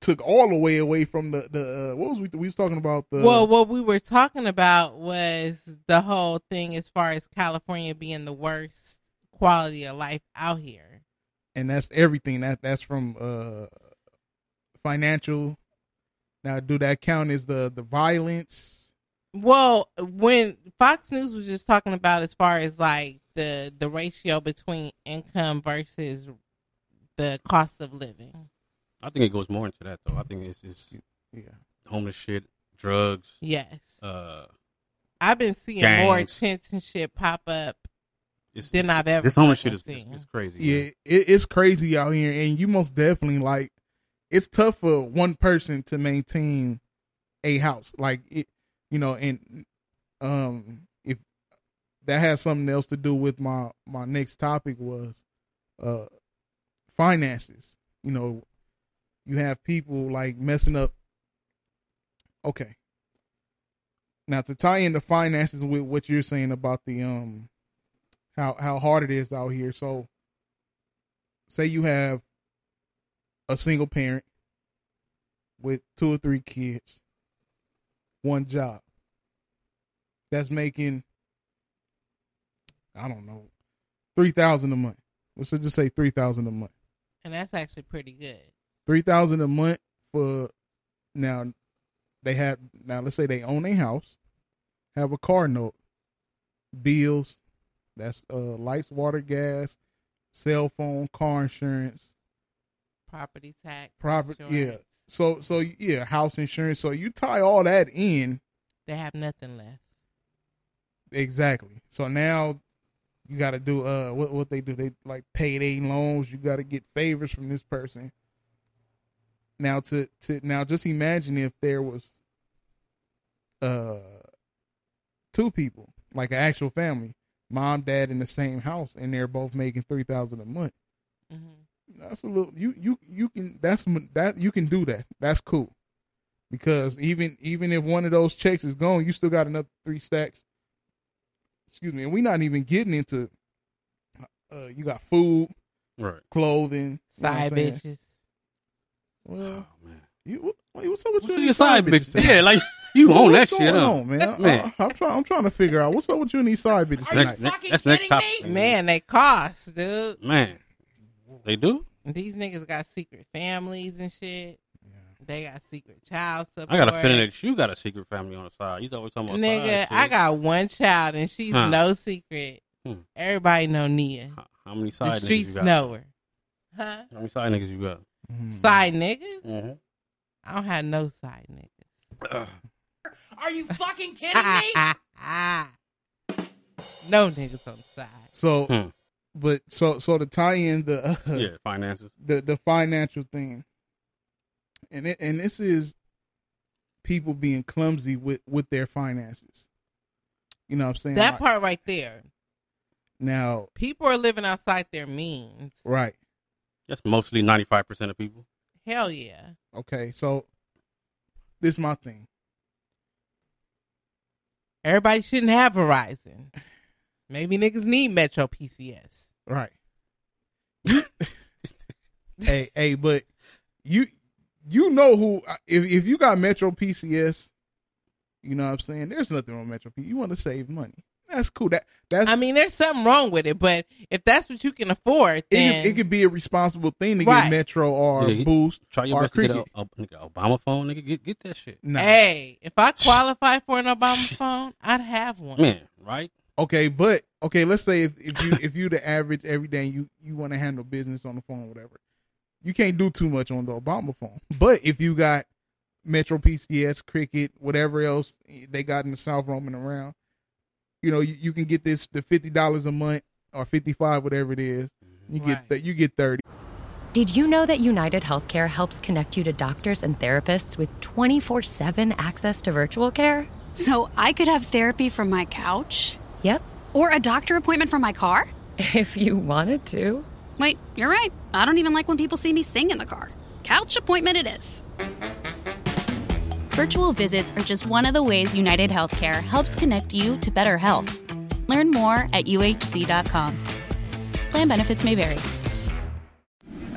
Speaker 1: took all the way away from the the uh, what was we we was talking about the
Speaker 2: well, what we were talking about was the whole thing as far as California being the worst quality of life out here.
Speaker 1: and that's everything that that's from uh financial. Now, do that count as the the violence?
Speaker 2: Well, when Fox News was just talking about as far as like the the ratio between income versus the cost of living.
Speaker 3: I think it goes more into that though. I think it's just
Speaker 1: yeah,
Speaker 3: homeless shit, drugs.
Speaker 2: Yes.
Speaker 3: Uh,
Speaker 2: I've been seeing more
Speaker 3: gangs.
Speaker 2: tents and shit pop up
Speaker 3: It's-
Speaker 2: than
Speaker 3: it's-
Speaker 2: I've ever.
Speaker 3: this homeless shit is-
Speaker 2: seen.
Speaker 3: is crazy.
Speaker 1: Yeah, it, it's crazy out here, and you most definitely like. It's tough for one person to maintain a house, like it, you know, and um, if that has something else to do with my my next topic was, uh, finances. You know, you have people like messing up. Okay. Now to tie in the finances with what you're saying about the um, how how hard it is out here. So, say you have a single parent with two or three kids, one job that's making I don't know three thousand a month. Let's just say three thousand a month.
Speaker 2: and that's actually pretty good.
Speaker 1: Three thousand a month for now. They have now. Let's say they own a house, have a car note, bills. That's uh lights, water, gas, cell phone, car insurance,
Speaker 2: Property tax,
Speaker 1: property. Yeah. So so yeah, house insurance. So you tie all that in
Speaker 2: They have nothing left.
Speaker 1: exactly. So now you got to do uh what what they do. They like payday loans. You got to get favors from this person. Now to to now just imagine if there was uh two people like an actual family, mom, dad in the same house, and they're both making three thousand a month. That's a little you you you can that's that you can do that. That's cool because even even if one of those checks is gone, you still got another three stacks. Excuse me, and we're not even getting into. Uh, you got food,
Speaker 3: Right.
Speaker 1: clothing, you know what
Speaker 2: Side
Speaker 1: I'm saying?
Speaker 2: bitches.
Speaker 1: Well, you what, what's up with you?
Speaker 3: What's
Speaker 1: and
Speaker 3: your
Speaker 1: these
Speaker 3: side bitches?
Speaker 1: tonight?
Speaker 3: Yeah, like, you own that shit,
Speaker 1: going
Speaker 3: huh?
Speaker 1: on, man?
Speaker 3: Man.
Speaker 1: I, am trying. I'm trying to figure out what's up with you and these side bitches
Speaker 3: Are you fucking That's next kidding topic. me?
Speaker 2: Man, they cost, dude.
Speaker 3: Man, they do.
Speaker 2: These niggas got secret families and shit. They got secret child support.
Speaker 3: I got a feeling that you got a secret family on the side. You always talking about
Speaker 2: Nigga,
Speaker 3: side
Speaker 2: I got one child and she's
Speaker 3: Huh.
Speaker 2: no secret.
Speaker 3: Hmm.
Speaker 2: Everybody know Nia.
Speaker 3: How many
Speaker 2: The
Speaker 3: side niggas
Speaker 2: streets
Speaker 3: you got?
Speaker 2: know her. Huh?
Speaker 3: How many side niggas you got?
Speaker 2: Side niggas?
Speaker 3: Mm-hmm.
Speaker 2: I don't have no side niggas.
Speaker 12: Are you fucking kidding me?
Speaker 2: no niggas on the side.
Speaker 1: So
Speaker 3: Hmm.
Speaker 1: But so so to tie in the uh,
Speaker 3: yeah, finances.
Speaker 1: the the financial thing, and it, and this is people being clumsy with with their finances. You know what I'm saying?
Speaker 2: That
Speaker 1: Like,
Speaker 2: part right there.
Speaker 1: now,
Speaker 2: People are living outside their means.
Speaker 1: right?
Speaker 3: That's mostly ninety five percent of people.
Speaker 2: Hell yeah.
Speaker 1: Okay, so this is my thing.
Speaker 2: Everybody shouldn't have Verizon. Maybe niggas need Metro PCS.
Speaker 1: Right. hey, hey, but you you know who if if you got Metro PCS, you know what I'm saying? There's nothing wrong with Metro P. You want to save money. That's cool. That that's
Speaker 2: I mean, there's something wrong with it, but if that's what you can afford,
Speaker 1: it,
Speaker 2: then
Speaker 1: could, it could be a responsible thing to
Speaker 2: Right.
Speaker 1: get Metro or
Speaker 3: Yeah, get-
Speaker 1: Boost
Speaker 3: Try your
Speaker 1: or
Speaker 3: best to
Speaker 1: Cricket.
Speaker 3: get a, a, Obama phone, nigga. Get get that shit.
Speaker 1: Nah.
Speaker 2: hey, if I qualify for an Obama phone, I'd have one.
Speaker 3: Man, right?
Speaker 1: Okay, but okay, let's say if, if you if you the average every day you you want to handle business on the phone, whatever, you can't do too much on the Obama phone. But if you got Metro PCS, Cricket, whatever else they got in the South roaming around, you know you, you can get this the fifty dollars a month or fifty five, whatever it is. You get that you get thirty.
Speaker 13: Did you know that United Healthcare helps connect you to doctors and therapists with 24 7 access to virtual care?
Speaker 14: So I could have therapy from my couch?
Speaker 13: Yep.
Speaker 14: Or a doctor appointment from my car?
Speaker 13: If you wanted to.
Speaker 14: Wait, you're right. I don't even like when people see me sing in the car. Couch appointment it is. Virtual visits are just one of the ways United Healthcare helps connect you to better health. Learn more at uhc.com. Plan benefits may vary.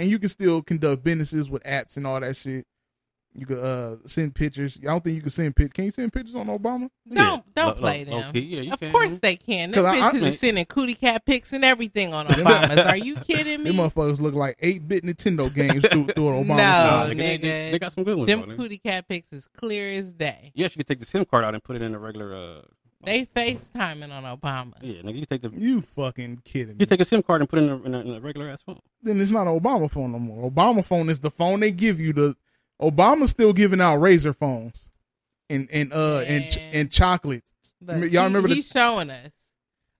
Speaker 1: And you can still conduct businesses with apps and all that shit. You could uh send pictures. I don't think you can send pictures. Can you send pictures on Obama?
Speaker 2: Don't don't
Speaker 3: Low-
Speaker 2: play
Speaker 3: low-
Speaker 2: them.
Speaker 3: low-key, yeah, you
Speaker 2: of
Speaker 3: can.
Speaker 2: course they can. Them
Speaker 1: 'Cause I- I-
Speaker 2: bitches are sending cootie cat pics and everything on Obama's. Are you kidding me?
Speaker 1: Them motherfuckers look like eight bit Nintendo games through, through an Obama.
Speaker 2: no,
Speaker 1: phone.
Speaker 3: nigga, they-
Speaker 2: nigga.
Speaker 3: they- they got some good ones,
Speaker 2: Them
Speaker 3: though, nigga.
Speaker 2: cootie cat pics is clear as day.
Speaker 3: Yes, you can take the SIM card out and put it in a regular. uh
Speaker 2: They FaceTiming on Obama.
Speaker 3: Yeah, nigga, you take the
Speaker 1: You fucking kidding me?
Speaker 3: you take a SIM card and put it in a, in a, in a regular ass phone.
Speaker 1: Then it's not an Obama phone no more. Obama phone is the phone they give you. The Obama's still giving out razor phones and and uh and ch- and chocolates.
Speaker 2: But
Speaker 1: Y'all
Speaker 2: he-
Speaker 1: remember the
Speaker 2: he's showing us.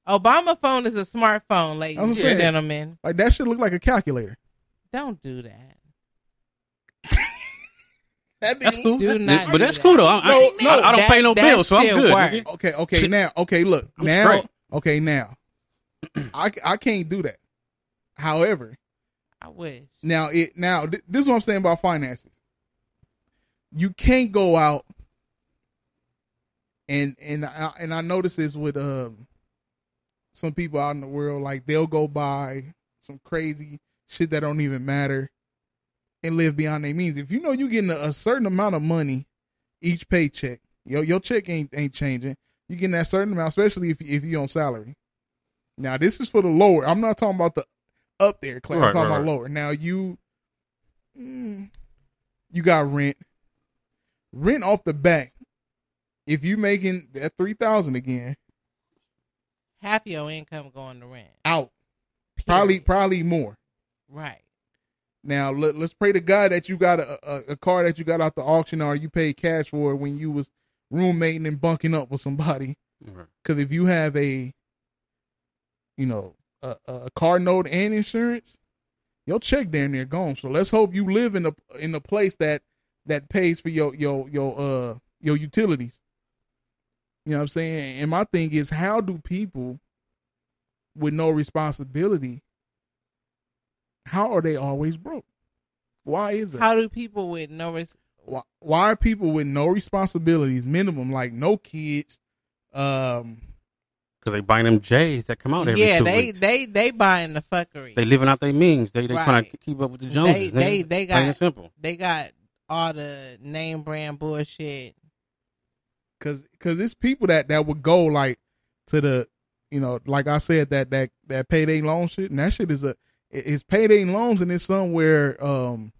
Speaker 2: Obama phone is a smartphone, ladies
Speaker 1: I'm
Speaker 2: and
Speaker 1: saying,
Speaker 2: gentlemen.
Speaker 1: Like that should look like a calculator.
Speaker 2: Don't do that.
Speaker 3: That's cool.
Speaker 2: Do not
Speaker 3: but
Speaker 2: do
Speaker 3: that's
Speaker 2: that.
Speaker 3: cool though. I, I,
Speaker 1: No, no,
Speaker 3: I, I don't
Speaker 2: that-
Speaker 3: pay no bills, so I'm good.
Speaker 2: works.
Speaker 1: Okay, okay, now, okay, look,
Speaker 3: I'm
Speaker 1: now,
Speaker 3: straight.
Speaker 1: okay, now, I I can't do that. However,
Speaker 2: I wish.
Speaker 1: now it now th- this is what I'm saying about finances. You can't go out and and I, and I notice this with um some people out in the world like they'll go buy some crazy shit that don't even matter and live beyond their means. If you know you're getting a, a certain amount of money each paycheck, your your check ain't ain't changing. You're getting that certain amount, especially if if you on salary. Now this is for the lower. I'm not talking about the up there class.
Speaker 3: Right,
Speaker 1: I'm talking
Speaker 3: right,
Speaker 1: about
Speaker 3: right.
Speaker 1: lower. Now you mm, you got rent. Rent off the back. If you making that three thousand again
Speaker 2: Half your income going to rent.
Speaker 1: out, probably probably more.
Speaker 2: Right.
Speaker 1: Now let, let's pray to God that you got a, a, a car that you got out the auction or you paid cash for when you was roommating and bunking up with somebody. Because if you have a, you know, a, a car note and insurance, your check damn near gone. So let's hope you live in a in a place that that pays for your your your uh your utilities. You know what I'm saying? And my thing is, how do people with no responsibility, how are they always broke? Why is it?
Speaker 2: How do people with no res-
Speaker 1: why, why are people with no responsibilities, minimum, like no kids, um,
Speaker 3: Because they buying them J's that come out every
Speaker 2: Yeah,
Speaker 3: two
Speaker 2: they
Speaker 3: weeks.
Speaker 2: they they buying the fuckery.
Speaker 3: They living out their means. They they trying to keep up with the Joneses.
Speaker 2: They
Speaker 3: nigga.
Speaker 2: they they
Speaker 3: Plain
Speaker 2: got
Speaker 3: simple.
Speaker 2: they got all the name brand bullshit.
Speaker 1: cause, cause it's people that, that would go like to the, you know, like I said, that, that, that payday loan shit, and that shit is a it's payday loans, and it's somewhere um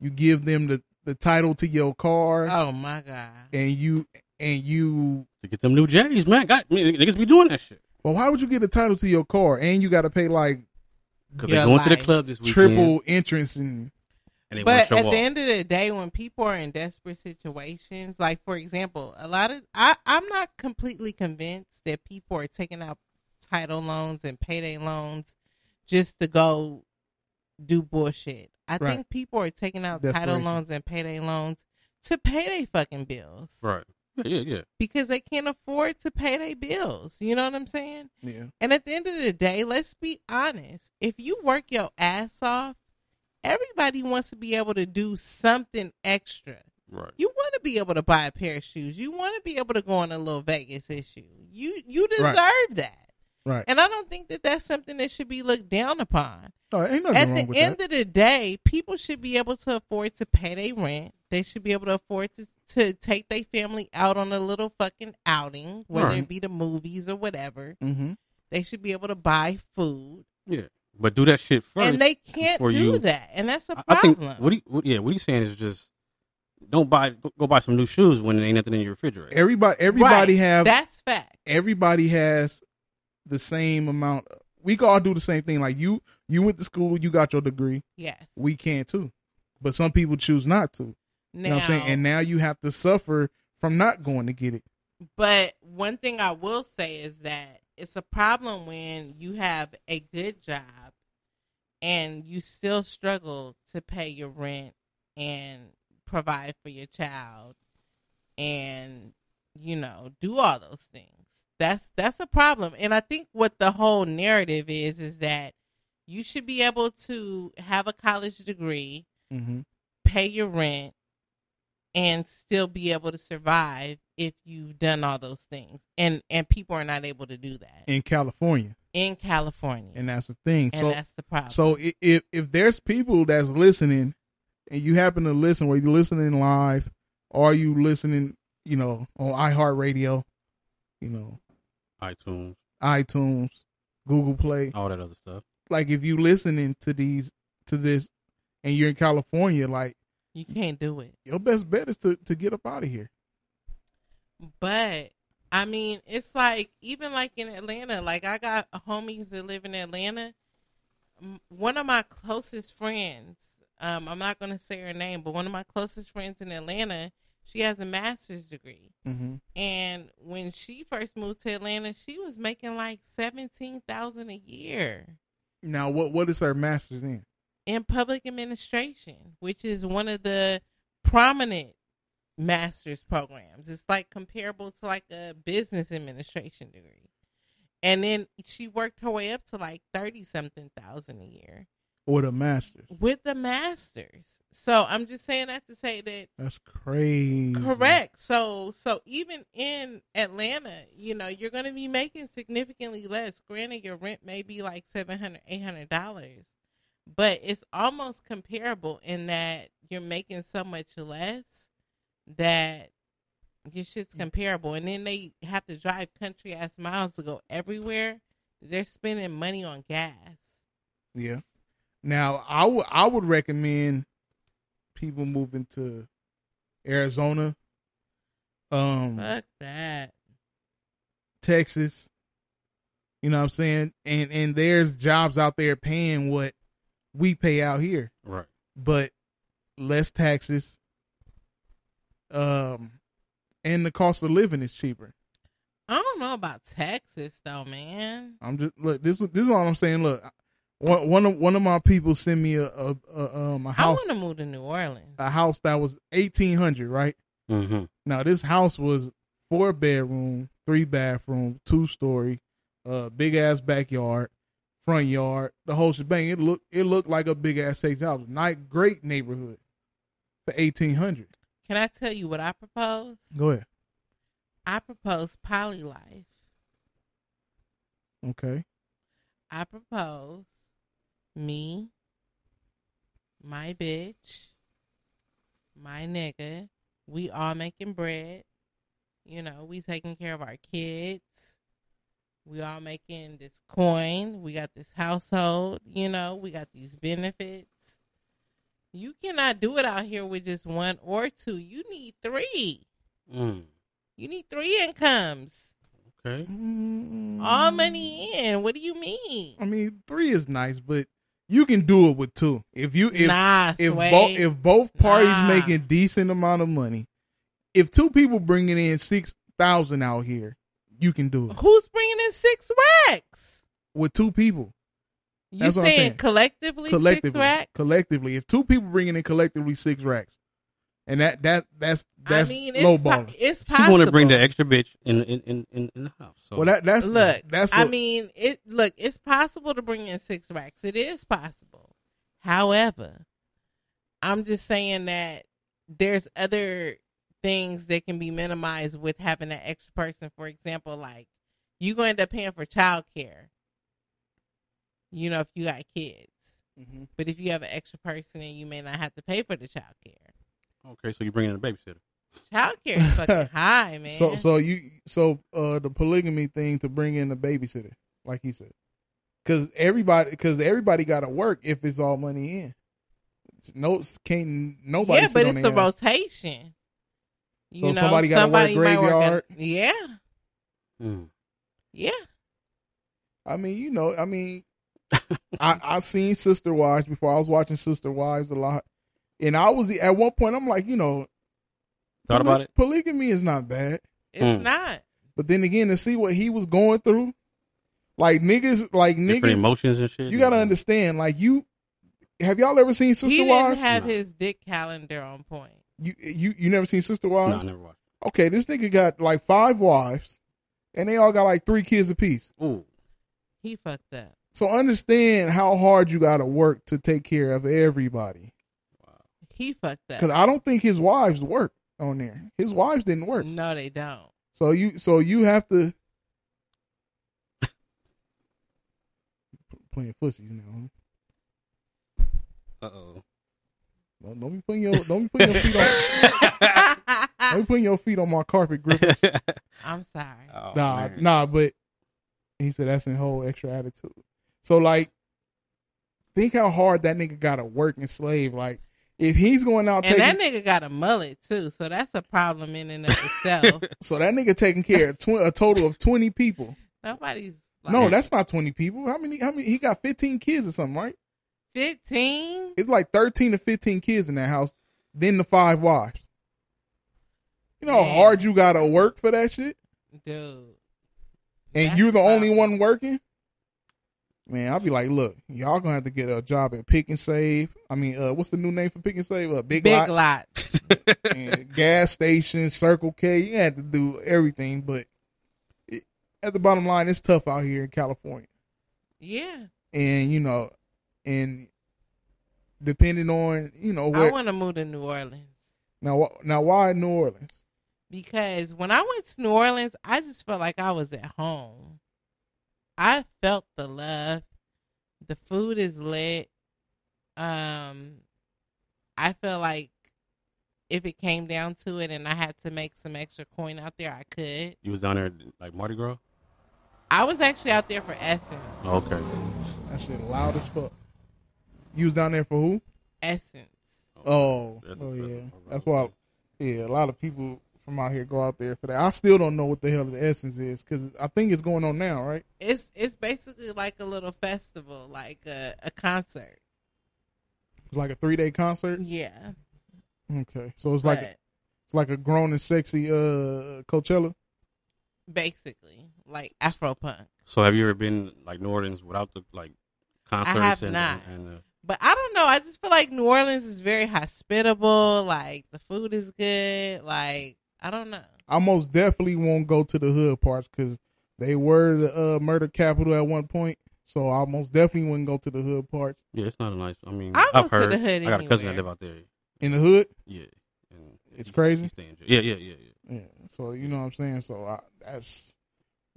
Speaker 1: you give them the the title to your car.
Speaker 2: Oh my god!
Speaker 1: And you and you
Speaker 3: to get them new J's, man. God, I mean, niggas be doing that shit.
Speaker 1: Well, why would you get a title to your car and you got to pay like
Speaker 3: 'Cause they going to the club this weekend.
Speaker 1: triple entrance and
Speaker 3: And
Speaker 2: But at
Speaker 3: off.
Speaker 2: the end of the day, when people are in desperate situations, like for example, a lot of I, I'm not completely convinced that people are taking out title loans and payday loans just to go do bullshit. I
Speaker 3: Right.
Speaker 2: think people are taking out title loans and payday loans to pay their fucking bills
Speaker 3: Right. Yeah, yeah, yeah.
Speaker 2: because they can't afford to pay their bills. You know what I'm saying?
Speaker 1: Yeah.
Speaker 2: And at the end of the day, let's be honest. If you work your ass off, everybody wants to be able to do something extra.
Speaker 3: Right.
Speaker 2: You want to be able to buy a pair of shoes. You want to be able to go on a little Vegas issue. You you deserve
Speaker 1: Right.
Speaker 2: that.
Speaker 1: Right.
Speaker 2: And I don't think that that's something that should be looked down upon.
Speaker 1: No, ain't nothing
Speaker 2: At
Speaker 1: wrong
Speaker 2: the
Speaker 1: with
Speaker 2: end
Speaker 1: that.
Speaker 2: of the day, people should be able to afford to pay their rent. They should be able to afford to, to take their family out on a little fucking outing, whether
Speaker 3: Right.
Speaker 2: it be the movies or whatever.
Speaker 1: Mm-hmm.
Speaker 2: They should be able to buy food.
Speaker 3: Yeah, but do that shit first.
Speaker 2: And they can't
Speaker 3: before
Speaker 2: do
Speaker 3: you-
Speaker 2: that. And that's a
Speaker 3: I- I think
Speaker 2: problem.
Speaker 3: what he, what, yeah, what he's saying is just don't buy go, go buy some new shoes when there ain't nothing in your refrigerator.
Speaker 1: Everybody, everybody
Speaker 2: Right.
Speaker 1: have
Speaker 2: That's fact.
Speaker 1: Everybody has the same amount. We can all do the same thing. Like you, you went to school, you got your degree.
Speaker 2: Yes.
Speaker 1: we can too, but some people choose not to. you know what I'm saying?
Speaker 2: Now-
Speaker 1: And now you have to suffer from not going to get it.
Speaker 2: But one thing I will say is that it's a problem when you have a good job and you still struggle to pay your rent and provide for your child and you know do all those things. That's that's a problem. And I think what the whole narrative is is that you should be able to have a college degree,
Speaker 1: Mm-hmm.
Speaker 2: pay your rent and still be able to survive if you've done all those things and and people are not able to do that
Speaker 1: In California,
Speaker 2: in california
Speaker 1: and that's the thing.
Speaker 2: And
Speaker 1: so
Speaker 2: that's the problem.
Speaker 1: So if if there's people that's listening, and you happen to listen, whether you're listening live or you listening, you know, on iHeartRadio, you know,
Speaker 3: iTunes,
Speaker 1: iTunes, Google Play,
Speaker 3: all that other stuff.
Speaker 1: like if you listening to these to this and you're in California, like
Speaker 2: you can't do it.
Speaker 1: Your best bet is to, to get up out of here.
Speaker 2: But I mean, it's like even like in Atlanta, like I got homies that live in Atlanta. One of my closest friends, um, I'm not gonna say her name, but one of my closest friends in Atlanta, she has a master's degree.
Speaker 1: Mm-hmm.
Speaker 2: And when she first moved to Atlanta, she was making like seventeen thousand a year
Speaker 1: Now, what what is her master's in?
Speaker 2: in public administration, which is one of the prominent master's programs. It's like comparable to like a business administration degree. And then she worked her way up to like thirty something thousand a year
Speaker 1: Or the master's?
Speaker 2: with the masters. So I'm just saying that to say that
Speaker 1: That's crazy.
Speaker 2: Correct. So so even in Atlanta, you know, you're going to be making significantly less. Granted, your rent may be like seven hundred, eight hundred dollars, but it's almost comparable in that you're making so much less that your shit's mm. comparable. And then they have to drive country ass miles to go everywhere. They're spending money on gas.
Speaker 1: Yeah. Now, I would I would recommend people moving to Arizona, um,
Speaker 2: Fuck that.
Speaker 1: Texas. You know what I'm saying? And and there's jobs out there paying what we pay out here.
Speaker 3: Right.
Speaker 1: But less taxes. Um and the cost of living is cheaper.
Speaker 2: I don't know about Texas though, man.
Speaker 1: I'm just look this this is all I'm saying. Look, one one of one of my people sent me a a, a um a
Speaker 2: I
Speaker 1: house I
Speaker 2: want to move to New Orleans.
Speaker 1: a house that was eighteen hundred, right?
Speaker 3: Mm-hmm.
Speaker 1: Now this house was four bedroom, three bathroom, two story, uh, big ass backyard, front yard, the whole shebang. It looked it looked like a big ass six house. Nice, great neighborhood for eighteen hundred.
Speaker 2: Can I tell you what I propose?
Speaker 1: Go ahead.
Speaker 2: I propose poly life.
Speaker 1: Okay.
Speaker 2: I propose me, my bitch, my nigga. We all making bread. You know, we taking care of our kids. We all making this coin. We got this household. You know, we got these benefits. You cannot do it out here with just one or two. You need three.
Speaker 3: Mm.
Speaker 2: You need three incomes.
Speaker 3: Okay.
Speaker 2: All money in. What do you mean?
Speaker 1: I mean, three is nice, but you can do it with two. If you if
Speaker 2: Nah,
Speaker 1: if both if both parties
Speaker 2: Nah.
Speaker 1: making decent amount of money, if two people bringing in six thousand out here, you can do it
Speaker 2: Who's bringing in six racks?
Speaker 1: with two people.
Speaker 2: You
Speaker 1: That's
Speaker 2: saying,
Speaker 1: saying.
Speaker 2: collectively,
Speaker 1: collectively,
Speaker 2: six racks?
Speaker 1: collectively, if two people bringing in collectively six racks, and that that that's that's
Speaker 2: I mean, it's
Speaker 1: low
Speaker 2: po-
Speaker 1: balling.
Speaker 2: it's
Speaker 3: She want to bring the extra bitch in in in, in, in the house. So
Speaker 1: Well, that that's
Speaker 2: look.
Speaker 1: that's
Speaker 2: I
Speaker 1: a-
Speaker 2: mean, it. Look, it's possible to bring in six racks. It is possible. However, I'm just saying that there's other things that can be minimized with having an extra person. For example, like you going to end up paying for childcare. You know, if you got kids,
Speaker 1: Mm-hmm.
Speaker 2: but if you have an extra person, and you may not have to pay for the childcare.
Speaker 3: Okay, so you bring in a babysitter.
Speaker 2: Childcare is fucking high, man.
Speaker 1: So so you so uh the polygamy thing to bring in a babysitter, like he said, because everybody because everybody got to work if it's all money in. No, can't nobody.
Speaker 2: yeah, but it's a
Speaker 1: ass.
Speaker 2: rotation.
Speaker 1: So somebody gotta work
Speaker 2: somebody work
Speaker 1: graveyard?
Speaker 2: in- yeah,
Speaker 3: Mm.
Speaker 2: yeah.
Speaker 1: I mean, you know, I mean, I I seen Sister Wives before. I was watching Sister Wives a lot, and I was at one point. I'm like, you know,
Speaker 3: Thought about it?
Speaker 1: Polygamy is not bad.
Speaker 2: It's
Speaker 3: Mm.
Speaker 2: not.
Speaker 1: But then again, to see what he was going through, like niggas, like
Speaker 3: Different
Speaker 1: niggas,
Speaker 3: emotions and shit.
Speaker 1: you gotta understand. Like you, have y'all ever seen Sister
Speaker 2: he didn't
Speaker 1: Wives?
Speaker 2: have his dick calendar on point.
Speaker 1: You you you never seen Sister
Speaker 3: No, I never watched.
Speaker 1: Okay, this nigga got like five wives, and they all got like three kids apiece.
Speaker 3: Ooh.
Speaker 2: He fucked up.
Speaker 1: So understand how hard you got to work to take care of everybody.
Speaker 2: He fucked up.
Speaker 1: Because I don't think his wives work on there. His wives didn't work.
Speaker 2: No, they don't.
Speaker 1: So you so you have to playing fussies now.
Speaker 3: Uh oh.
Speaker 1: Don't, don't be putting your don't be putting your feet on don't be putting your feet on my carpet, Griffin.
Speaker 2: I'm sorry.
Speaker 3: Oh,
Speaker 1: nah,
Speaker 3: man.
Speaker 1: nah, but he said that's in whole extra attitude. So like, think how hard that nigga got to work and slave. Like, if he's going out
Speaker 2: And
Speaker 1: taking,
Speaker 2: that nigga got a mullet too, so that's a problem in and of itself.
Speaker 1: so that nigga taking care of tw- a total of twenty people.
Speaker 2: Nobody's like,
Speaker 1: No, that's not twenty people. How many? How many? He got fifteen kids or something, right?
Speaker 2: fifteen.
Speaker 1: It's like thirteen to fifteen kids in that house. Then the five wives. You know how hard you got to work for that shit,
Speaker 2: Dude.
Speaker 1: and you're the
Speaker 2: the
Speaker 1: only one working. Man, I'll be like, look, y'all gonna have to get a job at Pick and Save. I mean, uh, what's the new name for Pick and Save? Uh, Big,
Speaker 2: Big lot.
Speaker 1: gas station, Circle K. You had to do everything, but it, at the bottom line, it's tough out here in California.
Speaker 2: Yeah.
Speaker 1: And you know, and depending on you know
Speaker 2: what
Speaker 1: I
Speaker 2: want to move to New Orleans
Speaker 1: now, now why New Orleans?
Speaker 2: because when I went to New Orleans, I just felt like I was at home. I felt the love. The food is lit. Um, I feel like if it came down to it and I had to make some extra coin out there, I could.
Speaker 3: You was down there like Mardi Gras.
Speaker 2: I was actually out there for Essence.
Speaker 3: Okay.
Speaker 1: That shit loud as fuck. You was down there for who?
Speaker 2: Essence.
Speaker 1: Oh, oh yeah. That's why. Yeah, a lot of people from out here go out there for that. I still don't know what the hell the essence is because I think it's going on now, right?
Speaker 2: It's it's basically like a little festival, like a, a concert.
Speaker 1: It's like a three day concert.
Speaker 2: Yeah.
Speaker 1: Okay, so it's like a, it's like a grown and sexy uh Coachella.
Speaker 2: Basically, like Afro punk.
Speaker 3: So have you ever been like New Orleans without the like concerts I
Speaker 2: have
Speaker 3: and,
Speaker 2: not.
Speaker 3: and, and uh,
Speaker 2: But I don't know. I just feel like New Orleans is very hospitable. Like the food is good. Like I don't know.
Speaker 1: I most definitely won't go to the hood parts because they were the uh, murder capital at one point. So I most definitely wouldn't go to the hood parts.
Speaker 3: yeah, it's not a nice. I mean,
Speaker 2: I'll go
Speaker 3: I've
Speaker 2: to
Speaker 3: heard.
Speaker 2: the hood
Speaker 3: I got a cousin that
Speaker 2: anywhere.
Speaker 3: live out there.
Speaker 1: In the hood,
Speaker 3: Yeah, and
Speaker 1: it's
Speaker 3: he-
Speaker 1: crazy.
Speaker 3: he stay in jail. Yeah, yeah, yeah, yeah.
Speaker 1: Yeah. So you know what I'm saying. So I, that's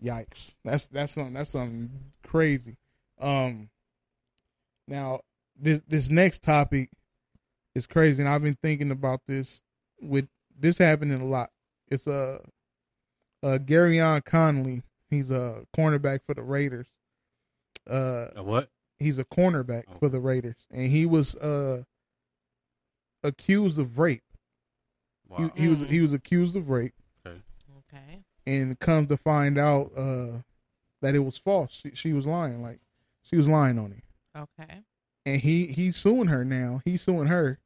Speaker 1: yikes. That's that's something that's something crazy. Um. Now this this next topic is crazy, and I've been thinking about this with this happening a lot. It's uh, uh Gareon Conley. He's a cornerback for the Raiders. Uh,
Speaker 3: A what?
Speaker 1: He's a cornerback for the Raiders, and he was uh accused of rape.
Speaker 3: Wow.
Speaker 1: He, he was he was accused of rape,
Speaker 3: Okay.
Speaker 2: Okay.
Speaker 1: and comes to find out uh that it was false. She, she was lying, like she was lying on him,
Speaker 2: Okay.
Speaker 1: and he he's suing her now. He's suing her,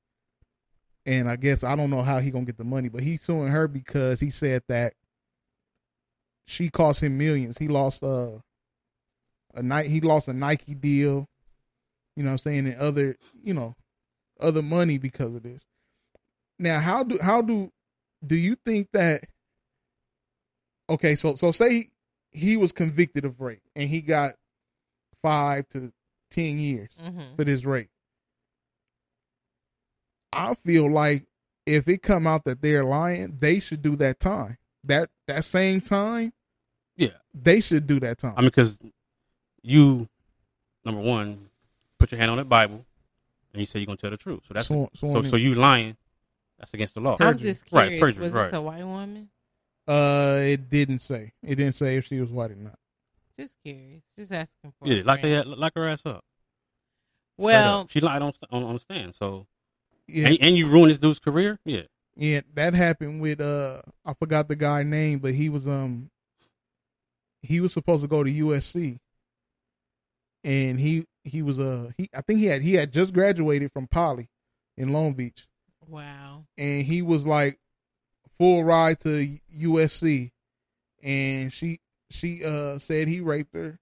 Speaker 1: and I guess I don't know how he gonna get the money, but he's suing her because he said that she cost him millions. He lost uh, a night. He lost a Nike deal. You know what I'm saying, and other you know other money because of this. Now, how do how do do you think that? Okay, so so say he was convicted of rape and he got five to ten years
Speaker 2: Mhm.
Speaker 1: for this rape. I feel like if it come out that they're lying, they should do that time. That that same time,
Speaker 3: Yeah.
Speaker 1: they should do that time.
Speaker 3: I mean, because you, number one, put your hand on that Bible, and you say you're gonna tell the truth. So that's
Speaker 1: Sworn-
Speaker 3: so.
Speaker 1: sworn
Speaker 3: So,
Speaker 1: in.
Speaker 3: you lying? That's against the law.
Speaker 2: I'm just curious.
Speaker 3: Right, perjury.
Speaker 2: was
Speaker 3: right.
Speaker 2: this a white woman?
Speaker 1: Uh, it didn't say. It didn't say if she was white or not.
Speaker 2: Just curious. Just asking for.
Speaker 3: Yeah,
Speaker 2: a
Speaker 3: lock,
Speaker 2: friend.
Speaker 3: her, lock her ass up.
Speaker 2: Well,
Speaker 3: up. she lied on on, on the stand. So,
Speaker 1: Yeah.
Speaker 3: and, and you ruined this dude's career. Yeah,
Speaker 1: Yeah, that happened with uh I forgot the guy name, but he was um he was supposed to go to USC. And he he was uh he I think he had he had just graduated from Poly in Long Beach.
Speaker 2: wow.
Speaker 1: And he was like full ride to USC and she she uh said he raped her.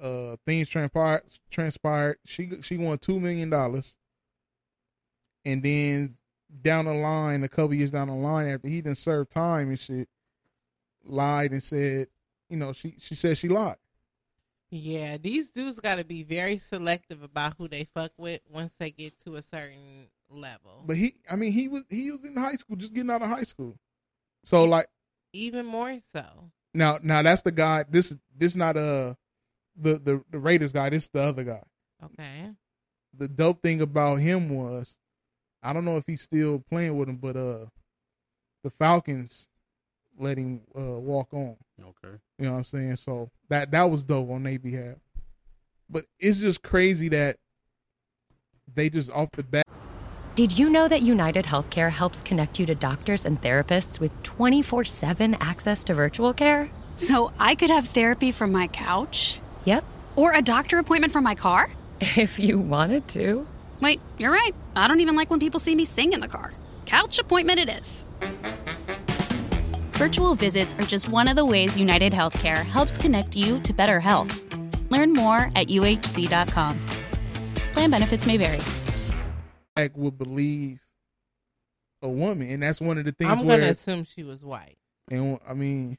Speaker 1: Uh things transpired transpired. She she won 2 million dollars. And then down the line, a couple years down the line, after he didn't serve time and shit, lied and said, you know, she she said she lied.
Speaker 2: Yeah, these dudes got to be very selective about who they fuck with once they get to a certain level.
Speaker 1: But he, I mean, he was he was in high school, just getting out of high school. So like
Speaker 2: Even more so.
Speaker 1: now, now that's the guy. This this not a the the the Raiders guy. This the other guy.
Speaker 2: Okay.
Speaker 1: The dope thing about him was, I don't know if he's still playing with him, but uh, the Falcons let him uh walk on.
Speaker 3: Okay.
Speaker 1: You know what I'm saying? So that that was dope on their behalf. But it's just crazy that they just off the bat.
Speaker 13: Did you know that United Healthcare helps connect you to doctors and therapists with 24 7 access to virtual care?
Speaker 15: So I could have therapy from my couch?
Speaker 13: Yep.
Speaker 15: Or a doctor appointment from my car?
Speaker 13: If you wanted to.
Speaker 15: Wait, you're right. I don't even like when people see me sing in the car. Couch appointment it is.
Speaker 14: Virtual visits are just one of the ways United Healthcare helps connect you to better health. Learn more at uhc.com. Plan benefits may vary.
Speaker 1: Like would believe a woman, and that's one of the things.
Speaker 2: I'm
Speaker 1: where,
Speaker 2: gonna assume she was white.
Speaker 1: and I mean,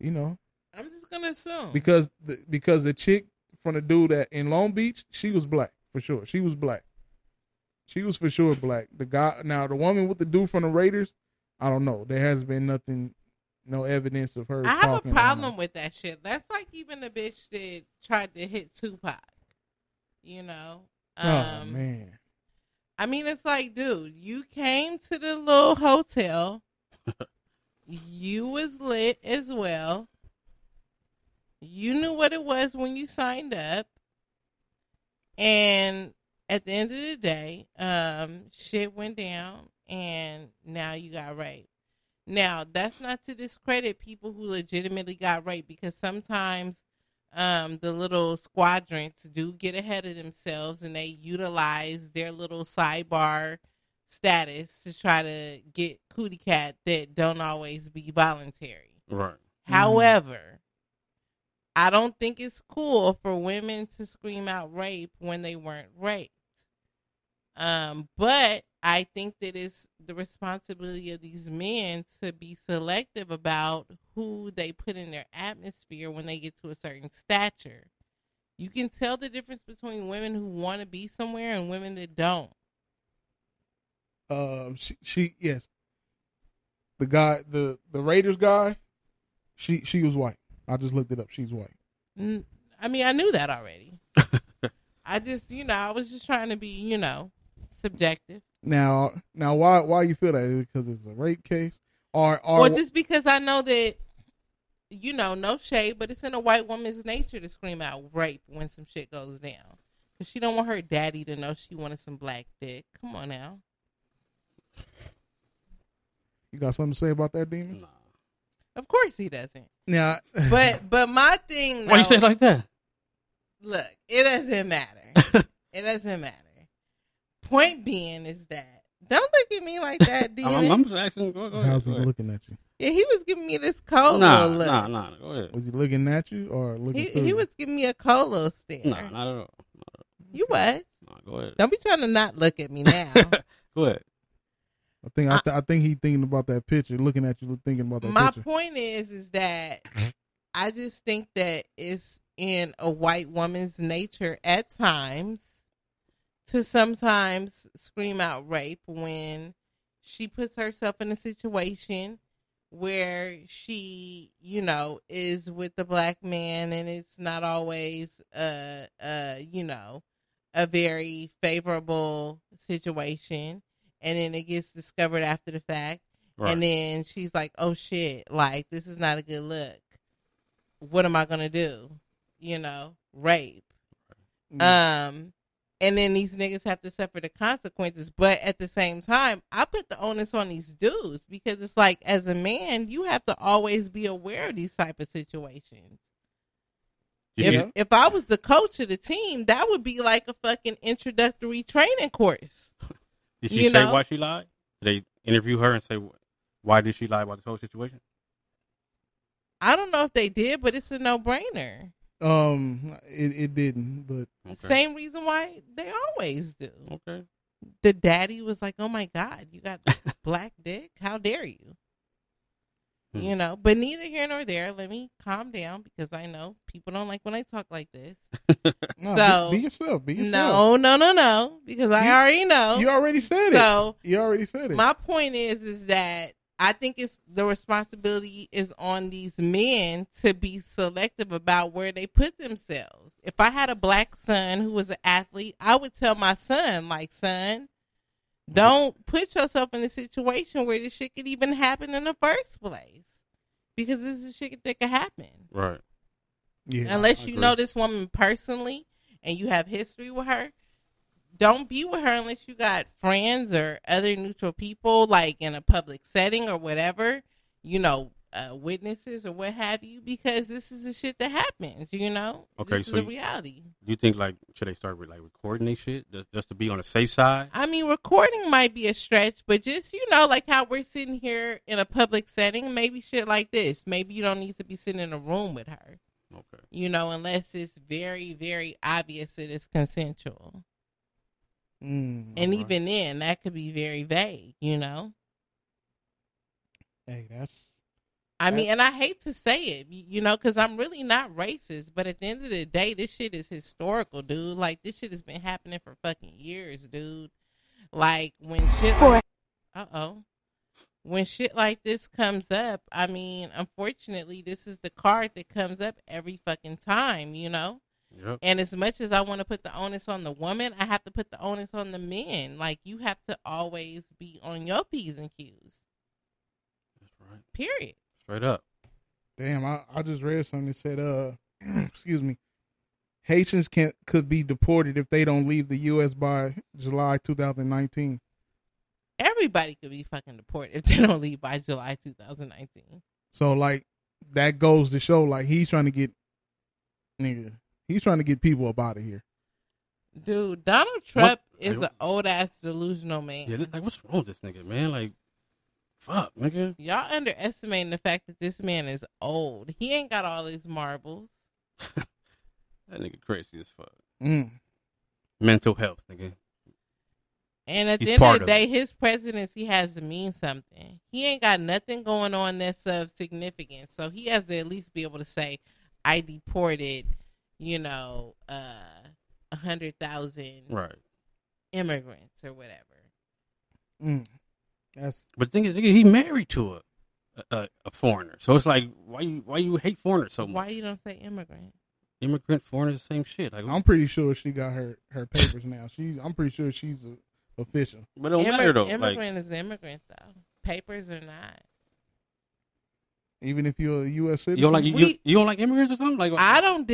Speaker 1: you know,
Speaker 2: I'm just gonna assume
Speaker 1: because the, because the chick from the dude that in Long Beach, she was black for sure. She was black. She was for sure black. The guy now, the woman with the dude from the Raiders, I don't know. There has been nothing, no evidence of her.
Speaker 2: I have a problem with that shit. That's like even the bitch that tried to hit Tupac. You know.
Speaker 1: Oh
Speaker 2: Um,
Speaker 1: man,
Speaker 2: I mean, it's like, dude, you came to the little hotel. you was lit as well. You knew what it was when you signed up. And at the end of the day, um, shit went down and now you got raped. Now, that's not to discredit people who legitimately got raped because sometimes um, the little squadrons do get ahead of themselves and they utilize their little sidebar status to try to get cootie cat that don't always be voluntary.
Speaker 3: Right.
Speaker 2: However, I don't think it's cool for women to scream out rape when they weren't raped. Um, but I think that it's the responsibility of these men to be selective about who they put in their atmosphere when they get to a certain stature. You can tell the difference between women who want to be somewhere and women that don't.
Speaker 1: um, she, she yes, the guy, the the Raiders guy, she she was white. I just looked it up. She's white.
Speaker 2: Mm, I mean, I knew that already. I just, you know, I was just trying to be, you know, subjective.
Speaker 1: Now, now, why why you feel that? Because it's a rape case, or or
Speaker 2: Or just because I know that you know, no shade, but it's in a white woman's nature to scream out rape when some shit goes down. Cause she don't want her daddy to know she wanted some black dick. Come on now.
Speaker 1: You got something to say about that, demon? Nah.
Speaker 2: Of course he doesn't.
Speaker 1: Yeah.
Speaker 2: But but my thing.
Speaker 3: Why you say it like that?
Speaker 2: Look, it doesn't matter. it doesn't matter. Point being is that don't look at me like that, demon.
Speaker 3: I'm, I'm just asking. Go, go ahead.
Speaker 1: How's he
Speaker 3: go ahead.
Speaker 1: looking at you?
Speaker 2: yeah, he was giving me this colo
Speaker 3: Nah,
Speaker 2: little look.
Speaker 3: nah, nah. Go ahead.
Speaker 1: Was he looking at you or looking
Speaker 2: He, he was giving me a colo stare.
Speaker 3: Nah, not at all.
Speaker 2: You was.
Speaker 3: Nah, go ahead.
Speaker 2: Don't be trying to not look at me now.
Speaker 3: Go ahead.
Speaker 1: I think I, th- I think he thinking about that picture, looking at you, thinking about that
Speaker 2: My
Speaker 1: picture.
Speaker 2: point is, is that I just think that it's in a white woman's nature at times to sometimes scream out rape when she puts herself in a situation where she, you know, is with the black man and it's not always uh uh, you know, a very favorable situation and then it gets discovered after the fact
Speaker 3: Right.
Speaker 2: and then she's like, "Oh shit, like this is not a good look. What am I to do?" You know, rape. Um and then these niggas have to suffer the consequences. But at the same time, I put the onus on these dudes because it's like, as a man, you have to always be aware of these type of situations.
Speaker 3: You
Speaker 2: If, if I was the coach of the team, that would be like a fucking introductory training course.
Speaker 3: Did she
Speaker 2: you
Speaker 3: say
Speaker 2: know?
Speaker 3: why she lied? Did they interview her and say why did she lie about this whole situation?
Speaker 2: I don't know if they did, but it's a no brainer.
Speaker 1: Um, it, it didn't, but
Speaker 2: Same reason why they always do.
Speaker 3: Okay.
Speaker 2: The daddy was like, "Oh my god, you got black dick? How dare you?"
Speaker 3: Hmm.
Speaker 2: You know, but neither here nor there. Let me calm down because I know people don't like when I talk like this.
Speaker 1: No,
Speaker 2: so
Speaker 1: be- be yourself, be yourself.
Speaker 2: no, no, no. No. Because I
Speaker 1: You-
Speaker 2: already know.
Speaker 1: You already said it.
Speaker 2: So
Speaker 1: you already said it.
Speaker 2: my point is, is that I think it's the responsibility is on these men to be selective about where they put themselves. If I had a black son who was an athlete, I would tell my son, like, son, don't put yourself in a situation where this shit could even happen in the first place. Because this is shit that could happen.
Speaker 3: Right.
Speaker 1: Yeah.
Speaker 2: Unless you know this woman personally and you have history with her, don't be with her unless you got friends or other neutral people, like in a public setting or whatever, you know, uh, witnesses or what have you, because this is the shit that happens, you know?
Speaker 3: Okay,
Speaker 2: This
Speaker 3: so
Speaker 2: is a reality.
Speaker 3: Do you think like should they start with like recording this shit just- just to be on the safe side?
Speaker 2: I mean, recording might be a stretch, but just, you know, like how we're sitting here in a public setting, maybe shit like this. Maybe you don't need to be sitting in a room with her.
Speaker 3: Okay.
Speaker 2: You know, unless it's very, very obvious that it's consensual.
Speaker 1: Mm,
Speaker 2: and
Speaker 1: alright.
Speaker 2: even then, that could be very vague, you know?
Speaker 1: hey, that's
Speaker 2: I mean, and I hate to say it, you know, because I'm really not racist, but at the end of the day, this shit is historical, dude. Like, this shit has been happening for fucking years, dude. Like, when shit.
Speaker 16: For-
Speaker 2: uh oh. When shit like this comes up, I mean, unfortunately, this is the card that comes up every fucking time, you know?
Speaker 3: Yep.
Speaker 2: And as much as I want to put the onus on the woman, I have to put the onus on the men. Like, you have to always be on your P's and Q's.
Speaker 3: That's right.
Speaker 2: Period.
Speaker 3: Straight up.
Speaker 1: damn. I, I just read something that said, uh, excuse me, Haitians can could be deported if they don't leave the U.S. by July 2019.
Speaker 2: Everybody could be fucking deported if they don't leave by July 2019.
Speaker 1: So like that goes to show like he's trying to get nigga. He's trying to get people up out of here.
Speaker 2: Dude, Donald Trump
Speaker 3: What-
Speaker 2: is an old ass delusional man.
Speaker 3: Yeah, like what's wrong with this nigga, man? Like, fuck, nigga.
Speaker 2: Y'all underestimating the fact that this man is old. He ain't got all these marbles.
Speaker 3: That nigga crazy as fuck.
Speaker 1: Mm.
Speaker 3: Mental health, nigga.
Speaker 2: And at
Speaker 3: He's
Speaker 2: the end of
Speaker 3: part
Speaker 2: the
Speaker 3: of
Speaker 2: day, his presidency has to mean something. He ain't got nothing going on that's of significance. So he has to at least be able to say, I deported, you know, uh, a hundred thousand
Speaker 3: Right.
Speaker 2: immigrants or whatever.
Speaker 1: Mm. That's
Speaker 3: But the thing is, nigga, he married to a, a a foreigner. So it's like, why you why you hate foreigners so much?
Speaker 2: Why you don't say immigrant?
Speaker 3: Immigrant, foreigners, the same shit. Like,
Speaker 1: I'm pretty sure she got her her papers now. She's I'm pretty sure she's a, official.
Speaker 3: but it don't
Speaker 2: Immi-
Speaker 3: matter though. Like,
Speaker 2: immigrant is immigrant though. Papers are not.
Speaker 1: Even if you're a U.S. citizen,
Speaker 3: You don't like you,
Speaker 2: We-
Speaker 3: you don't like immigrants or something? Like
Speaker 2: I don't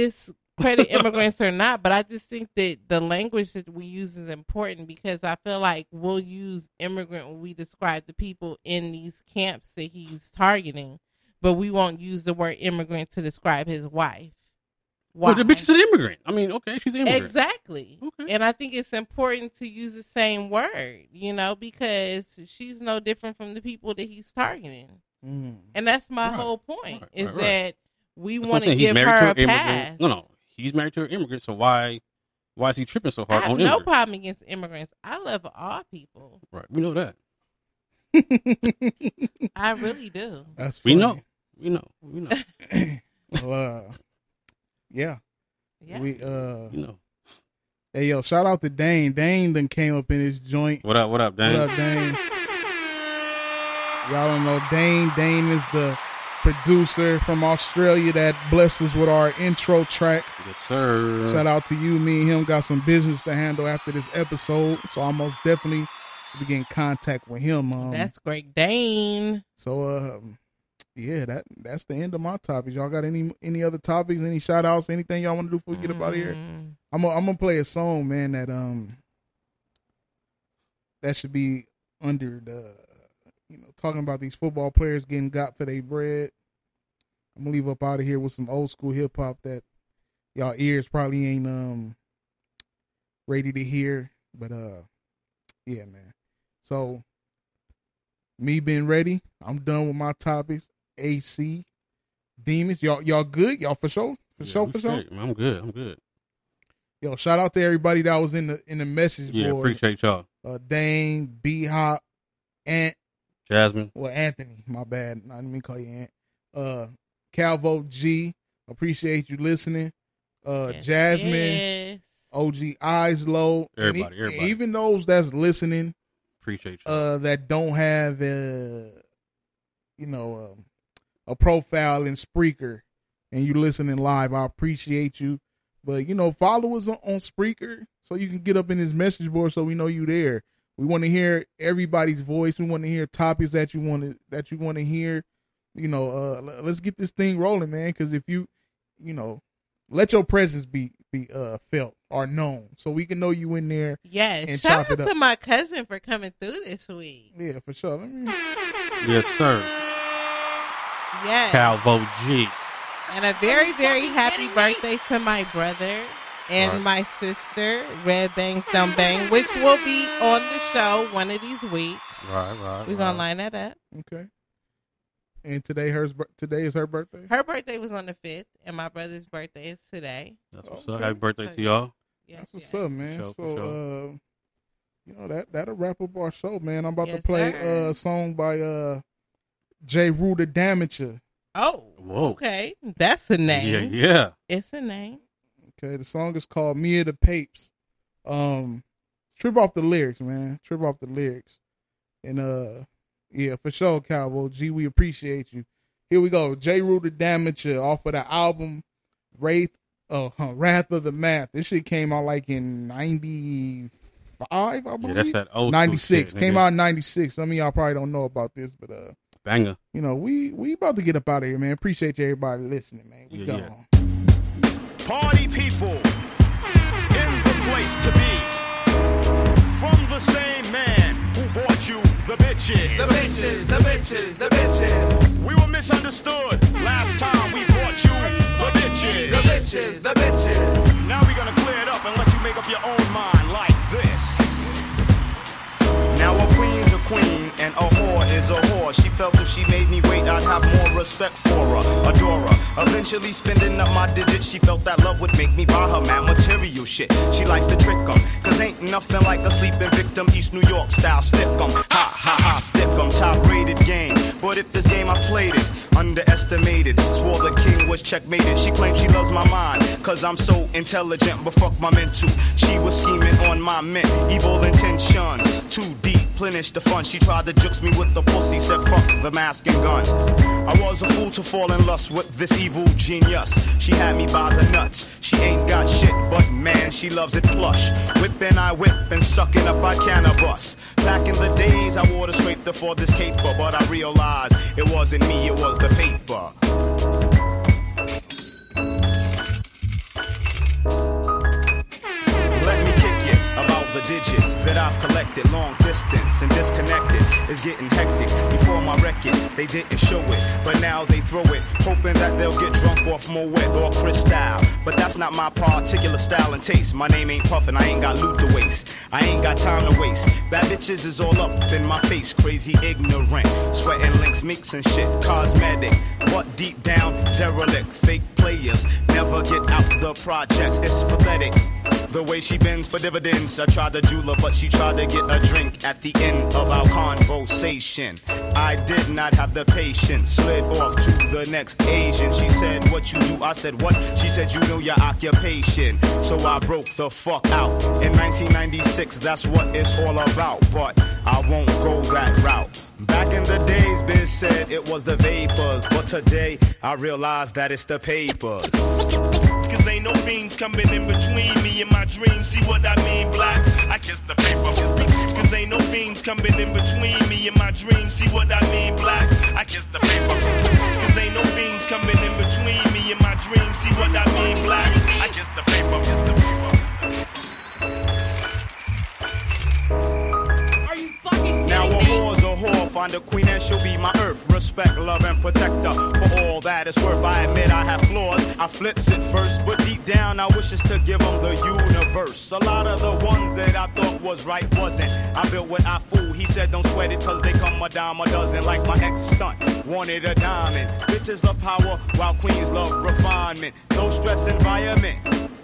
Speaker 2: discredit immigrants or not, but I just think that the language that we use is important because I feel like we'll use immigrant when we describe the people in these camps that he's targeting, but we won't use the word immigrant to describe his wife.
Speaker 3: Well, the bitch is an immigrant. I mean, okay, she's an immigrant.
Speaker 2: Exactly. Okay. And I think it's important to use the same word, you know, because she's no different from the people that he's targeting.
Speaker 1: Mm.
Speaker 2: And that's my
Speaker 3: Right,
Speaker 2: whole point is
Speaker 3: right, right.
Speaker 2: that we want to give her a pass.
Speaker 3: No, no, he's married to an immigrant. So why, why is he tripping so hard
Speaker 2: I
Speaker 3: hard
Speaker 2: have
Speaker 3: on
Speaker 2: no
Speaker 3: immigrants?
Speaker 2: problem against immigrants. I love all people.
Speaker 3: Right, we know that.
Speaker 2: I really do.
Speaker 1: That's
Speaker 3: We
Speaker 1: funny.
Speaker 3: know, we know, we know.
Speaker 1: well, uh, yeah.
Speaker 2: Yeah.
Speaker 1: We uh
Speaker 3: You know.
Speaker 1: Hey yo, shout out to Dane. Dane then came up in his joint.
Speaker 3: What up? What up, Dane?
Speaker 1: What up, Dane? Y'all don't know Dane. Dane is the producer from Australia that blessed us with our intro track.
Speaker 3: Yes, sir.
Speaker 1: Shout out to you. Me and him got some business to handle after this episode, so I most definitely be in contact with him. Um,
Speaker 2: That's great, Dane.
Speaker 1: so um, yeah, that that's the end of my topics. Y'all got any any other topics? Any shout outs? Anything y'all want to do before we get up out here?
Speaker 2: Mm.
Speaker 1: I'm gonna, I'm gonna play a song, man. That um, that should be under the, you know, talking about these football players getting got for their bread. I'm gonna leave up out of here with some old school hip hop that y'all ears probably ain't um ready to hear, but uh, yeah, man. So me being ready, I'm done with my topics. AC, demons, y'all y'all good? Y'all for sure? For
Speaker 3: Yeah,
Speaker 1: sure,
Speaker 3: I'm
Speaker 1: for sure.
Speaker 3: I'm good. I'm good.
Speaker 1: Yo, shout out to everybody that was in the in the message
Speaker 3: Yeah,
Speaker 1: board.
Speaker 3: appreciate y'all.
Speaker 1: Uh, Dane, B Hop, Ant,
Speaker 3: Jasmine.
Speaker 1: well Anthony, my bad. I didn't mean call you Ant. Uh, Calvo G, appreciate you listening. Uh,
Speaker 2: Yes,
Speaker 1: Jasmine,
Speaker 2: yes.
Speaker 1: OG Eyes Low,
Speaker 3: Everybody,
Speaker 1: e-
Speaker 3: everybody.
Speaker 1: even those that's listening,
Speaker 3: Appreciate you.
Speaker 1: uh, that don't have uh, you know, um, a profile in Spreaker, and you listening live, I appreciate you. But you know, follow us on, on Spreaker so you can get up in his message board so we know you there. We want to hear everybody's voice. We want to hear topics that you want to that you want to hear. You know, uh, let's get this thing rolling, man. Because if you, you know, let your presence be be uh felt or known, so we can know you in there.
Speaker 2: Yes.
Speaker 1: and
Speaker 2: Shout out to my cousin for coming through this week.
Speaker 1: Yeah, for sure. Let me.
Speaker 3: yes, sir.
Speaker 2: Yes.
Speaker 3: Calvo G.
Speaker 2: And a very, very happy birthday to my brother and
Speaker 3: Right.
Speaker 2: my sister, Red Bangs Dumb Bang, which will be on the show one of these weeks.
Speaker 3: Right, right.
Speaker 2: We're going to line that up.
Speaker 1: Okay. And today hers bir- today is her birthday.
Speaker 2: Her birthday was on the 5th, and my brother's birthday is today.
Speaker 3: That's what's up. Happy birthday to y'all.
Speaker 2: Yes,
Speaker 1: That's what's up, man.
Speaker 3: For sure,
Speaker 1: so,
Speaker 3: sure.
Speaker 1: uh, you know that that'll wrap up our show, man. I'm about
Speaker 2: Yes,
Speaker 1: to play
Speaker 2: sir.
Speaker 1: a song by uh Jeru the Damaja.
Speaker 2: Oh,
Speaker 3: Whoa.
Speaker 2: okay. That's a name.
Speaker 3: Yeah, yeah.
Speaker 2: It's a name.
Speaker 1: Okay, the song is called "Me or the Papes." Um, trip off the lyrics, man. Trip off the lyrics, and uh, yeah, for sure, Cowboy G. We appreciate you. Here we go, J. The Damaja off of the album Wraith, uh, huh, Wrath of the Math. This shit came out like in '95, I believe.
Speaker 3: Yeah, that's that old
Speaker 1: '96 came out in '96. Some of y'all probably don't know about this, but uh,
Speaker 3: Banger.
Speaker 1: you know, we we about to get up out of here, man. Appreciate you everybody listening, man. We
Speaker 3: Yeah,
Speaker 1: go.
Speaker 3: yeah.
Speaker 17: Party people in the place to be. From the same man who bought you the bitches. The bitches, the bitches, the bitches. We were misunderstood last time we brought you the bitches. The bitches, the bitches. Now we're gonna clear it up and let you make up your own mind like this. Now a queen's a queen and a whore is a whore. She felt if she made me I'd have more respect for her, adore her. Eventually spending up my digits, she felt that love would make me buy her mad material shit. She likes to trick 'em, cause ain't nothing like a sleeping victim, East New York style stick 'em. Ha ha ha, stick 'em, top rated game. But if this game I played it, underestimated. Swore the king was checkmated. She claims she loves my mind, cause I'm so intelligent, but fuck my mental. She was scheming on my mint, evil intentions. Too deep, replenish the fun. She tried to jukes me with the pussy, said fuck the mask and gun. I was a fool to fall in lust with this evil genius. She had me by the nuts. She ain't got shit, but man, she loves it plush. Whipping, I whip and sucking up I cannabis. Back in the days, I wore the scraper for this caper, but I realized it wasn't me, it was the paper. The digits that I've collected. Long distance and disconnected is getting hectic. Before my record, they didn't show it, but now they throw it, hoping that they'll get drunk off Moet or Cristal. But that's not my particular style and taste. My name ain't Puffin', I ain't got loot to waste. I ain't got time to waste. Bad bitches is all up in my face, crazy ignorant. Sweating links, mix and shit, cosmetic. But deep down, derelict, fake players never get out the projects. It's pathetic. The way she bends for dividends. I tried to jewel her, but she tried to get a drink at the end of our conversation. I did not have the patience. Slid off to the next Asian. She said, What you do? I said, What? She said, You know your occupation. So I broke the fuck out. In 1996, that's what it's all about. But I won't go that route. Back in the days, bitch said it was the vapors. But today, I realize that it's the papers.
Speaker 18: Cause ain't no fiends coming in between me and my dreams. See what I mean, black? I kiss the paper. Cause ain't no fiends coming in between me and my dreams. See what I mean, black? I kiss the paper. Cause ain't no fiends coming in between me and my dreams. See what I mean, black? I kiss the paper.
Speaker 12: Are
Speaker 17: find a queen and she'll be my earth. Respect, love, and protect her for all that it's worth. I admit I have flaws. I flips it first, but deep down I wish to give them the universe. A lot of the ones that I thought was right wasn't. I built what I fool. He said don't sweat it cause they come a dime a dozen like my ex stunt. Wanted a diamond. Bitches love power while queens love refinement. No stress environment.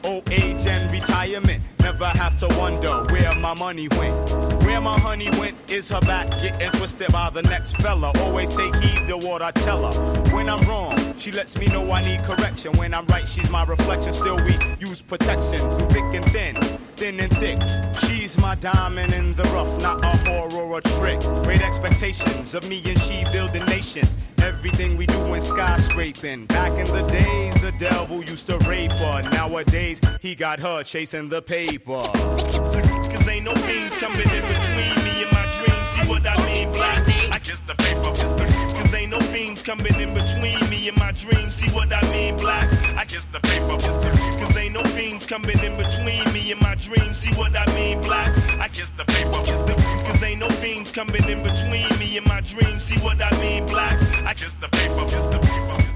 Speaker 17: Old age and retirement. Never have to wonder where my money went. Where my honey went is her back getting twisted by the next fella. Always say heed to what I tell her. When I'm wrong, she lets me know I need correction. When I'm right, she's my reflection. Still we use protection through thick and thin, thin and thick. She's my diamond in the rough, not a whore or a trick. Great expectations of me and she building nations. Everything we do in skyscraping. Back in the days, the devil used to rape her. Nowadays, he got her chasing the paper.
Speaker 18: Cause ain't no fiends coming in between me and my dreams. See what I mean, black? I kiss the paper. Cause ain't no coming in between me and my dreams. See what I mean, black? I kiss the paper. Cause ain't no coming in between me and my dreams. See what I mean, black? I kiss the paper. Cause ain't no coming in between me and my dreams. See what I mean, black? I kiss the paper. Kiss the paper.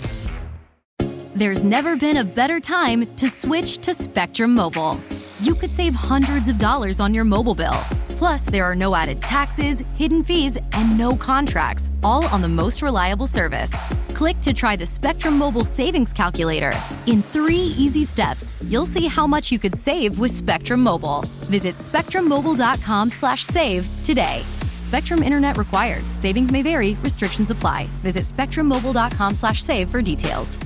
Speaker 8: There's never been a better time to switch to Spectrum Mobile. You could save hundreds of dollars on your mobile bill. Plus, there are no added taxes, hidden fees, and no contracts, all on the most reliable service. Click to try the Spectrum Mobile Savings Calculator. In three easy steps, you'll see how much you could save with Spectrum Mobile. Visit spectrummobile.com slash save today. Spectrum Internet required. Savings may vary. Restrictions apply. Visit spectrummobile.com slash save for details.